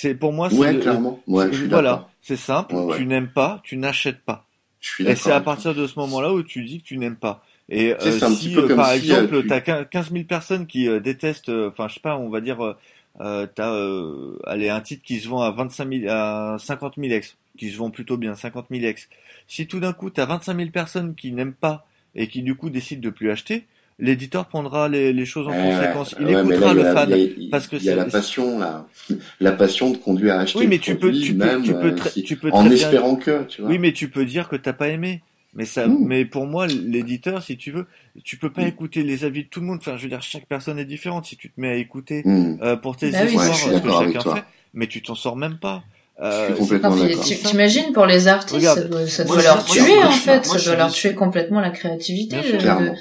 Speaker 4: C'est pour moi, c'est
Speaker 5: ouais
Speaker 4: le-
Speaker 5: clairement, ouais, je suis
Speaker 4: voilà, c'est simple.
Speaker 5: Ouais.
Speaker 4: Tu n'aimes pas, tu n'achètes pas.
Speaker 5: Je suis
Speaker 4: Et c'est à partir de ce moment-là où tu dis que tu n'aimes pas. Et
Speaker 5: Tu
Speaker 4: euh, si, euh, par
Speaker 5: si, euh,
Speaker 4: exemple,
Speaker 5: tu-
Speaker 4: t'as quin- 15 000 personnes qui euh, détestent, euh, enfin, je sais pas, on va dire, euh, euh, t'as, euh, allez, un titre qui se vend à 25 000, à 50 000 ex, qui se vend plutôt bien, 50 000 ex. Si tout d'un coup, t'as 25 000 personnes qui n'aiment pas et qui du coup décident de plus acheter, l'éditeur prendra les, les choses en
Speaker 5: Ouais,
Speaker 4: conséquence. Il
Speaker 5: ouais,
Speaker 4: écoutera
Speaker 5: là,
Speaker 4: le fan.
Speaker 5: il y a-
Speaker 4: parce que
Speaker 5: il y a
Speaker 4: c'est-
Speaker 5: la passion, la, la passion de conduire à acheter.
Speaker 4: Oui, mais tu peux, tu peux,
Speaker 5: même,
Speaker 4: tu peux,
Speaker 5: euh,
Speaker 4: très-
Speaker 5: si-
Speaker 4: tu peux
Speaker 5: en
Speaker 4: très bien
Speaker 5: espérant que, tu vois.
Speaker 4: Oui, mais tu peux dire que t'as pas aimé. Mais ça,
Speaker 5: Mm.
Speaker 4: mais pour moi, l'éditeur, si tu veux, tu peux pas
Speaker 5: Mm.
Speaker 4: écouter les avis de tout le monde. Enfin, je veux dire, chaque personne est différente. Si tu te mets à écouter
Speaker 5: Hmm.
Speaker 4: euh, pour tes
Speaker 2: Bah
Speaker 4: histoires euh, ce que chacun fait, mais tu t'en sors même pas. Euh,
Speaker 2: T'imagines pour les artistes,
Speaker 4: Regarde,
Speaker 2: ça doit, ça doit leur tuer
Speaker 3: moi,
Speaker 2: en fait,
Speaker 3: moi,
Speaker 2: ça doit leur tuer complètement la créativité.
Speaker 4: Bien
Speaker 2: de-
Speaker 4: sûr.
Speaker 2: de-
Speaker 5: Clairement.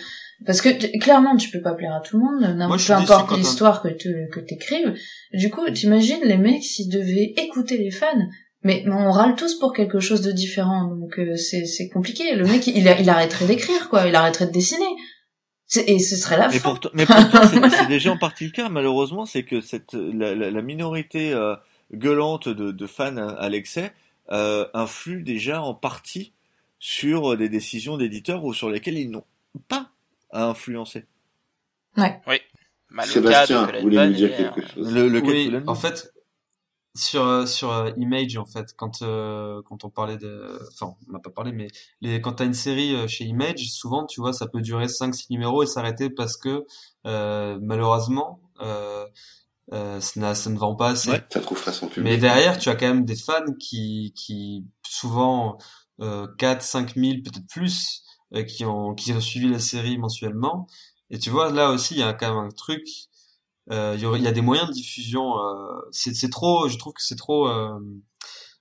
Speaker 2: Parce que clairement, tu peux pas plaire à tout le monde,
Speaker 3: Moi,
Speaker 2: peu importe l'histoire que tu que t'écrives. Du coup, t'imagines les mecs s'ils devaient écouter les fans. Mais, mais on râle tous pour quelque chose de différent, donc euh, c'est c'est compliqué. Le mec, il, il arrêterait d'écrire, quoi. Il arrêterait de dessiner. C'est- Et ce serait la
Speaker 4: Mais,
Speaker 2: fin.
Speaker 4: pourtant, mais pourtant, c'est c'est déjà en partie le cas. Malheureusement, c'est que cette la, la, la minorité euh, gueulante de, de fans à, à l'excès euh, influe déjà en partie sur euh, des décisions d'éditeurs ou sur lesquelles ils n'ont pas à influencer.
Speaker 1: Bah, le cas de
Speaker 5: Sébastien,
Speaker 1: Colin
Speaker 5: vous voulez
Speaker 1: Bunn
Speaker 5: nous dire
Speaker 1: est,
Speaker 5: quelque
Speaker 1: euh,
Speaker 5: chose
Speaker 4: Le, le
Speaker 3: Oui, en fait, sur euh, sur euh, Image, en fait, quand euh, quand on parlait de, enfin, on n'a pas parlé, mais les quand t'as une série euh, chez Image, souvent, tu vois, ça peut durer 5-6 numéros et s'arrêter parce que euh, malheureusement, euh, euh, ça, ça ne vend pas assez.
Speaker 4: Ouais.
Speaker 5: Ça trouve pas son public.
Speaker 3: Mais derrière, tu as quand même des fans qui, qui souvent euh, 4, 5 000, peut-être plus, euh, qui ont qui ont suivi la série mensuellement. Et tu vois, là aussi, il y a quand même un truc. euh, Il y, aurait- il y a des moyens de diffusion. euh, c'est c'est trop. Je trouve que c'est trop. euh,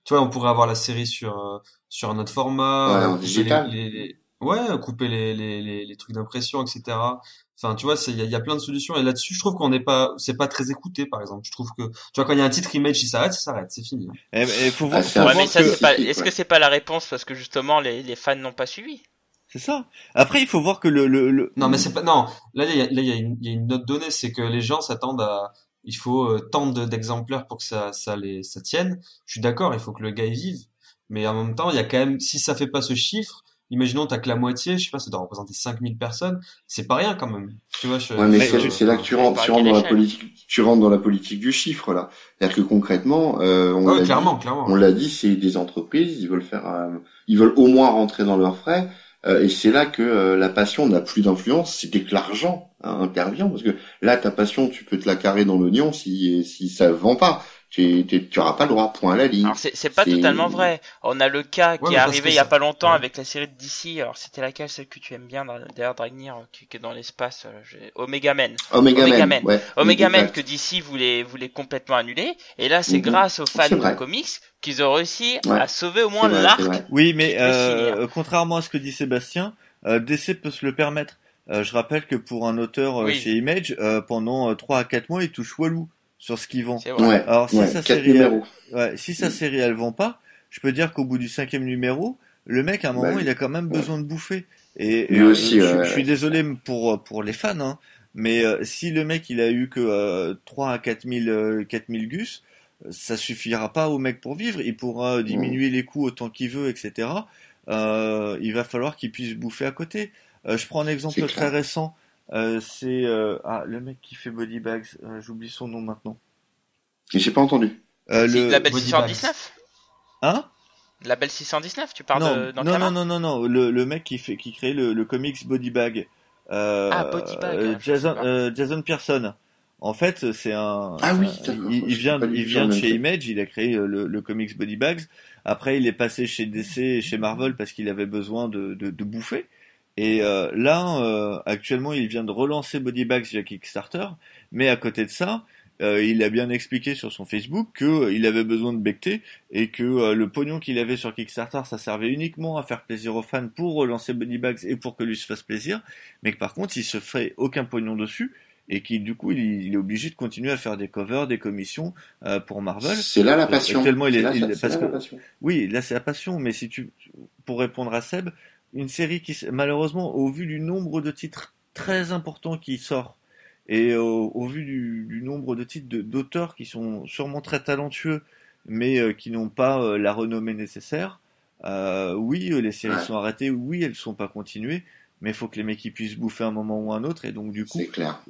Speaker 3: tu vois, on pourrait avoir la série sur euh, sur un autre format.
Speaker 5: Ouais,
Speaker 3: euh,
Speaker 5: digital.
Speaker 3: les, les- les- ouais, couper les, les, les, les trucs d'impression, etc. Enfin, tu vois, il y a, il y a plein de solutions. Et là-dessus, je trouve qu'on n'est pas, c'est pas très écouté, par exemple. Je trouve que, tu vois, quand il y a un titre image qui s'arrête, ça s'arrête, c'est fini.
Speaker 4: Et, et faut voir,
Speaker 5: Ah,
Speaker 4: faut
Speaker 1: Ouais,
Speaker 4: voir
Speaker 1: mais ça,
Speaker 5: que-
Speaker 1: c'est pas.
Speaker 5: ouais.
Speaker 1: Est-ce que c'est pas la réponse parce que justement les, les fans n'ont pas suivi?
Speaker 4: C'est ça. Après, il faut voir que le, le, le-
Speaker 3: Non, mais c'est pas, non. Là, il y a, là, il y a une, y a une note donnée, c'est que les gens s'attendent à, il faut euh, tant de- d'exemplaires pour que ça, ça les, ça tienne. Je suis d'accord, il faut que le gars y vive. Mais en même temps, il y a quand même, si ça fait pas ce chiffre, imaginons t'as que la moitié, je sais pas, ça doit représenter 5000 personnes, c'est pas rien quand même. Tu vois, je,
Speaker 5: Ouais, mais
Speaker 4: Mais
Speaker 5: c'est
Speaker 4: je-
Speaker 5: là que tu rentres,
Speaker 1: parle
Speaker 5: tu rentres dans la politique, tu rentres dans la politique du chiffre là. C'est-à-dire que concrètement, euh, on
Speaker 3: Ah
Speaker 5: l'a dit-
Speaker 3: clairement, clairement.
Speaker 5: on l'a dit, c'est des entreprises, ils veulent faire, euh, ils veulent au moins rentrer dans leurs frais, et c'est là que euh, la passion n'a plus d'influence, c'est dès que l'argent hein, intervient, parce que là ta passion, tu peux te la carrer dans l'oignon si si ça vend pas. Tu tu auras pas le droit point à la ligne.
Speaker 1: Alors c'est c'est pas totalement vrai. On a le cas qui est arrivé il y a pas longtemps avec la série de DC. Alors c'était laquelle celle que tu aimes bien d'ailleurs Dragnir qui, qui est dans l'espace euh, Omega Men.
Speaker 5: Omega, Omega Man. Ouais,
Speaker 1: Omega Man que DC voulait voulait complètement annuler et là c'est mhm. grâce aux fans de comics qu'ils ont réussi à sauver au moins l'arc.
Speaker 4: Oui, mais euh, contrairement à ce que dit Sébastien, euh, DC peut se le permettre. Euh, je rappelle que pour un auteur euh, chez Image, euh, pendant 3 à 4 mois, il touche Walou sur ce qu'il vend.
Speaker 5: Ouais,
Speaker 4: Alors si
Speaker 5: sa
Speaker 4: série, elle, ouais, si sa série elle vend pas, je peux dire qu'au bout du cinquième numéro, le mec à un moment bah il a quand même besoin de bouffer. Et, et
Speaker 5: aussi,
Speaker 4: je, je, suis désolé pour pour les fans, hein, mais si le mec il a eu que 3 à 4000 4000 gus, ça suffira pas au mec pour vivre. Il pourra diminuer les coûts autant qu'il veut, etc. Euh, il va falloir qu'il puisse bouffer à côté. Euh, je prends un exemple très récent. Euh, c'est ah, le mec qui fait Body Bags. J'oublie son nom maintenant.
Speaker 5: J'ai pas entendu.
Speaker 1: le label 619
Speaker 4: Hein?
Speaker 1: Label 619, tu parles
Speaker 4: non,
Speaker 1: de
Speaker 4: non, non, non, non, non, le, le mec qui fait, qui crée le, le comics Body Bag.
Speaker 1: Euh, ah, Body Bag.
Speaker 4: Jason, Jason Pearson. En fait, c'est un.
Speaker 5: Ah oui.
Speaker 4: il, il, vient, il vient de chez Image. Il a créé le, le, comics Body Bags. Après, il est passé chez DC et chez Marvel parce qu'il avait besoin de, de, de bouffer. Et euh, là, euh, actuellement, il vient de relancer Body Bags via Kickstarter, mais à côté de ça, euh, il a bien expliqué sur son Facebook qu'il avait besoin de becter et que le pognon qu'il avait sur Kickstarter, ça servait uniquement à faire plaisir aux fans pour relancer Body Bags et pour que lui se fasse plaisir, mais que par contre, il se ferait aucun pognon dessus et qui du coup il, est obligé de continuer à faire des covers, des commissions pour Marvel.
Speaker 5: C'est là la passion.
Speaker 4: Tellement il est, parce que, oui, là c'est la passion. Mais si tu, pour répondre à Seb, une série qui, malheureusement, au vu du nombre de titres très importants qui sort, et au, vu du, nombre de titres d'auteurs qui sont sûrement très talentueux, mais euh, qui n'ont pas euh, la renommée nécessaire, euh, oui, les séries sont arrêtées, oui, elles ne sont pas continuées, mais il faut que les mecs puissent bouffer un moment ou un autre, et donc du coup...
Speaker 5: C'est clair.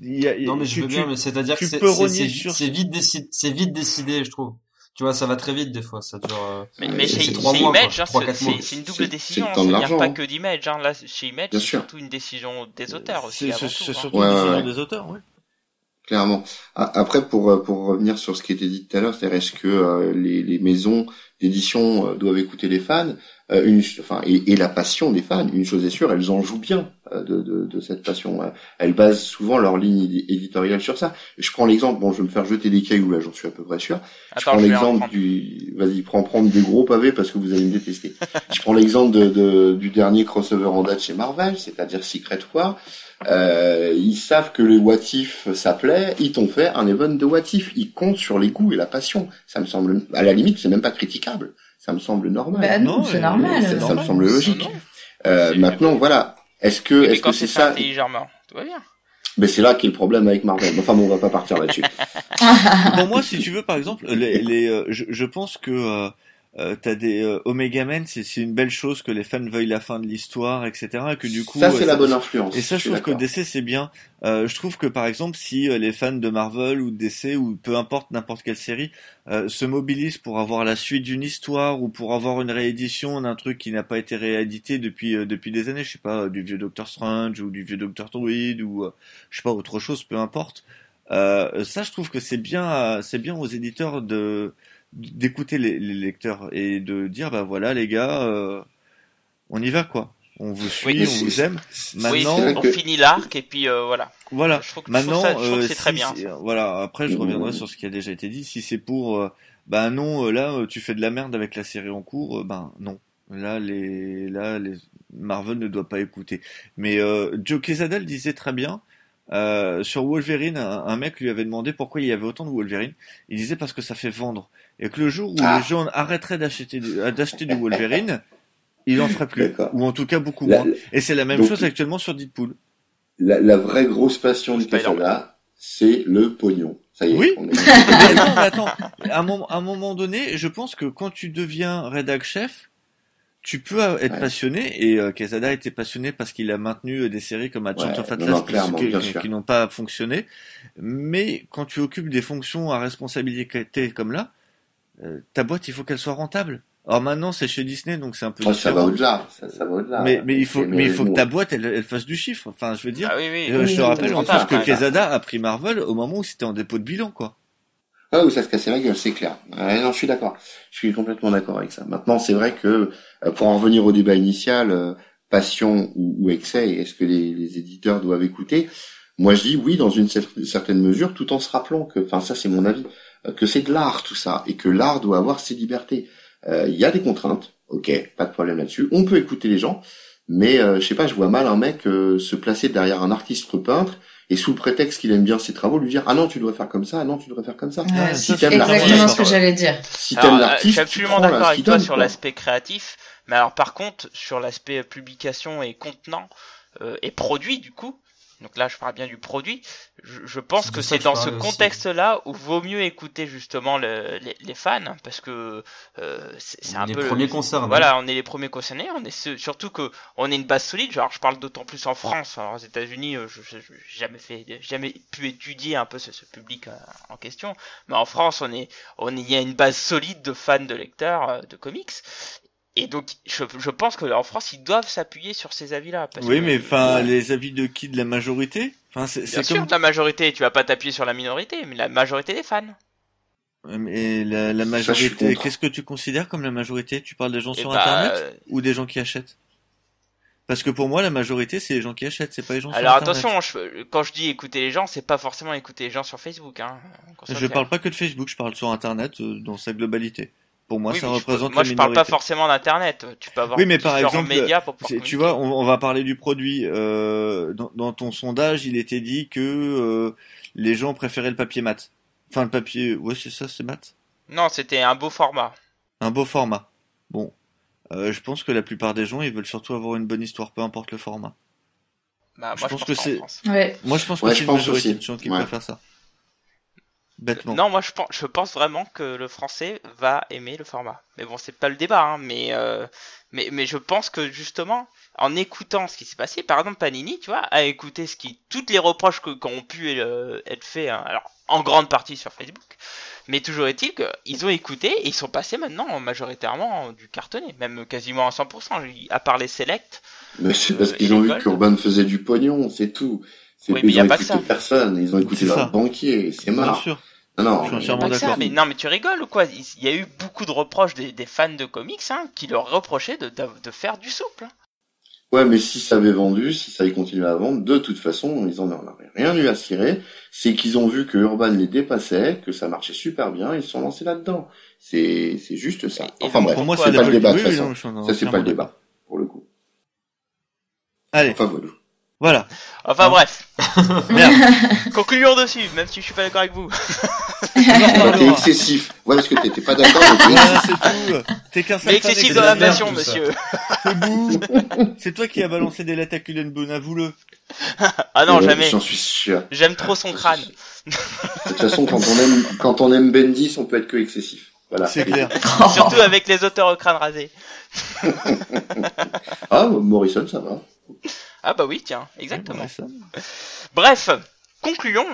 Speaker 3: non mais je veux bien, mais c'est-à-dire que c'est vite, décidé, c'est vite décidé, je trouve tu vois, ça va très vite des fois, ça dure. Euh,
Speaker 1: mais, mais chez, Image, hein, c'est une double décision. Il n'y a pas que d'Image. Hein. Là, chez Image, c'est surtout une décision des auteurs aussi.
Speaker 4: C'est hein. surtout une décision des auteurs, oui.
Speaker 5: Clairement. Après, pour euh, pour revenir sur ce qui était dit tout à l'heure, c'est est-ce que euh, les, les maisons d'édition doivent écouter les fans euh, une, enfin, et, et, la passion des fans. Une chose est sûre, elles en jouent bien euh, de, de, de, cette passion. Elles basent souvent leur ligne éditoriale sur ça. Je prends l'exemple, bon, je vais me faire jeter des cailloux là, j'en suis à peu près sûr. je prends l'exemple du, vas-y, prends prendre des gros pavés parce que vous allez me détester. je prends l'exemple de, de, du dernier crossover en date chez Marvel, c'est-à-dire Secret War. Euh, ils savent que le What If ça plaît, ils t'ont fait un event de What If. Ils comptent sur les goûts et la passion. Ça me semble, à la limite, c'est même pas critiquable ça me semble normal.
Speaker 2: Bah non, c'est normal.
Speaker 5: Ça, me semble logique. Euh, maintenant, voilà. Est-ce que, est-ce que c'est ça
Speaker 1: intelligemment, tout va bien.
Speaker 5: Mais c'est là qu'est le problème avec Marvel. Enfin, bon, on va pas partir là-dessus.
Speaker 4: bon, moi, si tu veux, par exemple, les, les euh, je, je, pense que euh, euh, t'as des euh, Omega Men, c'est une belle chose que les fans veuillent la fin de l'histoire, etc. Et que du coup,
Speaker 5: ça c'est la bonne influence.
Speaker 4: Et ça, je, trouve que DC c'est bien. Euh, je trouve que par exemple, si euh, les fans de Marvel ou de DC ou peu importe n'importe quelle série se mobilisent pour avoir la suite d'une histoire ou pour avoir une réédition d'un truc qui n'a pas été réédité depuis depuis des années, je sais pas, du vieux Doctor Strange ou du vieux Doctor Druid ou je sais pas autre chose, peu importe. ça, je trouve que c'est bien, c'est bien aux éditeurs de d'écouter les, les, lecteurs et de dire bah voilà les gars, euh, on y va quoi. On vous suit, on vous aime.
Speaker 1: Maintenant, on finit l'arc et puis euh, voilà.
Speaker 4: Voilà.
Speaker 1: Je trouve,
Speaker 4: Maintenant,
Speaker 1: euh, c'est très bien.
Speaker 4: Voilà. Après, je reviendrai sur ce qui a déjà été dit. Si c'est pour, bah non, là, tu fais de la merde avec la série en cours, ben non. Là, les, là, les Marvel ne doit pas écouter. Mais Joe Quesada disait très bien. Sur Wolverine, un, mec lui avait demandé pourquoi il y avait autant de Wolverine. Il disait parce que ça fait vendre et que le jour où ah. les gens arrêteraient d'acheter d'acheter du Wolverine, ils en feraient plus, ou en tout cas beaucoup moins. Et c'est la même chose actuellement sur Deadpool.
Speaker 5: La, la vraie grosse passion du Quesada, c'est le pognon. Ça y est.
Speaker 4: Oui. mais attends, À, un moment, donné, je pense que quand tu deviens rédac chef, tu peux être passionné et euh, Quesada était passionné parce qu'il a maintenu des séries comme Agent of Atlas qui, n'ont pas fonctionné. Mais quand tu occupes des fonctions à responsabilité comme là, euh, ta boîte, il faut qu'elle soit rentable. Alors maintenant, c'est chez Disney, donc c'est un peu
Speaker 5: oh, Ça va au-delà, ça, va au-delà.
Speaker 4: Mais, mais il faut, mais, il faut que ta boîte, elle, elle, fasse du chiffre. Enfin, je veux dire. Ah, oui, oui, euh, je te rappelle en plus que Quesada a pris Marvel au moment où c'était en dépôt de bilan, quoi.
Speaker 5: Ah, où ça se cassait la gueule, c'est clair. non, je suis d'accord. Je suis complètement d'accord avec ça. Maintenant, c'est vrai que euh, pour en revenir au débat initial, euh, passion ou, excès, est-ce que les, les, éditeurs doivent écouter? Moi, je dis oui, dans une certaine mesure, tout en se rappelant que, enfin, ça, c'est mon avis, euh, que c'est de l'art tout ça et que l'art doit avoir ses libertés. Il y a des contraintes, ok, pas de problème là-dessus. On peut écouter les gens, mais je sais pas, je vois mal un mec se placer derrière un artiste peintre et sous le prétexte qu'il aime bien ses travaux, lui dire ah non tu devrais faire comme ça, ah non tu devrais faire comme ça.
Speaker 2: Ouais, si exactement ce que j'allais dire.
Speaker 1: Si t'aimes l'artiste, je suis absolument d'accord avec toi sur l'aspect créatif, mais alors par contre sur l'aspect publication et contenant euh, et produit du coup, donc là je parle bien du produit, je, pense que c'est dans ce contexte-là où vaut mieux écouter justement les, les, fans parce que euh, c'est un
Speaker 3: les
Speaker 1: peu
Speaker 3: les premiers concernés.
Speaker 1: Voilà, on est les premiers concernés. On est surtout que on est une base solide. Genre, je parle d'autant plus en France. Alors, aux États-Unis, euh, je, n'ai jamais fait, jamais pu étudier un peu ce, ce public euh, en question. Mais en France, on est, on il y a une base solide de fans, de lecteurs, de comics. Et donc, je, je pense qu'en France, ils doivent s'appuyer sur ces avis-là.
Speaker 4: Oui, mais enfin, les avis de qui? De la majorité? Enfin,
Speaker 1: c'est, Bien sûr, de la majorité. Tu vas pas t'appuyer sur la minorité, mais la majorité des fans.
Speaker 4: Et la, la majorité, qu'est-ce que tu considères comme la majorité? Tu parles des gens eh sur bah, Internet euh, ou des gens qui achètent? Parce que pour moi, la majorité, c'est les gens qui achètent, c'est pas les gens
Speaker 1: Alors
Speaker 4: sur
Speaker 1: attention, quand je dis écouter les gens, c'est pas forcément écouter les gens sur Facebook. Hein,
Speaker 4: je parle pas que de Facebook, je parle sur Internet euh, dans sa globalité. Pour moi, ça représente.
Speaker 1: moi, je parle pas forcément d'internet. Tu peux avoir
Speaker 4: oui, mais par exemple, médias pour tu vois, on, va parler du produit. Euh, dans, dans, ton sondage, il était dit que euh, les gens préféraient le papier mat. Enfin, le papier, ouais, c'est ça, c'est mat?
Speaker 1: Non, c'était un beau format.
Speaker 4: Un beau format. Bon, euh, je pense que la plupart des gens, ils veulent surtout avoir une bonne histoire, peu importe le format.
Speaker 1: Bah, moi, je, pense que c'est.
Speaker 4: Ouais. Moi, je pense que c'est une majorité de gens qui préfèrent ça.
Speaker 1: Non, moi je pense, je pense vraiment que le français va aimer le format. Mais bon, c'est pas le débat, hein, mais, euh, mais, mais je pense que justement, en écoutant ce qui s'est passé, par exemple Panini, tu vois, a écouté ce qui, toutes les reproches que, qui ont pu euh, être faits, hein, alors en grande partie sur Facebook, mais toujours est-il qu'ils ont écouté et ils sont passés maintenant majoritairement du cartonné, même quasiment à 100%, à part les select.
Speaker 5: Mais c'est parce euh, qu'ils ont vu qu'Urban faisait du pognon, c'est tout.
Speaker 1: Oui, mais il n'y a pas que ça.
Speaker 5: personne, ils ont écouté leur banquier, c'est marrant. Bien sûr. Non,
Speaker 1: je suis d'accord. Mais non, mais tu rigoles ou quoi? Il y a eu beaucoup de reproches des, des fans de comics hein, qui leur reprochaient de, de, faire du souple. Hein.
Speaker 5: Ouais, mais si ça avait vendu, si ça avait continué à vendre, de toute façon, ils en auraient rien eu à cirer. C'est qu'ils ont vu que Urban les dépassait, que ça marchait super bien, ils se sont lancés là-dedans. C'est, c'est juste ça. enfin bref, c'est pas le débat de toute façon. ça, c'est pas le débat, pour le coup.
Speaker 4: Allez.
Speaker 5: Enfin voilà.
Speaker 4: Voilà.
Speaker 1: Enfin bref. Concluons dessus, même si je suis pas d'accord avec vous.
Speaker 5: t'es excessif. Ouais, parce que t'étais pas d'accord.
Speaker 4: c'est fou. T'es qu'un
Speaker 1: Mais excessif dans la nation, monsieur.
Speaker 4: C'est bout. C'est toi qui as balancé des lettres à Cullen Boone, avoue-le.
Speaker 1: ah non, jamais.
Speaker 5: J'en suis sûr.
Speaker 1: J'aime trop son crâne.
Speaker 5: De toute façon, quand on aime, quand on aime Bendis, on peut être que excessif. Voilà.
Speaker 4: C'est clair.
Speaker 1: Surtout avec les auteurs au crâne rasé.
Speaker 5: ah, Morrison, ça va.
Speaker 1: Ah bah oui, tiens, exactement. Bref, concluons,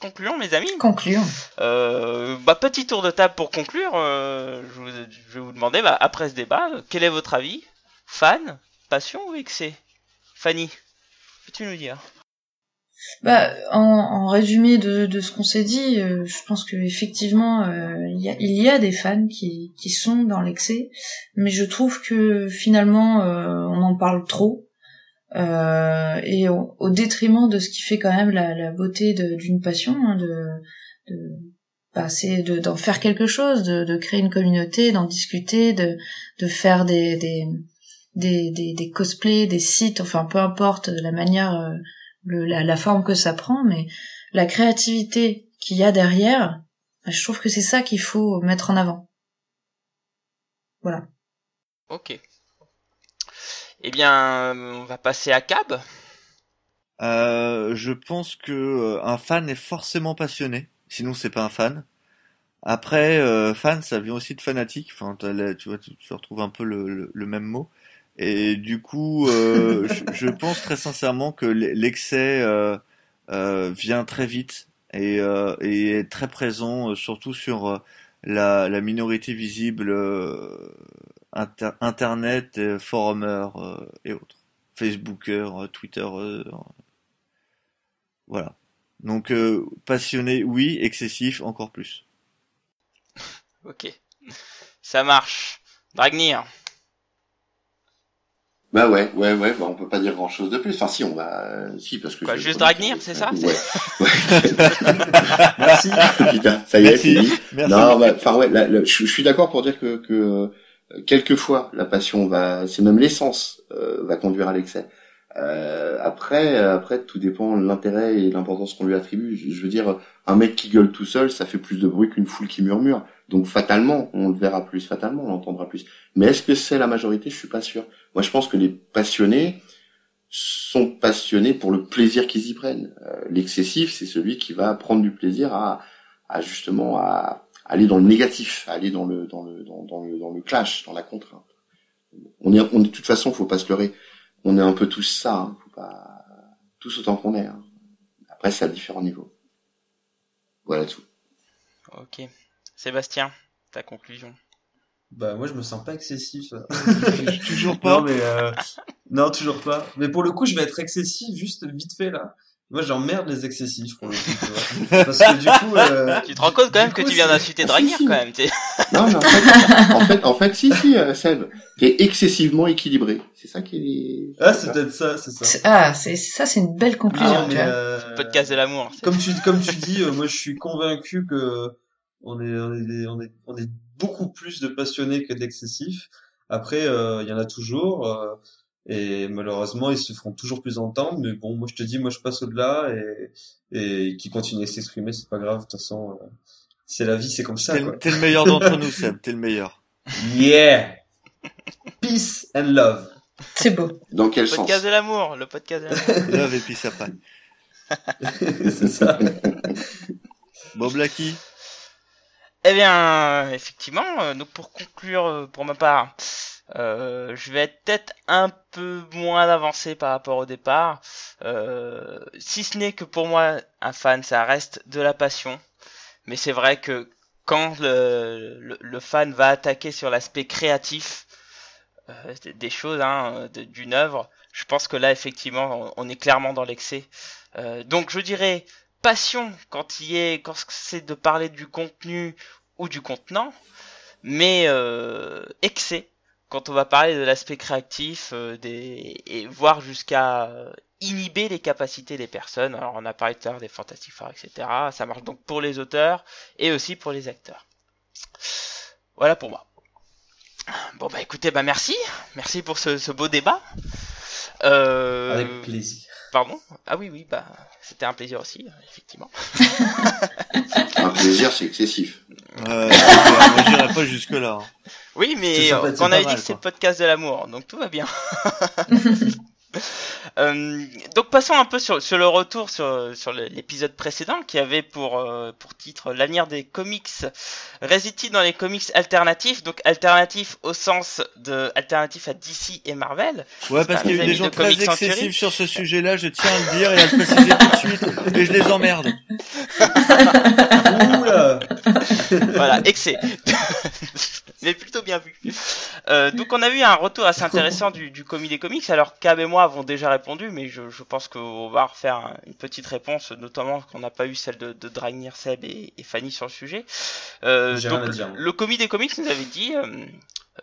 Speaker 1: concluons mes amis.
Speaker 2: Concluons.
Speaker 1: Euh, bah, petit tour de table pour conclure. Euh, je, vais vous demander, bah, après ce débat, quel est votre avis? Fan, passion ou excès? Fanny, peux-tu nous dire?
Speaker 2: Bah, en, résumé de, ce qu'on s'est dit, euh, je pense que effectivement il y, a, des fans qui, qui sont dans l'excès, mais je trouve que finalement on en parle trop euh, et au, détriment de ce qui fait quand même la, la beauté d'une passion, hein, de, de passer, de d'en faire quelque chose, de, de créer une communauté, d'en discuter, de, de faire des, des, des, des, des cosplays, des sites, enfin peu importe la manière, euh, le, la, la forme que ça prend, mais la créativité qu'il y a derrière, bah, je trouve que c'est ça qu'il faut mettre en avant. Voilà.
Speaker 1: Ok. Eh bien, on va passer à Cab.
Speaker 4: Euh, je pense que euh, un fan est forcément passionné, sinon c'est pas un fan. Après, euh, fan, ça vient aussi de fanatique. Enfin, tu vois, tu, retrouves un peu le, même mot. Et du coup, je, pense très sincèrement que l'excès vient très vite et, est très présent, surtout sur la, la minorité visible Internet, euh, forumers euh, et autres. Facebooker, euh, Twitter. voilà. Donc passionné, oui, excessif, encore plus.
Speaker 1: Ok. Ça marche. Dragnir.
Speaker 5: Bah ouais, ouais, ouais, bah on peut pas dire grand chose de plus. Enfin si, on va, euh, si parce que.
Speaker 1: Quoi, juste Dragnir, c'est ça?
Speaker 5: Ouais.
Speaker 3: Merci.
Speaker 5: Putain, ça y est, c'est
Speaker 4: Merci.
Speaker 5: dit.
Speaker 4: Merci.
Speaker 5: Non, bah, enfin ouais, là, là, je, je suis d'accord pour dire que, que euh, quelquefois la passion va, c'est même l'essence euh, va conduire à l'excès. Euh, après, après tout dépend de l'intérêt et l'importance qu'on lui attribue. Je veux dire, un mec qui gueule tout seul, ça fait plus de bruit qu'une foule qui murmure. Donc fatalement, on le verra plus, fatalement, on l'entendra plus. Mais est-ce que c'est la majorité? Je suis pas sûr. Moi, je pense que les passionnés sont passionnés pour le plaisir qu'ils y prennent. Euh, L'excessif, c'est celui qui va prendre du plaisir à, à justement à aller dans le négatif, aller dans le dans le dans, dans le dans le clash, dans la contrainte. On est on est de toute façon, faut pas se leurrer. On est un peu tous ça, hein, faut pas tous autant qu'on est. hein. Après, c'est à différents niveaux. Voilà tout.
Speaker 1: Ok. Sébastien, ta conclusion.
Speaker 3: Bah moi je me sens pas excessif.
Speaker 4: Toujours pas.
Speaker 3: Non mais euh, non toujours pas. Mais pour le coup je vais être excessif juste vite fait là. Moi j'emmerde les excessifs pour le coup. Tu vois. Parce que du coup euh,
Speaker 1: Tu te rends compte quand même
Speaker 3: Du
Speaker 1: que
Speaker 3: coup,
Speaker 1: tu viens d'insulter
Speaker 5: Ah, si, si.
Speaker 1: quand même. t'es-
Speaker 5: Non, mais en fait, en fait, en fait, si, si, euh, Seb, t'es excessivement équilibré. C'est ça qui est.
Speaker 3: ah c'est peut-être ça c'est ça.
Speaker 2: Ah, c'est ça, c'est une belle conclusion.
Speaker 3: Ah,
Speaker 2: tu
Speaker 3: mais,
Speaker 2: vois.
Speaker 3: euh,
Speaker 1: Podcast de l'amour.
Speaker 3: comme tu comme tu dis, euh, moi je suis convaincu que on est on est on est on est beaucoup plus de passionnés que d'excessifs. Après euh, il y en a toujours euh, et malheureusement ils se feront toujours plus entendre. Mais bon moi je te dis moi je passe au-delà et et qui continuent à s'exprimer c'est pas grave de toute façon euh, c'est la vie c'est comme ça
Speaker 4: T'es
Speaker 3: quoi.
Speaker 4: le- t'es le meilleur d'entre nous, Seb. T'es le meilleur.
Speaker 3: Yeah peace and love.
Speaker 2: C'est beau.
Speaker 5: Dans quel sens?
Speaker 1: Podcast de l'amour, le podcast de l'amour.
Speaker 4: Love et ça passe.
Speaker 3: c'est ça.
Speaker 4: Bon, Blacky.
Speaker 1: Eh bien, effectivement, euh, donc pour conclure, euh, pour ma part, euh, je vais être peut-être un peu moins avancé par rapport au départ, euh, si ce n'est que pour moi, un fan, ça reste de la passion, mais c'est vrai que quand le, fan va attaquer sur l'aspect créatif euh, des- choses, hein, d'une œuvre, je pense que là, effectivement, on, on est clairement dans l'excès. Donc, je dirais passion quand il est quand c'est de parler du contenu ou du contenant, mais excès quand on va parler de l'aspect créatif euh, des et voir jusqu'à euh, inhiber les capacités des personnes. Alors on a parlé tout à l'heure des Fantastic Four, etc. Ça marche donc pour les auteurs et aussi pour les acteurs. Voilà pour moi. Bon bah écoutez, bah merci, merci pour ce, ce beau débat. Euh,
Speaker 3: Avec plaisir.
Speaker 1: Pardon? Ah oui, oui, bah c'était un plaisir aussi, effectivement.
Speaker 5: Un plaisir, c'est excessif.
Speaker 4: Euh, j'irai pas jusque là.
Speaker 1: Oui, mais euh, on avait dit que c'est le podcast de l'amour, donc tout va bien. Euh, donc passons un peu sur, sur le retour sur, l'épisode précédent qui avait pour, euh, pour titre l'avenir des comics réside-t-il dans les comics alternatifs? Donc alternatifs au sens de alternatifs à DC et Marvel
Speaker 4: Ouais, parce qu'il y a eu des gens
Speaker 1: de
Speaker 4: très excessifs sur ce sujet-là, je tiens à le dire et à le préciser tout de suite. Et je les emmerde.
Speaker 3: Oula
Speaker 1: voilà, excès. Mais plutôt bien vu. Euh, donc on a eu un retour assez intéressant du, du commis des comics. Alors Cab et moi avons déjà répondu, mais je, je pense qu'on va refaire un- une petite réponse, notamment qu'on n'a pas eu celle de, de Dragnir Seb et, et Fanny sur le sujet. Euh, donc
Speaker 3: dire,
Speaker 1: le commis des comics nous avait dit, euh,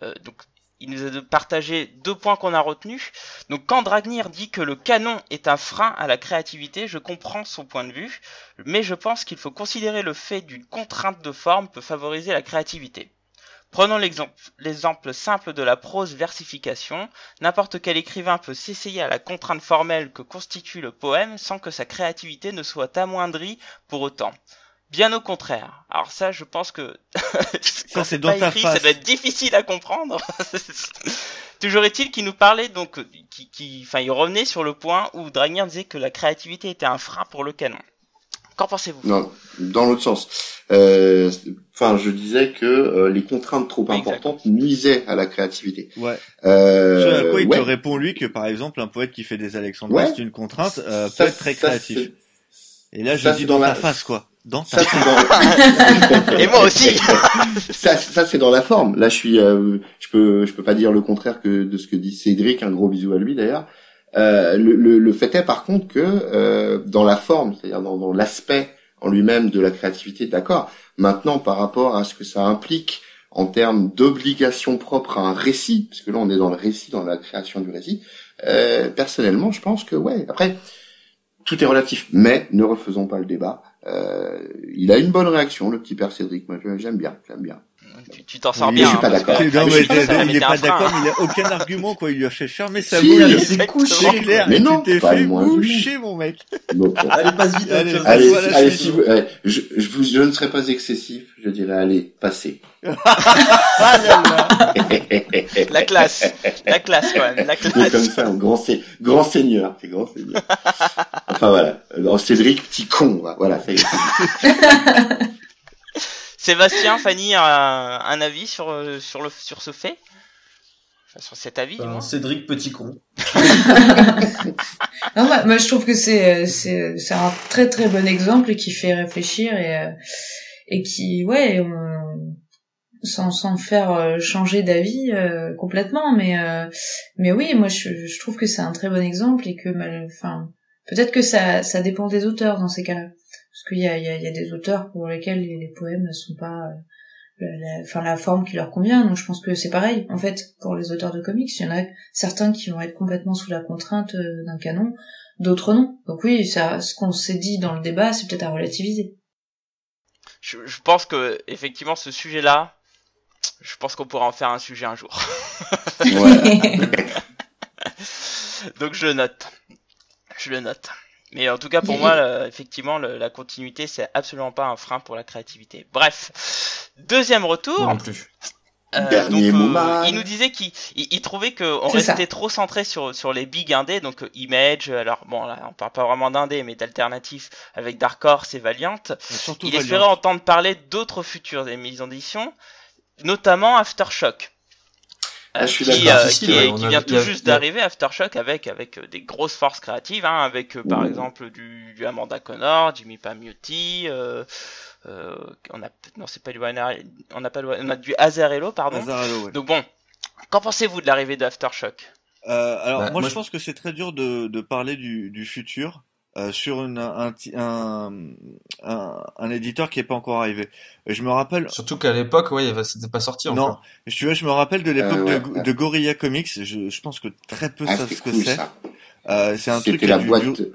Speaker 1: euh, donc il nous a partagé deux points qu'on a retenus. Donc quand Dragnir dit que le canon est un frein à la créativité, je comprends son point de vue, mais je pense qu'il faut considérer le fait d'une contrainte de forme peut favoriser la créativité. Prenons l'exemple, simple de la prose versification. N'importe quel écrivain peut s'essayer à la contrainte formelle que constitue le poème sans que sa créativité ne soit amoindrie pour autant. Bien au contraire. Alors ça, je pense que quand
Speaker 4: c'est
Speaker 1: pas
Speaker 4: dans ta
Speaker 1: écrit,
Speaker 4: face.
Speaker 1: Ça doit être difficile à comprendre. Toujours est-il qu'il nous parlait donc, qui, qui, enfin, il revenait sur le point où Dragnir disait que la créativité était un frein pour le canon. Qu'en pensez-vous?
Speaker 5: Non, dans l'autre sens. Euh, Enfin, je disais que euh, les contraintes trop importantes nuisaient à la créativité.
Speaker 4: Ouais.
Speaker 5: Euh,
Speaker 4: à quoi il
Speaker 5: ouais.
Speaker 4: te répond lui que par exemple un poète qui fait des alexandrins
Speaker 5: Ouais.
Speaker 4: c'est une contrainte euh,
Speaker 5: Ça,
Speaker 4: peut être très
Speaker 5: ça,
Speaker 4: créatif. Et là je
Speaker 5: ça,
Speaker 4: dis dans,
Speaker 5: dans
Speaker 4: ta
Speaker 5: la-
Speaker 4: face quoi. Dans ta
Speaker 5: Ça,
Speaker 4: face.
Speaker 5: dans...
Speaker 1: Et moi aussi.
Speaker 5: ça, ça c'est dans la forme. Là, je suis, euh, je peux, je peux pas dire le contraire que de ce que dit Cédric. Un gros bisou à lui d'ailleurs. Euh, le, le, le fait est par contre que euh, dans la forme, c'est-à-dire dans, dans l'aspect en lui-même de la créativité, d'accord. Maintenant, par rapport à ce que ça implique en termes d'obligation propre à un récit, parce que là on est dans le récit, dans la création du récit, euh, personnellement je pense que ouais, après, tout est relatif, mais ne refaisons pas le débat. Euh, il a une bonne réaction, le petit père Cédric, moi j'aime bien, j'aime bien.
Speaker 1: Tu t'en sors bien.
Speaker 5: je suis
Speaker 1: hein,
Speaker 5: pas
Speaker 1: parce
Speaker 5: d'accord.
Speaker 4: il
Speaker 1: mais
Speaker 4: est
Speaker 1: t'es un
Speaker 4: pas d'accord, mais il a aucun argument, quoi. Il lui a fait fermer sa
Speaker 5: Si,
Speaker 4: bouille.
Speaker 5: allez,
Speaker 2: c'est couché.
Speaker 4: Clair.
Speaker 5: Mais non,
Speaker 4: tu t'es
Speaker 5: pas
Speaker 4: fait boucher, mon mec.
Speaker 5: Bon.
Speaker 6: Allez, passe vite.
Speaker 4: Allez,
Speaker 6: hein.
Speaker 5: Allez,
Speaker 4: Voilà,
Speaker 5: allez,
Speaker 4: je
Speaker 5: si vous, ouais, je, je, vous, je ne serai pas excessif, je dirais allez, passez.
Speaker 4: Ah.
Speaker 1: La classe, la classe quand même, la
Speaker 5: C'est comme
Speaker 1: classe.
Speaker 5: ça, grand, se- grand seigneur, c'est grand seigneur. enfin voilà, Alors, Cédric, petit con, voilà, ça y est.
Speaker 1: Sébastien, Fanny, un, un avis sur euh, sur le sur ce fait, Enfin, sur cet avis. du
Speaker 6: Euh,
Speaker 1: moins.
Speaker 6: Cédric Petit Con.
Speaker 2: Non, moi, moi, je trouve que c'est euh, c'est c'est un très très bon exemple qui fait réfléchir et et qui ouais on- sans sans faire changer d'avis euh, complètement mais euh, mais oui moi je, je trouve que c'est un très bon exemple et que mal enfin peut-être que ça ça dépend des auteurs dans ces cas-là parce qu'il y a il y a, il y a des auteurs pour lesquels les, les poèmes ne sont pas euh, la, la- enfin la forme qui leur convient donc je pense que c'est pareil en fait pour les auteurs de comics il y en a certains qui vont être complètement sous la contrainte euh, d'un canon d'autres non donc oui ça ce qu'on s'est dit dans le débat c'est peut-être à relativiser
Speaker 1: Je, je pense que effectivement ce sujet-là, je pense qu'on pourra en faire un sujet un jour.
Speaker 5: Voilà.
Speaker 1: Donc je le note. Je le note. Mais en tout cas, pour moi, euh, effectivement, le- la continuité, c'est absolument pas un frein pour la créativité. Bref, deuxième retour.
Speaker 6: Non plus.
Speaker 1: Euh, donc, euh, il nous disait qu'il il, il trouvait qu'on
Speaker 2: ça.
Speaker 1: restait trop centré sur, sur les big indés, donc euh, Image, alors bon, là, on parle pas vraiment d'indés, mais d'alternatifs avec Dark Horse et Valiant. Il
Speaker 4: Valiant.
Speaker 1: espérait entendre parler d'autres futures émissions d'édition, notamment Aftershock.
Speaker 5: Ah, je suis
Speaker 1: qui, euh,
Speaker 6: Si, si,
Speaker 1: qui,
Speaker 6: ouais,
Speaker 1: est-
Speaker 6: on
Speaker 1: qui
Speaker 6: a-
Speaker 1: vient tout
Speaker 6: a-
Speaker 1: juste d'arriver Aftershock avec avec euh, des grosses forces créatives hein, avec euh, par exemple du, du Amanda Connor, Jimmy Pamuti, euh, euh, on a non c'est pas du on a pas du- on a du Azarello pardon.
Speaker 4: Azarello, ouais.
Speaker 1: Donc bon, qu'en pensez-vous de l'arrivée d'Aftershock?
Speaker 4: Euh, alors
Speaker 6: Bah,
Speaker 4: moi,
Speaker 6: moi,
Speaker 4: je pense que c'est très dur de, de parler du, du futur euh, sur une, un, un, un, un éditeur qui est pas encore arrivé. Et Je me rappelle,
Speaker 6: Surtout qu'à l'époque, ouais, c'était pas sorti
Speaker 4: non,
Speaker 6: encore.
Speaker 4: je, je me rappelle de l'époque
Speaker 5: Euh, ouais,
Speaker 4: de,
Speaker 5: ouais.
Speaker 4: de Gorilla Comics. Je, je pense que très peu
Speaker 5: Ah,
Speaker 4: savent ce que
Speaker 5: cool,
Speaker 4: c'est.
Speaker 5: ça.
Speaker 4: Euh, c'est un truc
Speaker 5: C'était la
Speaker 4: du-
Speaker 5: boîte,
Speaker 4: du-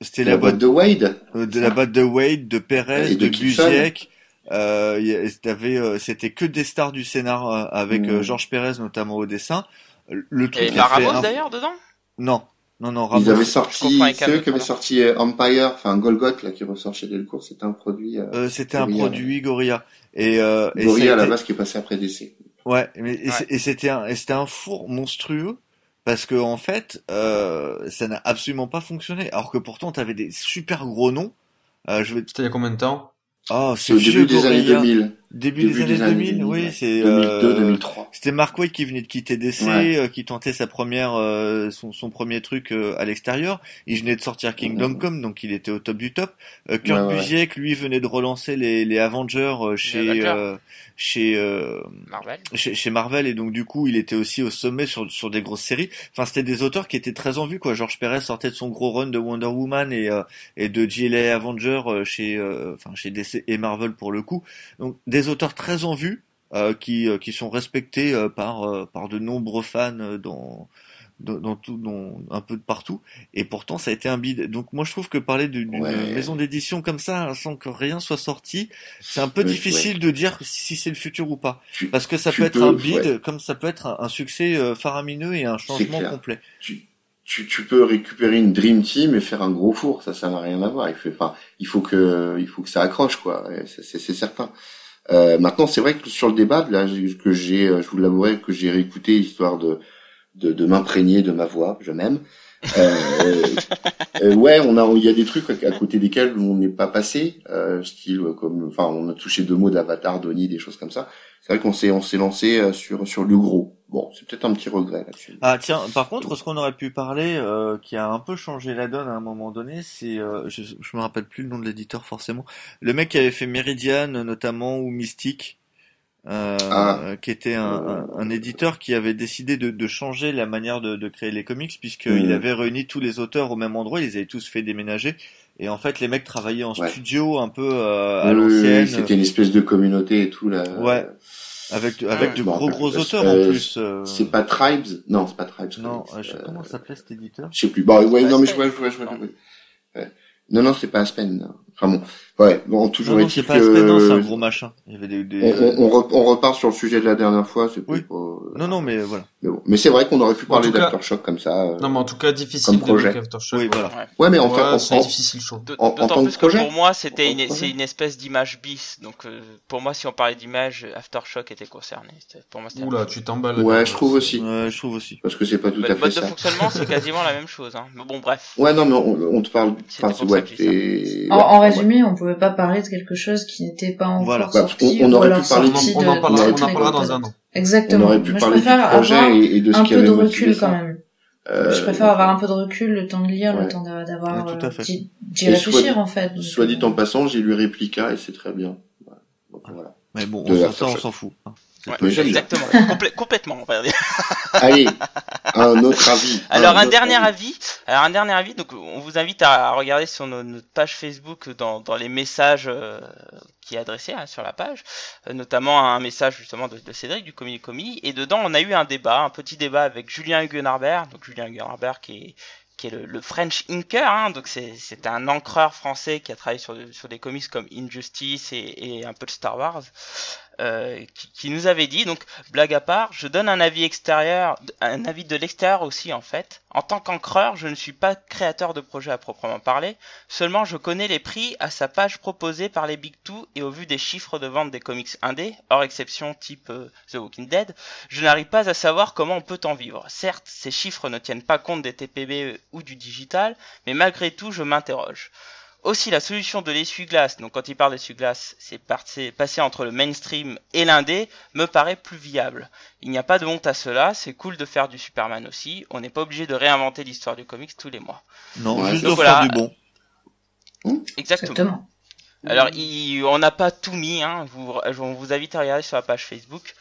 Speaker 4: C'était
Speaker 5: la boîte de Wade.
Speaker 4: euh, de la boîte de Wade, de Perez,
Speaker 5: Et de
Speaker 4: de. Busiek. Euh, euh, c'était que des stars du scénar euh, avec
Speaker 5: Mm.
Speaker 4: euh, Georges Pérez notamment au dessin. Le truc
Speaker 1: Et Ramos
Speaker 4: un-
Speaker 1: d'ailleurs dedans?
Speaker 4: Non, non, non.
Speaker 5: Ils avaient sorti, ceux qui avaient sorti euh, Empire, enfin Golgoth, là, qui ressort chez Delcourt, c'était un produit, euh,
Speaker 4: Euh, c'était un
Speaker 5: Gorilla,
Speaker 4: produit Gorilla. Et, euh, et
Speaker 5: Gorilla
Speaker 4: ça a
Speaker 5: à la base qui est passé après DC.
Speaker 4: Ouais, mais et
Speaker 1: Ouais.
Speaker 4: et c'était un, et c'était un four monstrueux parce que en fait, euh, ça n'a absolument pas fonctionné. Alors que pourtant, t'avais des super gros noms. Euh, je vais,
Speaker 6: C'était il y a combien de temps?
Speaker 4: Oh,
Speaker 5: C'est au début des années
Speaker 4: Gorilla.
Speaker 5: 2000.
Speaker 4: Début,
Speaker 5: Début
Speaker 4: des années 2000, oui,
Speaker 5: ouais.
Speaker 4: c'est
Speaker 5: 2002,
Speaker 4: euh,
Speaker 5: 2003.
Speaker 4: C'était Mark Waid qui venait de quitter DC,
Speaker 5: Ouais.
Speaker 4: euh, qui tentait sa première, euh, son, son premier truc euh, à l'extérieur. Il venait de sortir Kingdom
Speaker 5: Mhm.
Speaker 4: Come, donc il était au top du top. Euh, Kurt
Speaker 5: Ouais, ouais.
Speaker 4: Busiek, lui, venait de relancer les, les Avengers euh, chez, euh, chez, euh,
Speaker 1: Marvel.
Speaker 4: chez, chez Marvel, et donc du coup, il était aussi au sommet sur, sur des grosses séries. Enfin, c'était des auteurs qui étaient très en vue, quoi. George Perez sortait de son gros run de Wonder Woman et, euh, et de GLA Avenger euh, chez, euh, enfin, chez DC et Marvel pour le coup. Donc, des auteurs très en vue euh, qui, euh, qui sont respectés euh, par, par de nombreux fans dans, dans, dans tout, dans, un peu de partout. Et pourtant, ça a été un bide. Donc, moi, je trouve que parler d'une
Speaker 5: Ouais.
Speaker 4: maison d'édition comme ça, sans que rien soit sorti, c'est un peu difficile de dire si c'est le futur ou pas.
Speaker 5: Tu,
Speaker 4: Parce que ça peut être
Speaker 5: peux,
Speaker 4: un bide,
Speaker 5: ouais.
Speaker 4: comme ça peut être un, un succès faramineux et un changement complet.
Speaker 5: tu, tu, tu peux récupérer une dream team et faire un gros four, ça, ça n'a rien à voir. Il faut, enfin, il faut que, il faut que ça accroche, quoi. C'est certain. Euh, maintenant, c'est vrai que sur le débat, là, que j'ai, euh, je vous l'avouerai, que j'ai réécouté histoire de, de, de m'imprégner de ma voix, je m'aime. Euh, euh, ouais, on a, il y a des trucs à côté desquels on n'est pas passé, euh, style comme, enfin, on a touché deux mots d'Avatar, d'Oni, des choses comme ça. C'est vrai qu'on s'est, on s'est lancé euh, sur sur le gros. Bon, c'est peut-être un petit regret là-dessus.
Speaker 4: Ah tiens, par contre, ce qu'on aurait pu parler, euh, qui a un peu changé la donne à un moment donné, c'est, euh, je, je me rappelle plus le nom de l'éditeur forcément, le mec qui avait fait Meridian notamment ou Mystique, euh,
Speaker 5: Ah.
Speaker 4: qui était un, un, un éditeur qui avait décidé de, de changer la manière de, de créer les comics puisqu'il
Speaker 5: Mhm.
Speaker 4: avait réuni tous les auteurs au même endroit, ils les avaient tous fait déménager Et en fait, les mecs travaillaient en
Speaker 5: Ouais.
Speaker 4: studio un peu euh, à
Speaker 5: Oui,
Speaker 4: l'ancienne,
Speaker 5: C'était une espèce de communauté et tout là.
Speaker 4: Ouais. avec avec de
Speaker 5: je me
Speaker 4: gros gros auteurs
Speaker 5: Euh,
Speaker 4: en plus. euh,
Speaker 5: C'est pas Tribes? Non, c'est pas Tribes.
Speaker 4: Non, euh, je sais
Speaker 5: Euh,
Speaker 4: comment s'appelait cet éditeur?
Speaker 5: Je sais plus. Bah ouais, non mais je vois, je vois, je vois. Non, non, c'est pas Aspen. non. Enfin bon. Ouais, bon, toujours
Speaker 4: Non, non,
Speaker 5: est-il
Speaker 4: c'est pas non, c'est un gros machin. Il y avait des, des-
Speaker 5: On, on, on re- on repart sur le sujet de la dernière fois, c'est
Speaker 4: Oui.
Speaker 5: pas... euh,
Speaker 4: Non, non, mais voilà.
Speaker 5: Mais bon. Mais c'est vrai qu'on aurait pu parler
Speaker 6: cas-
Speaker 5: d'Aftershock comme ça. euh.
Speaker 6: Non, mais en tout cas, difficile
Speaker 5: Comme projet.
Speaker 6: Aftershock.
Speaker 4: Oui, voilà.
Speaker 5: Ouais, mais en,
Speaker 6: Ouais,
Speaker 5: en-
Speaker 6: c'est
Speaker 5: en-
Speaker 6: difficile chaud.
Speaker 1: D'autant
Speaker 5: tant
Speaker 1: plus
Speaker 5: que
Speaker 1: pour moi, c'était une, c'est une espèce d'image bis. Donc euh, pour moi, si on parlait d'image, Aftershock était concerné. C'était- Pour moi, c'était la
Speaker 6: Oula, tu t'emballes.
Speaker 5: Ouais, je trouve aussi.
Speaker 4: Ouais, je trouve aussi.
Speaker 5: parce que c'est pas tout
Speaker 1: Le
Speaker 5: à fait
Speaker 1: mode de
Speaker 5: ça.
Speaker 1: fonctionnement, c'est quasiment la même chose. Hein. Mais bon, bref.
Speaker 5: Ouais, non, mais on, te parle.
Speaker 1: Ça
Speaker 2: En, résumé, on pouvait pas parler de quelque chose qui n'était pas encore
Speaker 4: Voilà.
Speaker 5: Bah,
Speaker 2: sorti.
Speaker 5: on- on
Speaker 2: ou
Speaker 5: aurait pu parler-
Speaker 2: sorti
Speaker 6: On
Speaker 2: de-
Speaker 6: en parlera,
Speaker 5: on
Speaker 6: on
Speaker 2: de
Speaker 6: en parlera dans un an.
Speaker 5: On
Speaker 2: Exactement.
Speaker 5: aurait pu
Speaker 2: Moi, je
Speaker 5: parler du
Speaker 2: préfère
Speaker 5: projet
Speaker 2: avoir
Speaker 5: et, et de ce
Speaker 2: un
Speaker 5: qui
Speaker 2: peu
Speaker 5: avait
Speaker 2: de
Speaker 5: motivé
Speaker 2: recul
Speaker 5: ça.
Speaker 2: quand même.
Speaker 5: Euh,
Speaker 2: je préfère avoir un peu de recul, le temps de lire,
Speaker 5: Ouais.
Speaker 2: le temps d'a- d'avoir
Speaker 4: Ouais, tout à
Speaker 2: euh,
Speaker 4: fait.
Speaker 2: d'y réfléchir
Speaker 5: soit-
Speaker 2: en fait. Donc,
Speaker 5: Soit dit en passant, j'ai lu Réplica et c'est très bien. Voilà.
Speaker 4: Mais bon,
Speaker 5: De
Speaker 4: on on s'en fout.
Speaker 1: Ouais, exactement. Complè- complètement, on va dire.
Speaker 5: Allez, un autre avis.
Speaker 1: Alors un dernier
Speaker 5: avis.
Speaker 1: avis, alors un dernier avis, donc on vous invite à regarder sur notre page Facebook dans, dans les messages euh, qui est adressé hein, sur la page, euh, notamment un message justement de, de Cédric du Comi Comi, et dedans on a eu un débat, un petit débat avec Julien Huguenarbert, donc Julien Huguenarbert qui est qui est le, le French Inker, hein, donc c'est c'est un encreur français qui a travaillé sur, sur des comics comme Injustice et, et un peu de Star Wars, euh, qui, nous avait dit, donc blague à part, je donne un avis extérieur, un avis de l'extérieur aussi en fait. En tant qu'encreur, je ne suis pas créateur de projet à proprement parler, seulement je connais les prix à sa page proposée par les Big Two et au vu des chiffres de vente des comics indés, hors exception type euh, The Walking Dead, je n'arrive pas à savoir comment on peut en vivre. Certes, ces chiffres ne tiennent pas compte des TPB ou du digital, mais malgré tout, je m'interroge. Aussi, la solution de l'essuie-glace, donc quand il parle d'essuie-glace, c'est passé, passer entre le mainstream et l'indé, me paraît plus viable. Il n'y a pas de honte à cela, c'est cool de faire du Superman aussi, on n'est pas obligé de réinventer l'histoire du comics tous les mois.
Speaker 4: Non,
Speaker 5: Ouais,
Speaker 4: juste
Speaker 1: donc
Speaker 4: de
Speaker 1: voilà.
Speaker 4: faire du bon.
Speaker 1: Exactement.
Speaker 2: Exactement.
Speaker 1: Alors, il- on n'a pas tout mis, hein. vous, on vous invite à regarder sur la page Facebook,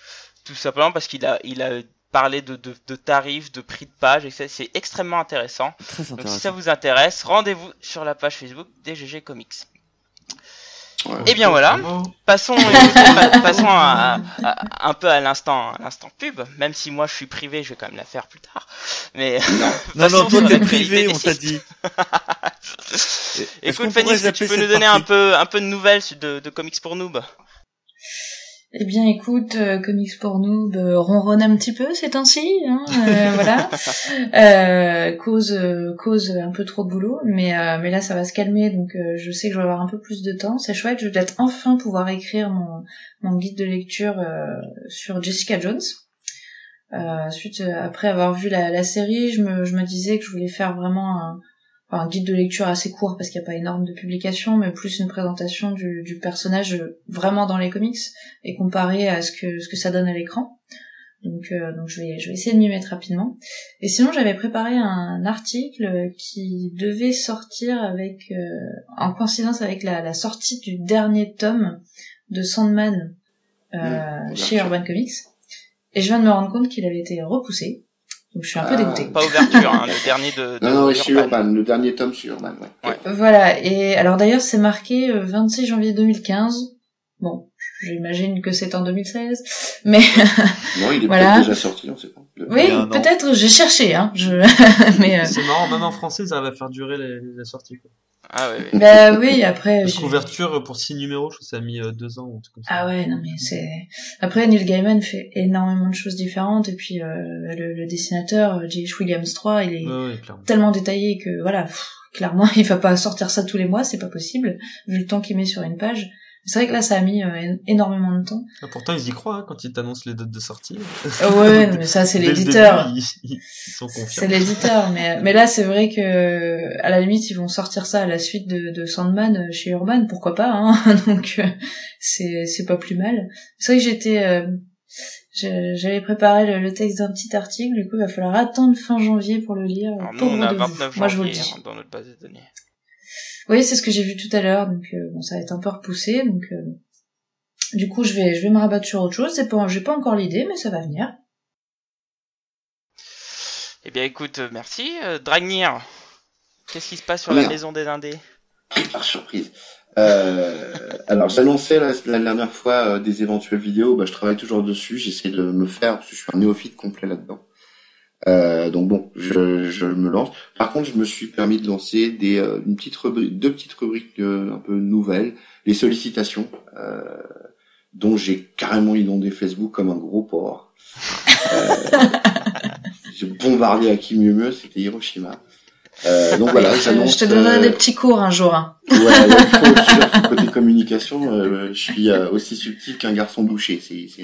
Speaker 1: tout simplement parce qu'il a, il a parlé de, de, de tarifs, de prix de page, etc. C'est extrêmement intéressant.
Speaker 4: Très
Speaker 1: Donc si ça vous intéresse, rendez-vous sur la page Facebook des GG Comics.
Speaker 5: Ouais.
Speaker 1: Et bien voilà, passons, écoutez, passons à, à- un peu à l'instant, l'instant pub. Même si moi je suis privé, je vais quand même la faire plus tard. Mais
Speaker 4: Non, non, toi t'es privé, on t'a dit.
Speaker 1: Écoute Fanny, tu peux nous donner un peu, un peu de nouvelles de, de Comics pour Noob
Speaker 2: Eh bien, écoute, euh, Comics pour Noob euh, ronronne un petit peu ces temps-ci, hein, euh, voilà. Euh, cause, euh, cause un peu trop de boulot, mais euh, mais là ça va se calmer, donc euh, je sais que je vais avoir un peu plus de temps. C'est chouette, je vais peut-être enfin pouvoir écrire mon mon guide de lecture euh, sur Jessica Jones. Euh, suite euh, après avoir vu la, la série, je me je me disais que je voulais faire vraiment un un guide de lecture assez court parce qu'il n'y a pas énorme de publications, mais plus une présentation du, du personnage euh, vraiment dans les comics et comparé à ce que ce que ça donne à l'écran. Donc, euh, donc je vais je vais essayer de m'y mettre rapidement. Et sinon j'avais préparé un article qui devait sortir avec euh, en coïncidence avec la, la sortie du dernier tome de Sandman euh,
Speaker 5: Mmh,
Speaker 2: chez. Urban Comics. Et je viens de me rendre compte qu'il avait été repoussé. Donc je suis un peu
Speaker 5: Ah.
Speaker 2: dégoûtée.
Speaker 1: Pas ouverture, hein, le dernier de. de
Speaker 5: Non, non, c'est
Speaker 1: Urban.
Speaker 5: Le dernier tome sur Urban, ouais.
Speaker 1: Ouais.
Speaker 2: Voilà, et alors d'ailleurs c'est marqué euh, 26 janvier 2015. Bon, j'imagine que c'est en 2016, mais
Speaker 5: Non, il est
Speaker 2: Voilà.
Speaker 5: peut-être déjà sorti, on sait pas. Le-
Speaker 2: oui,
Speaker 4: Il y a un an.
Speaker 2: peut-être j'ai cherché, hein. Je... mais euh,
Speaker 6: C'est marrant, même en français, ça va faire durer les, les sorties. Quoi.
Speaker 1: Ah ouais, ouais.
Speaker 2: bah oui, après.
Speaker 6: La couverture pour 6 numéros, je trouve que ça a mis euh, 2 ans ou truc comme ça.
Speaker 2: Ah ouais, non mais c'est. Après Neil Gaiman fait énormément de choses différentes et puis euh, le, le dessinateur euh, J.H. Williams 3, il est
Speaker 6: Ouais, ouais, clairement.
Speaker 2: tellement détaillé que voilà, pff, clairement il va pas sortir ça tous les mois, c'est pas possible vu le temps qu'il met sur une page. C'est vrai que là ça a mis euh, énormément de temps.
Speaker 6: Ah, pourtant, ils y croient hein, quand ils t'annoncent les dates de sortie.
Speaker 2: Euh, ouais, non, mais ça c'est l'éditeur.
Speaker 6: début, Ils, sont confiants.
Speaker 2: C'est l'éditeur, mais mais là c'est vrai que à la limite ils vont sortir ça à la suite de, de Sandman euh, chez Urban, pourquoi pas hein Donc euh, c'est c'est pas plus mal. C'est vrai que j'étais euh, j'avais préparé le, le texte d'un petit article, du coup il va falloir attendre fin janvier pour le lire.
Speaker 1: Alors, nous,
Speaker 2: Pauvre
Speaker 1: on a
Speaker 2: de vous.
Speaker 1: 29
Speaker 2: Moi je vous le dis.
Speaker 1: hein, dans notre base de données.
Speaker 2: Oui, c'est ce que j'ai vu tout à l'heure, donc euh, bon ça va être un peu repoussé, donc euh, du coup je vais je vais me rabattre sur autre chose. C'est pas j'ai pas encore l'idée, mais ça va venir.
Speaker 1: Eh bien, écoute, euh, merci. Euh, Dragnir, qu'est-ce qui se passe sur
Speaker 5: Ah,
Speaker 1: la maison des Indés?
Speaker 5: Par surprise. Euh, alors j'annonçais la, la, dernière fois euh, des éventuelles vidéos, bah, je travaille toujours dessus, j'essaie de me faire, parce que je suis un néophyte complet là-dedans. Euh, donc bon, je, me lance. Par contre, je me suis permis de lancer des euh, une petite deux petites rubriques euh, un peu nouvelles, les sollicitations, dont j'ai carrément inondé Facebook comme un gros porc. j'ai bombardé à qui mieux mieux, c'était Hiroshima. Euh, donc voilà, j'annonce.
Speaker 2: Je te donnerai des petits cours un jour. Hein.
Speaker 5: Ouais, côté communication, euh, je suis euh, aussi subtil qu'un garçon bouché, c'est c'est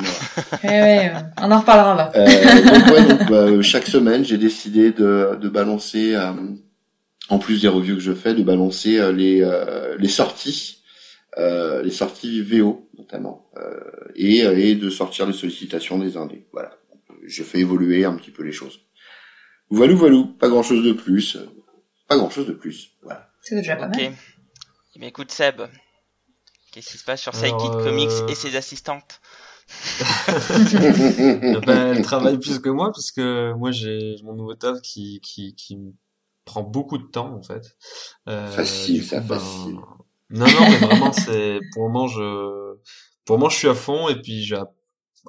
Speaker 2: eh ouais, on en reparlera là.
Speaker 5: Euh, donc ouais, donc bah, chaque semaine, j'ai décidé de de balancer, en plus des reviews que je fais, de balancer les les sorties, les sorties VO notamment, et et de sortir les sollicitations des indés. Voilà, j'ai fait évoluer un petit peu les choses. Voilou, voilou, pas grand chose de plus. Pas grand chose de plus. Voilà.
Speaker 2: C'est déjà pas mal.
Speaker 1: Eh écoute Seb, qu'est-ce qui se passe sur Psychic Comics euh, et ses assistantes
Speaker 3: ben, elle travaille plus que moi parce que moi j'ai mon nouveau taf qui, qui, qui prend beaucoup de temps en fait.
Speaker 5: Euh, facile, ça, ben, facile.
Speaker 3: Non, non, mais vraiment, c'est, pour le moment, je, pour le moment, je suis à fond et puis j'ai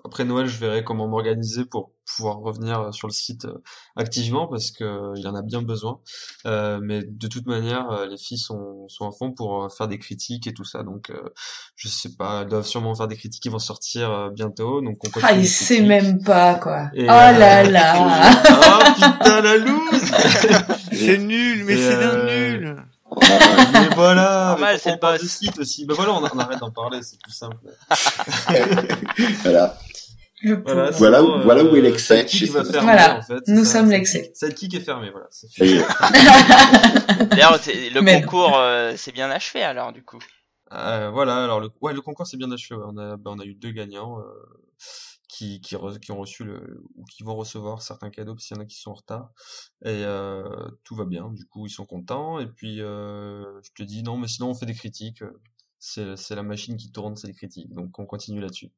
Speaker 3: après Noël, je verrai comment m'organiser pour pouvoir revenir sur le site euh, activement parce que euh, il en a bien besoin. Euh, mais de toute manière, euh, les filles sont, sont à fond pour faire des critiques et tout ça. Donc, euh, je sais pas, elles doivent sûrement faire des critiques qui vont sortir bientôt. Donc, on.
Speaker 2: Ah, il sait même pas quoi. oh là là.
Speaker 3: oh putain la loose.
Speaker 4: c'est nul, mais c'est d'un nul.
Speaker 3: mais voilà,
Speaker 1: Normal,
Speaker 3: c'est pas de site aussi. Ben voilà, on, on arrête d'en parler, c'est plus simple.
Speaker 5: voilà. Voilà, voilà, où, voilà où est l'excès.
Speaker 2: Voilà, en fait, nous sommes l'excès.
Speaker 3: Cette kick est fermée, voilà.
Speaker 1: D'ailleurs, le concours euh, c'est bien achevé alors du coup.
Speaker 3: Euh, voilà, alors le, ouais, le concours c'est bien achevé. On a, ben, on a eu deux gagnants euh, qui, qui, qui, ont reçu le, ou qui vont recevoir certains cadeaux, qu'il y en a qui sont en retard. Et euh, tout va bien, du coup ils sont contents. Et puis euh, je te dis non, mais sinon on fait des critiques. C'est la machine qui tourne, c'est les critiques. Donc on continue là-dessus.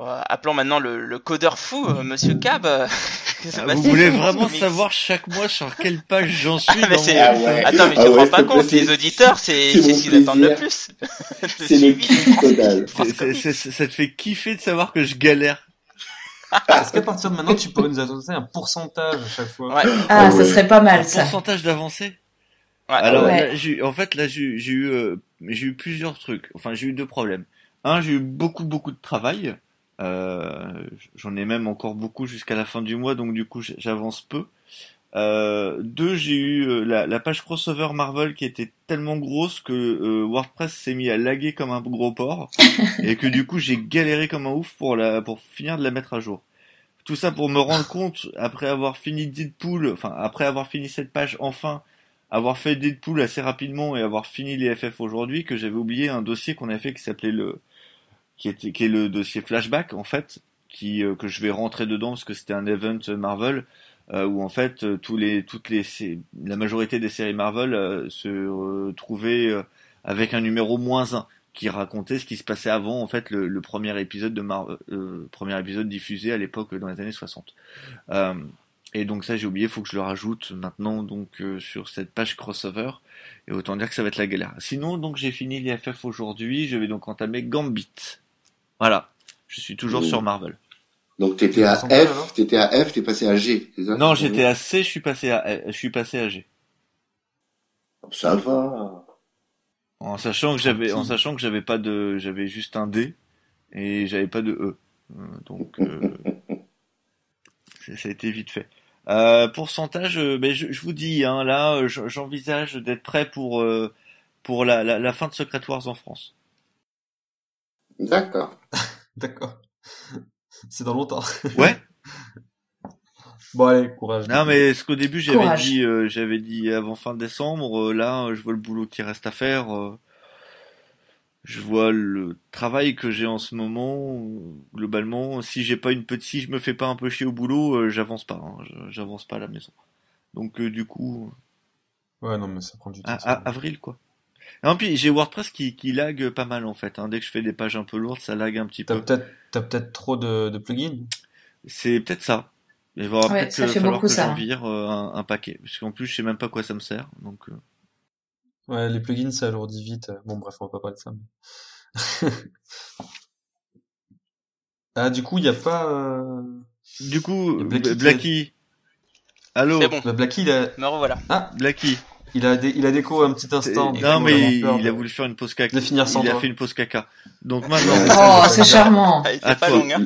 Speaker 1: Euh, appelons maintenant le, le codeur fou, euh, Monsieur Cab.
Speaker 4: Vous voulez vraiment savoir chaque mois sur quelle page j'en suis ah, dans mon...
Speaker 1: ah Attends, mais tu te rends pas compte, les auditeurs, c'est ce qu'ils attendent le plus.
Speaker 5: c'est le kiff total.
Speaker 4: Ça te fait kiffer de savoir que je galère.
Speaker 3: Est-ce qu'à partir de maintenant, tu pourrais nous annoncer un pourcentage à chaque fois
Speaker 2: ouais. Ah, ça serait pas mal, ça.
Speaker 4: Un pourcentage d'avancée ouais. Alors, Là, en fait, là, j'ai eu, euh, j'ai eu plusieurs trucs. Enfin, j'ai eu deux problèmes. Un, j'ai eu beaucoup, beaucoup de travail. Euh, J'en ai même encore beaucoup jusqu'à la fin du mois, donc du coup j'avance peu. Euh, deux, j'ai eu euh, la, la, page crossover Marvel qui était tellement grosse que euh, WordPress s'est mis à laguer comme un gros porc et que du coup j'ai galéré comme un ouf pour la pour finir de la mettre à jour. Tout ça pour me rendre compte après avoir fini Deadpool, enfin après avoir fini cette page enfin, avoir fait Deadpool assez rapidement et avoir fini les FF aujourd'hui que j'avais oublié un dossier qu'on avait fait qui s'appelait le qui est, le dossier Flashback en fait, qui euh, que je vais rentrer dedans parce que c'était un event Marvel euh, où en fait euh, tous les toutes les la majorité des séries Marvel se trouvaient avec un numéro moins 1 qui racontait ce qui se passait avant en fait le, premier épisode de Marvel, premier épisode diffusé à l'époque dans les années 60. et donc ça j'ai oublié, faut que je le rajoute maintenant donc sur cette page crossover. Et autant dire que ça va être la galère. Sinon donc j'ai fini les FF aujourd'hui, je vais donc entamer Gambit. Voilà. Je suis toujours sur Marvel.
Speaker 5: Donc t'étais à F, t'étais à F, t'es passé à G,
Speaker 4: ça Non, j'étais à C, je suis passé à, je suis passé à G.
Speaker 5: Ça va.
Speaker 4: En sachant que j'avais, en sachant que j'avais pas de, j'avais juste un D et j'avais pas de E. Euh, donc euh, ça a été vite fait. Euh, pourcentage, euh, ben je, je, vous dis, hein, là, j'envisage d'être prêt pour pour la, la, la fin de Secret Wars en France.
Speaker 5: D'accord.
Speaker 3: D'accord. C'est dans longtemps.
Speaker 4: Ouais.
Speaker 3: bon allez, courage.
Speaker 4: Non mais ce qu'au début j'avais dit, euh, j'avais dit avant fin décembre. Euh, là, je vois le boulot qui reste à faire. Euh, je vois le travail que j'ai en ce moment. globalement, si j'ai pas une petite, si je me fais pas un peu chier au boulot, j'avance pas. Hein, j'avance pas à la maison. Donc du coup.
Speaker 3: Ouais non mais ça prend du temps.
Speaker 4: avril quoi. Non, puis j'ai WordPress qui, qui lag pas mal en fait. Hein. Dès que je fais des pages un peu lourdes, ça lag un petit peu.
Speaker 3: Peut-être, t'as peut-être trop de, de plugins?
Speaker 4: C'est peut-être ça. Il va peut-être falloir que j'en vire euh, un, un, paquet. Parce qu'en plus, je sais même pas quoi ça me sert. Donc. Euh.
Speaker 6: Ouais, les plugins, ça alourdit vite. Bon, bref, on va pas parler de ça. Mais... ah, du coup, il y a pas. Euh...
Speaker 4: Du coup,
Speaker 6: Blacky,
Speaker 4: Blacky. Allô?
Speaker 1: C'est bon.
Speaker 6: Bah, Blacky, il a.
Speaker 1: Me revoilà.
Speaker 6: Ah,
Speaker 4: Blacky.
Speaker 6: Il a, dé... il a déco un petit instant.
Speaker 4: Non, mais il,
Speaker 6: a
Speaker 4: il a voulu faire une pause caca.
Speaker 6: de finir sans
Speaker 4: il a fait une pause caca. Donc maintenant.
Speaker 2: Oh, c'est charmant.
Speaker 1: Ah, c'est
Speaker 4: À
Speaker 1: pas long, hein.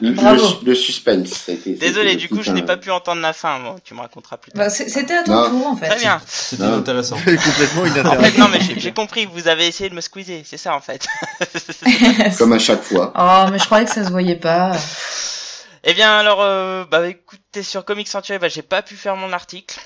Speaker 5: Le,
Speaker 2: Bravo.
Speaker 5: le- le suspense.
Speaker 1: Désolé, du coup, je n'ai pas pu entendre la fin. Bon, tu me raconteras plus tard.
Speaker 2: Bah, c'est- c'était à ton
Speaker 5: Non.
Speaker 2: tour, en fait.
Speaker 1: Très bien.
Speaker 6: C'était
Speaker 5: Non.
Speaker 6: intéressant.
Speaker 4: Complètement
Speaker 1: En fait,
Speaker 4: inintéressant.
Speaker 1: non, mais j'ai j'ai compris. Vous avez essayé de me squeezer. C'est ça, en fait.
Speaker 5: Comme à chaque fois.
Speaker 2: oh, mais je croyais que ça se voyait pas.
Speaker 1: Eh bien, alors, euh, bah, écoutez, sur Comics Century, bah, j'ai pas pu faire mon article.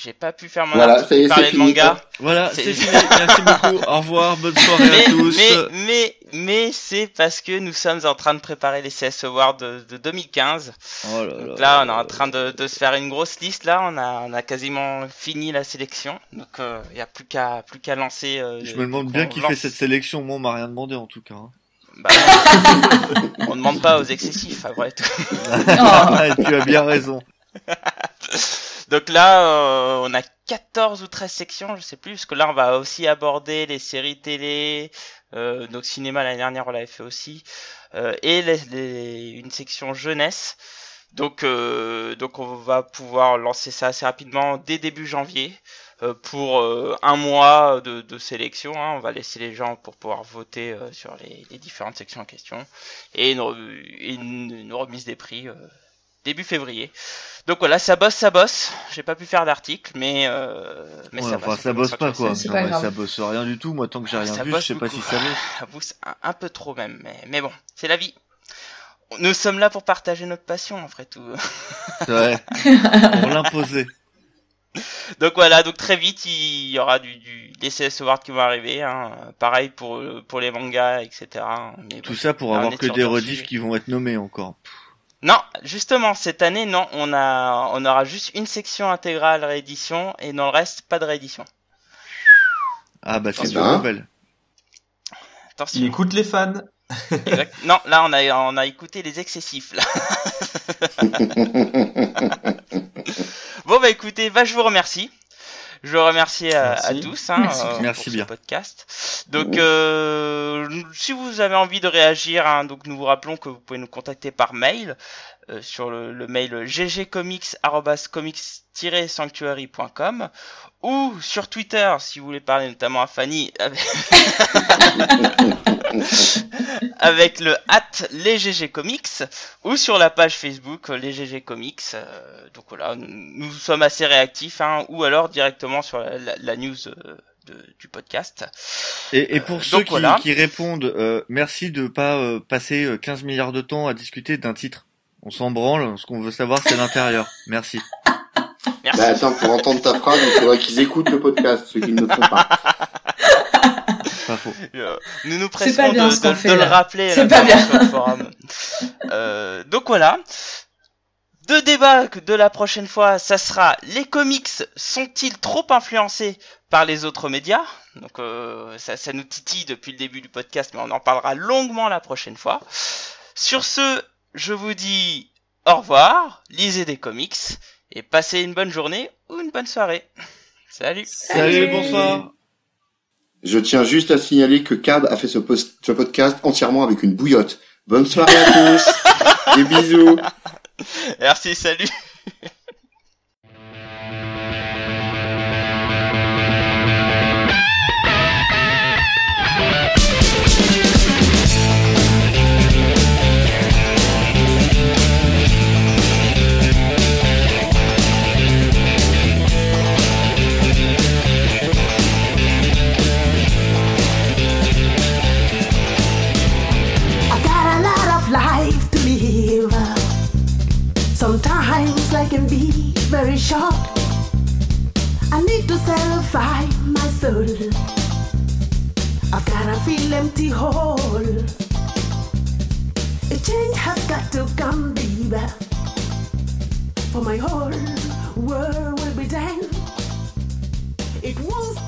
Speaker 1: J'ai pas pu faire mon
Speaker 5: Voilà,
Speaker 1: article
Speaker 5: est, c'est
Speaker 1: de
Speaker 5: fini.
Speaker 1: manga.
Speaker 4: Voilà,
Speaker 1: C'est-
Speaker 4: fini. Merci beaucoup. Au revoir. Bonne soirée à tous.
Speaker 1: mais, mais, mais c'est parce que nous sommes en train de préparer les CS Awards de, de 2015.
Speaker 4: Oh là
Speaker 1: Donc
Speaker 4: là.
Speaker 1: là, on est en train de, de se faire une grosse liste. Là, on a, on a quasiment fini la sélection. Donc, il n'y a plus qu'à, plus qu'à lancer. euh,
Speaker 4: Je me demande bien qui
Speaker 1: lance-
Speaker 4: fait cette sélection. Moi, on m'a rien demandé en tout cas. hein.
Speaker 1: Bah, on demande pas aux excessifs, après tout.
Speaker 2: Oh.
Speaker 4: tu as bien raison.
Speaker 1: Donc là, euh, on a 14 ou 13 sections, je sais plus, parce que là, on va aussi aborder les séries télé, euh, donc cinéma l'année dernière, on l'avait fait aussi, euh, et une section jeunesse. Donc, donc on va pouvoir lancer ça assez rapidement dès début janvier pour un mois de, sélection. hein. On va laisser les gens pour pouvoir voter sur les, différentes sections en question et une, re- une- une remise des prix début février. Donc voilà, ça bosse, ça bosse. J'ai pas pu faire d'article, mais euh, mais
Speaker 4: Ouais,
Speaker 1: ça,
Speaker 4: enfin,
Speaker 1: bosse.
Speaker 4: ça bosse pas quoi. Non,
Speaker 2: pas
Speaker 4: ça bosse rien du tout. Moi, tant que j'ai rien
Speaker 1: Ça
Speaker 4: vu,
Speaker 1: bosse
Speaker 4: je sais pas si ça bosse.
Speaker 1: J'avoue, c'est un, un peu trop même, mais, mais bon, c'est la vie. Nous sommes là pour partager notre passion, après tout.
Speaker 4: Ouais. Pour l'imposer.
Speaker 1: Donc voilà, donc très vite il y aura du, du des CS Awards qui vont arriver, hein. pareil pour pour les mangas, etc. Mais
Speaker 4: Tout
Speaker 1: bon.
Speaker 4: ça pour avoir que des rediffs qui vont être nommés encore.
Speaker 1: Non, justement cette année non, on a on aura juste une section intégrale réédition et dans le reste pas de réédition.
Speaker 4: Ah bah c'est une bonne nouvelle.
Speaker 1: Attention.
Speaker 6: Il écoute les fans.
Speaker 1: Exact. Non, là on a on a écouté les excessifs là. Bon bah écoutez, bah je vous remercie. Je remercie à, à tous hein,
Speaker 2: Merci.
Speaker 1: euh,
Speaker 4: Merci
Speaker 1: pour
Speaker 4: bien.
Speaker 1: ce podcast. Donc euh, si vous avez envie de réagir, hein, donc nous vous rappelons que vous pouvez nous contacter par mail euh, sur le, le mail ggcomics@comics-sanctuary.com ou sur Twitter si vous voulez parler notamment à Fanny avec, avec le at les GG Comics ou sur la page Facebook euh, les GG Comics. euh, donc voilà, nous, nous sommes assez réactifs, hein, ou alors directement sur la, la- la news euh, de- du podcast.
Speaker 4: Et, et pour
Speaker 1: Euh,
Speaker 4: ceux qui,
Speaker 1: voilà.
Speaker 4: qui répondent, euh, merci de pas euh, passer euh, 15 milliards de temps à discuter d'un titre. On s'en branle, ce qu'on veut savoir c'est l'intérieur. Merci.
Speaker 1: Merci.
Speaker 5: Bah attends, pour entendre ta phrase, il faudrait qu'ils écoutent le podcast, ceux qui ne le font pas.
Speaker 4: Pas faux.
Speaker 1: Euh, nous nous presserons de, de-
Speaker 2: fait,
Speaker 1: de le
Speaker 2: là.
Speaker 1: rappeler
Speaker 2: C'est
Speaker 1: là,
Speaker 2: pas bien.
Speaker 1: sur le forum. Euh, donc voilà. Deux débats que de la prochaine fois, ça sera les comics sont-ils trop influencés par les autres médias? Donc euh, ça, ça nous titille depuis le début du podcast, mais on en parlera longuement la prochaine fois. Sur ce, je vous dis au revoir, lisez des comics et passez une bonne journée ou une bonne soirée. Salut
Speaker 4: Salut, bonsoir.
Speaker 5: Je tiens juste à signaler que Cab a fait ce, post- ce podcast entièrement avec une bouillotte. Bonne soirée à tous. Des bisous.
Speaker 1: Merci, salut
Speaker 7: very short. I need to satisfy my soul. I've got a feel empty hole. A change has got to come, baby. For my whole world will be done. It to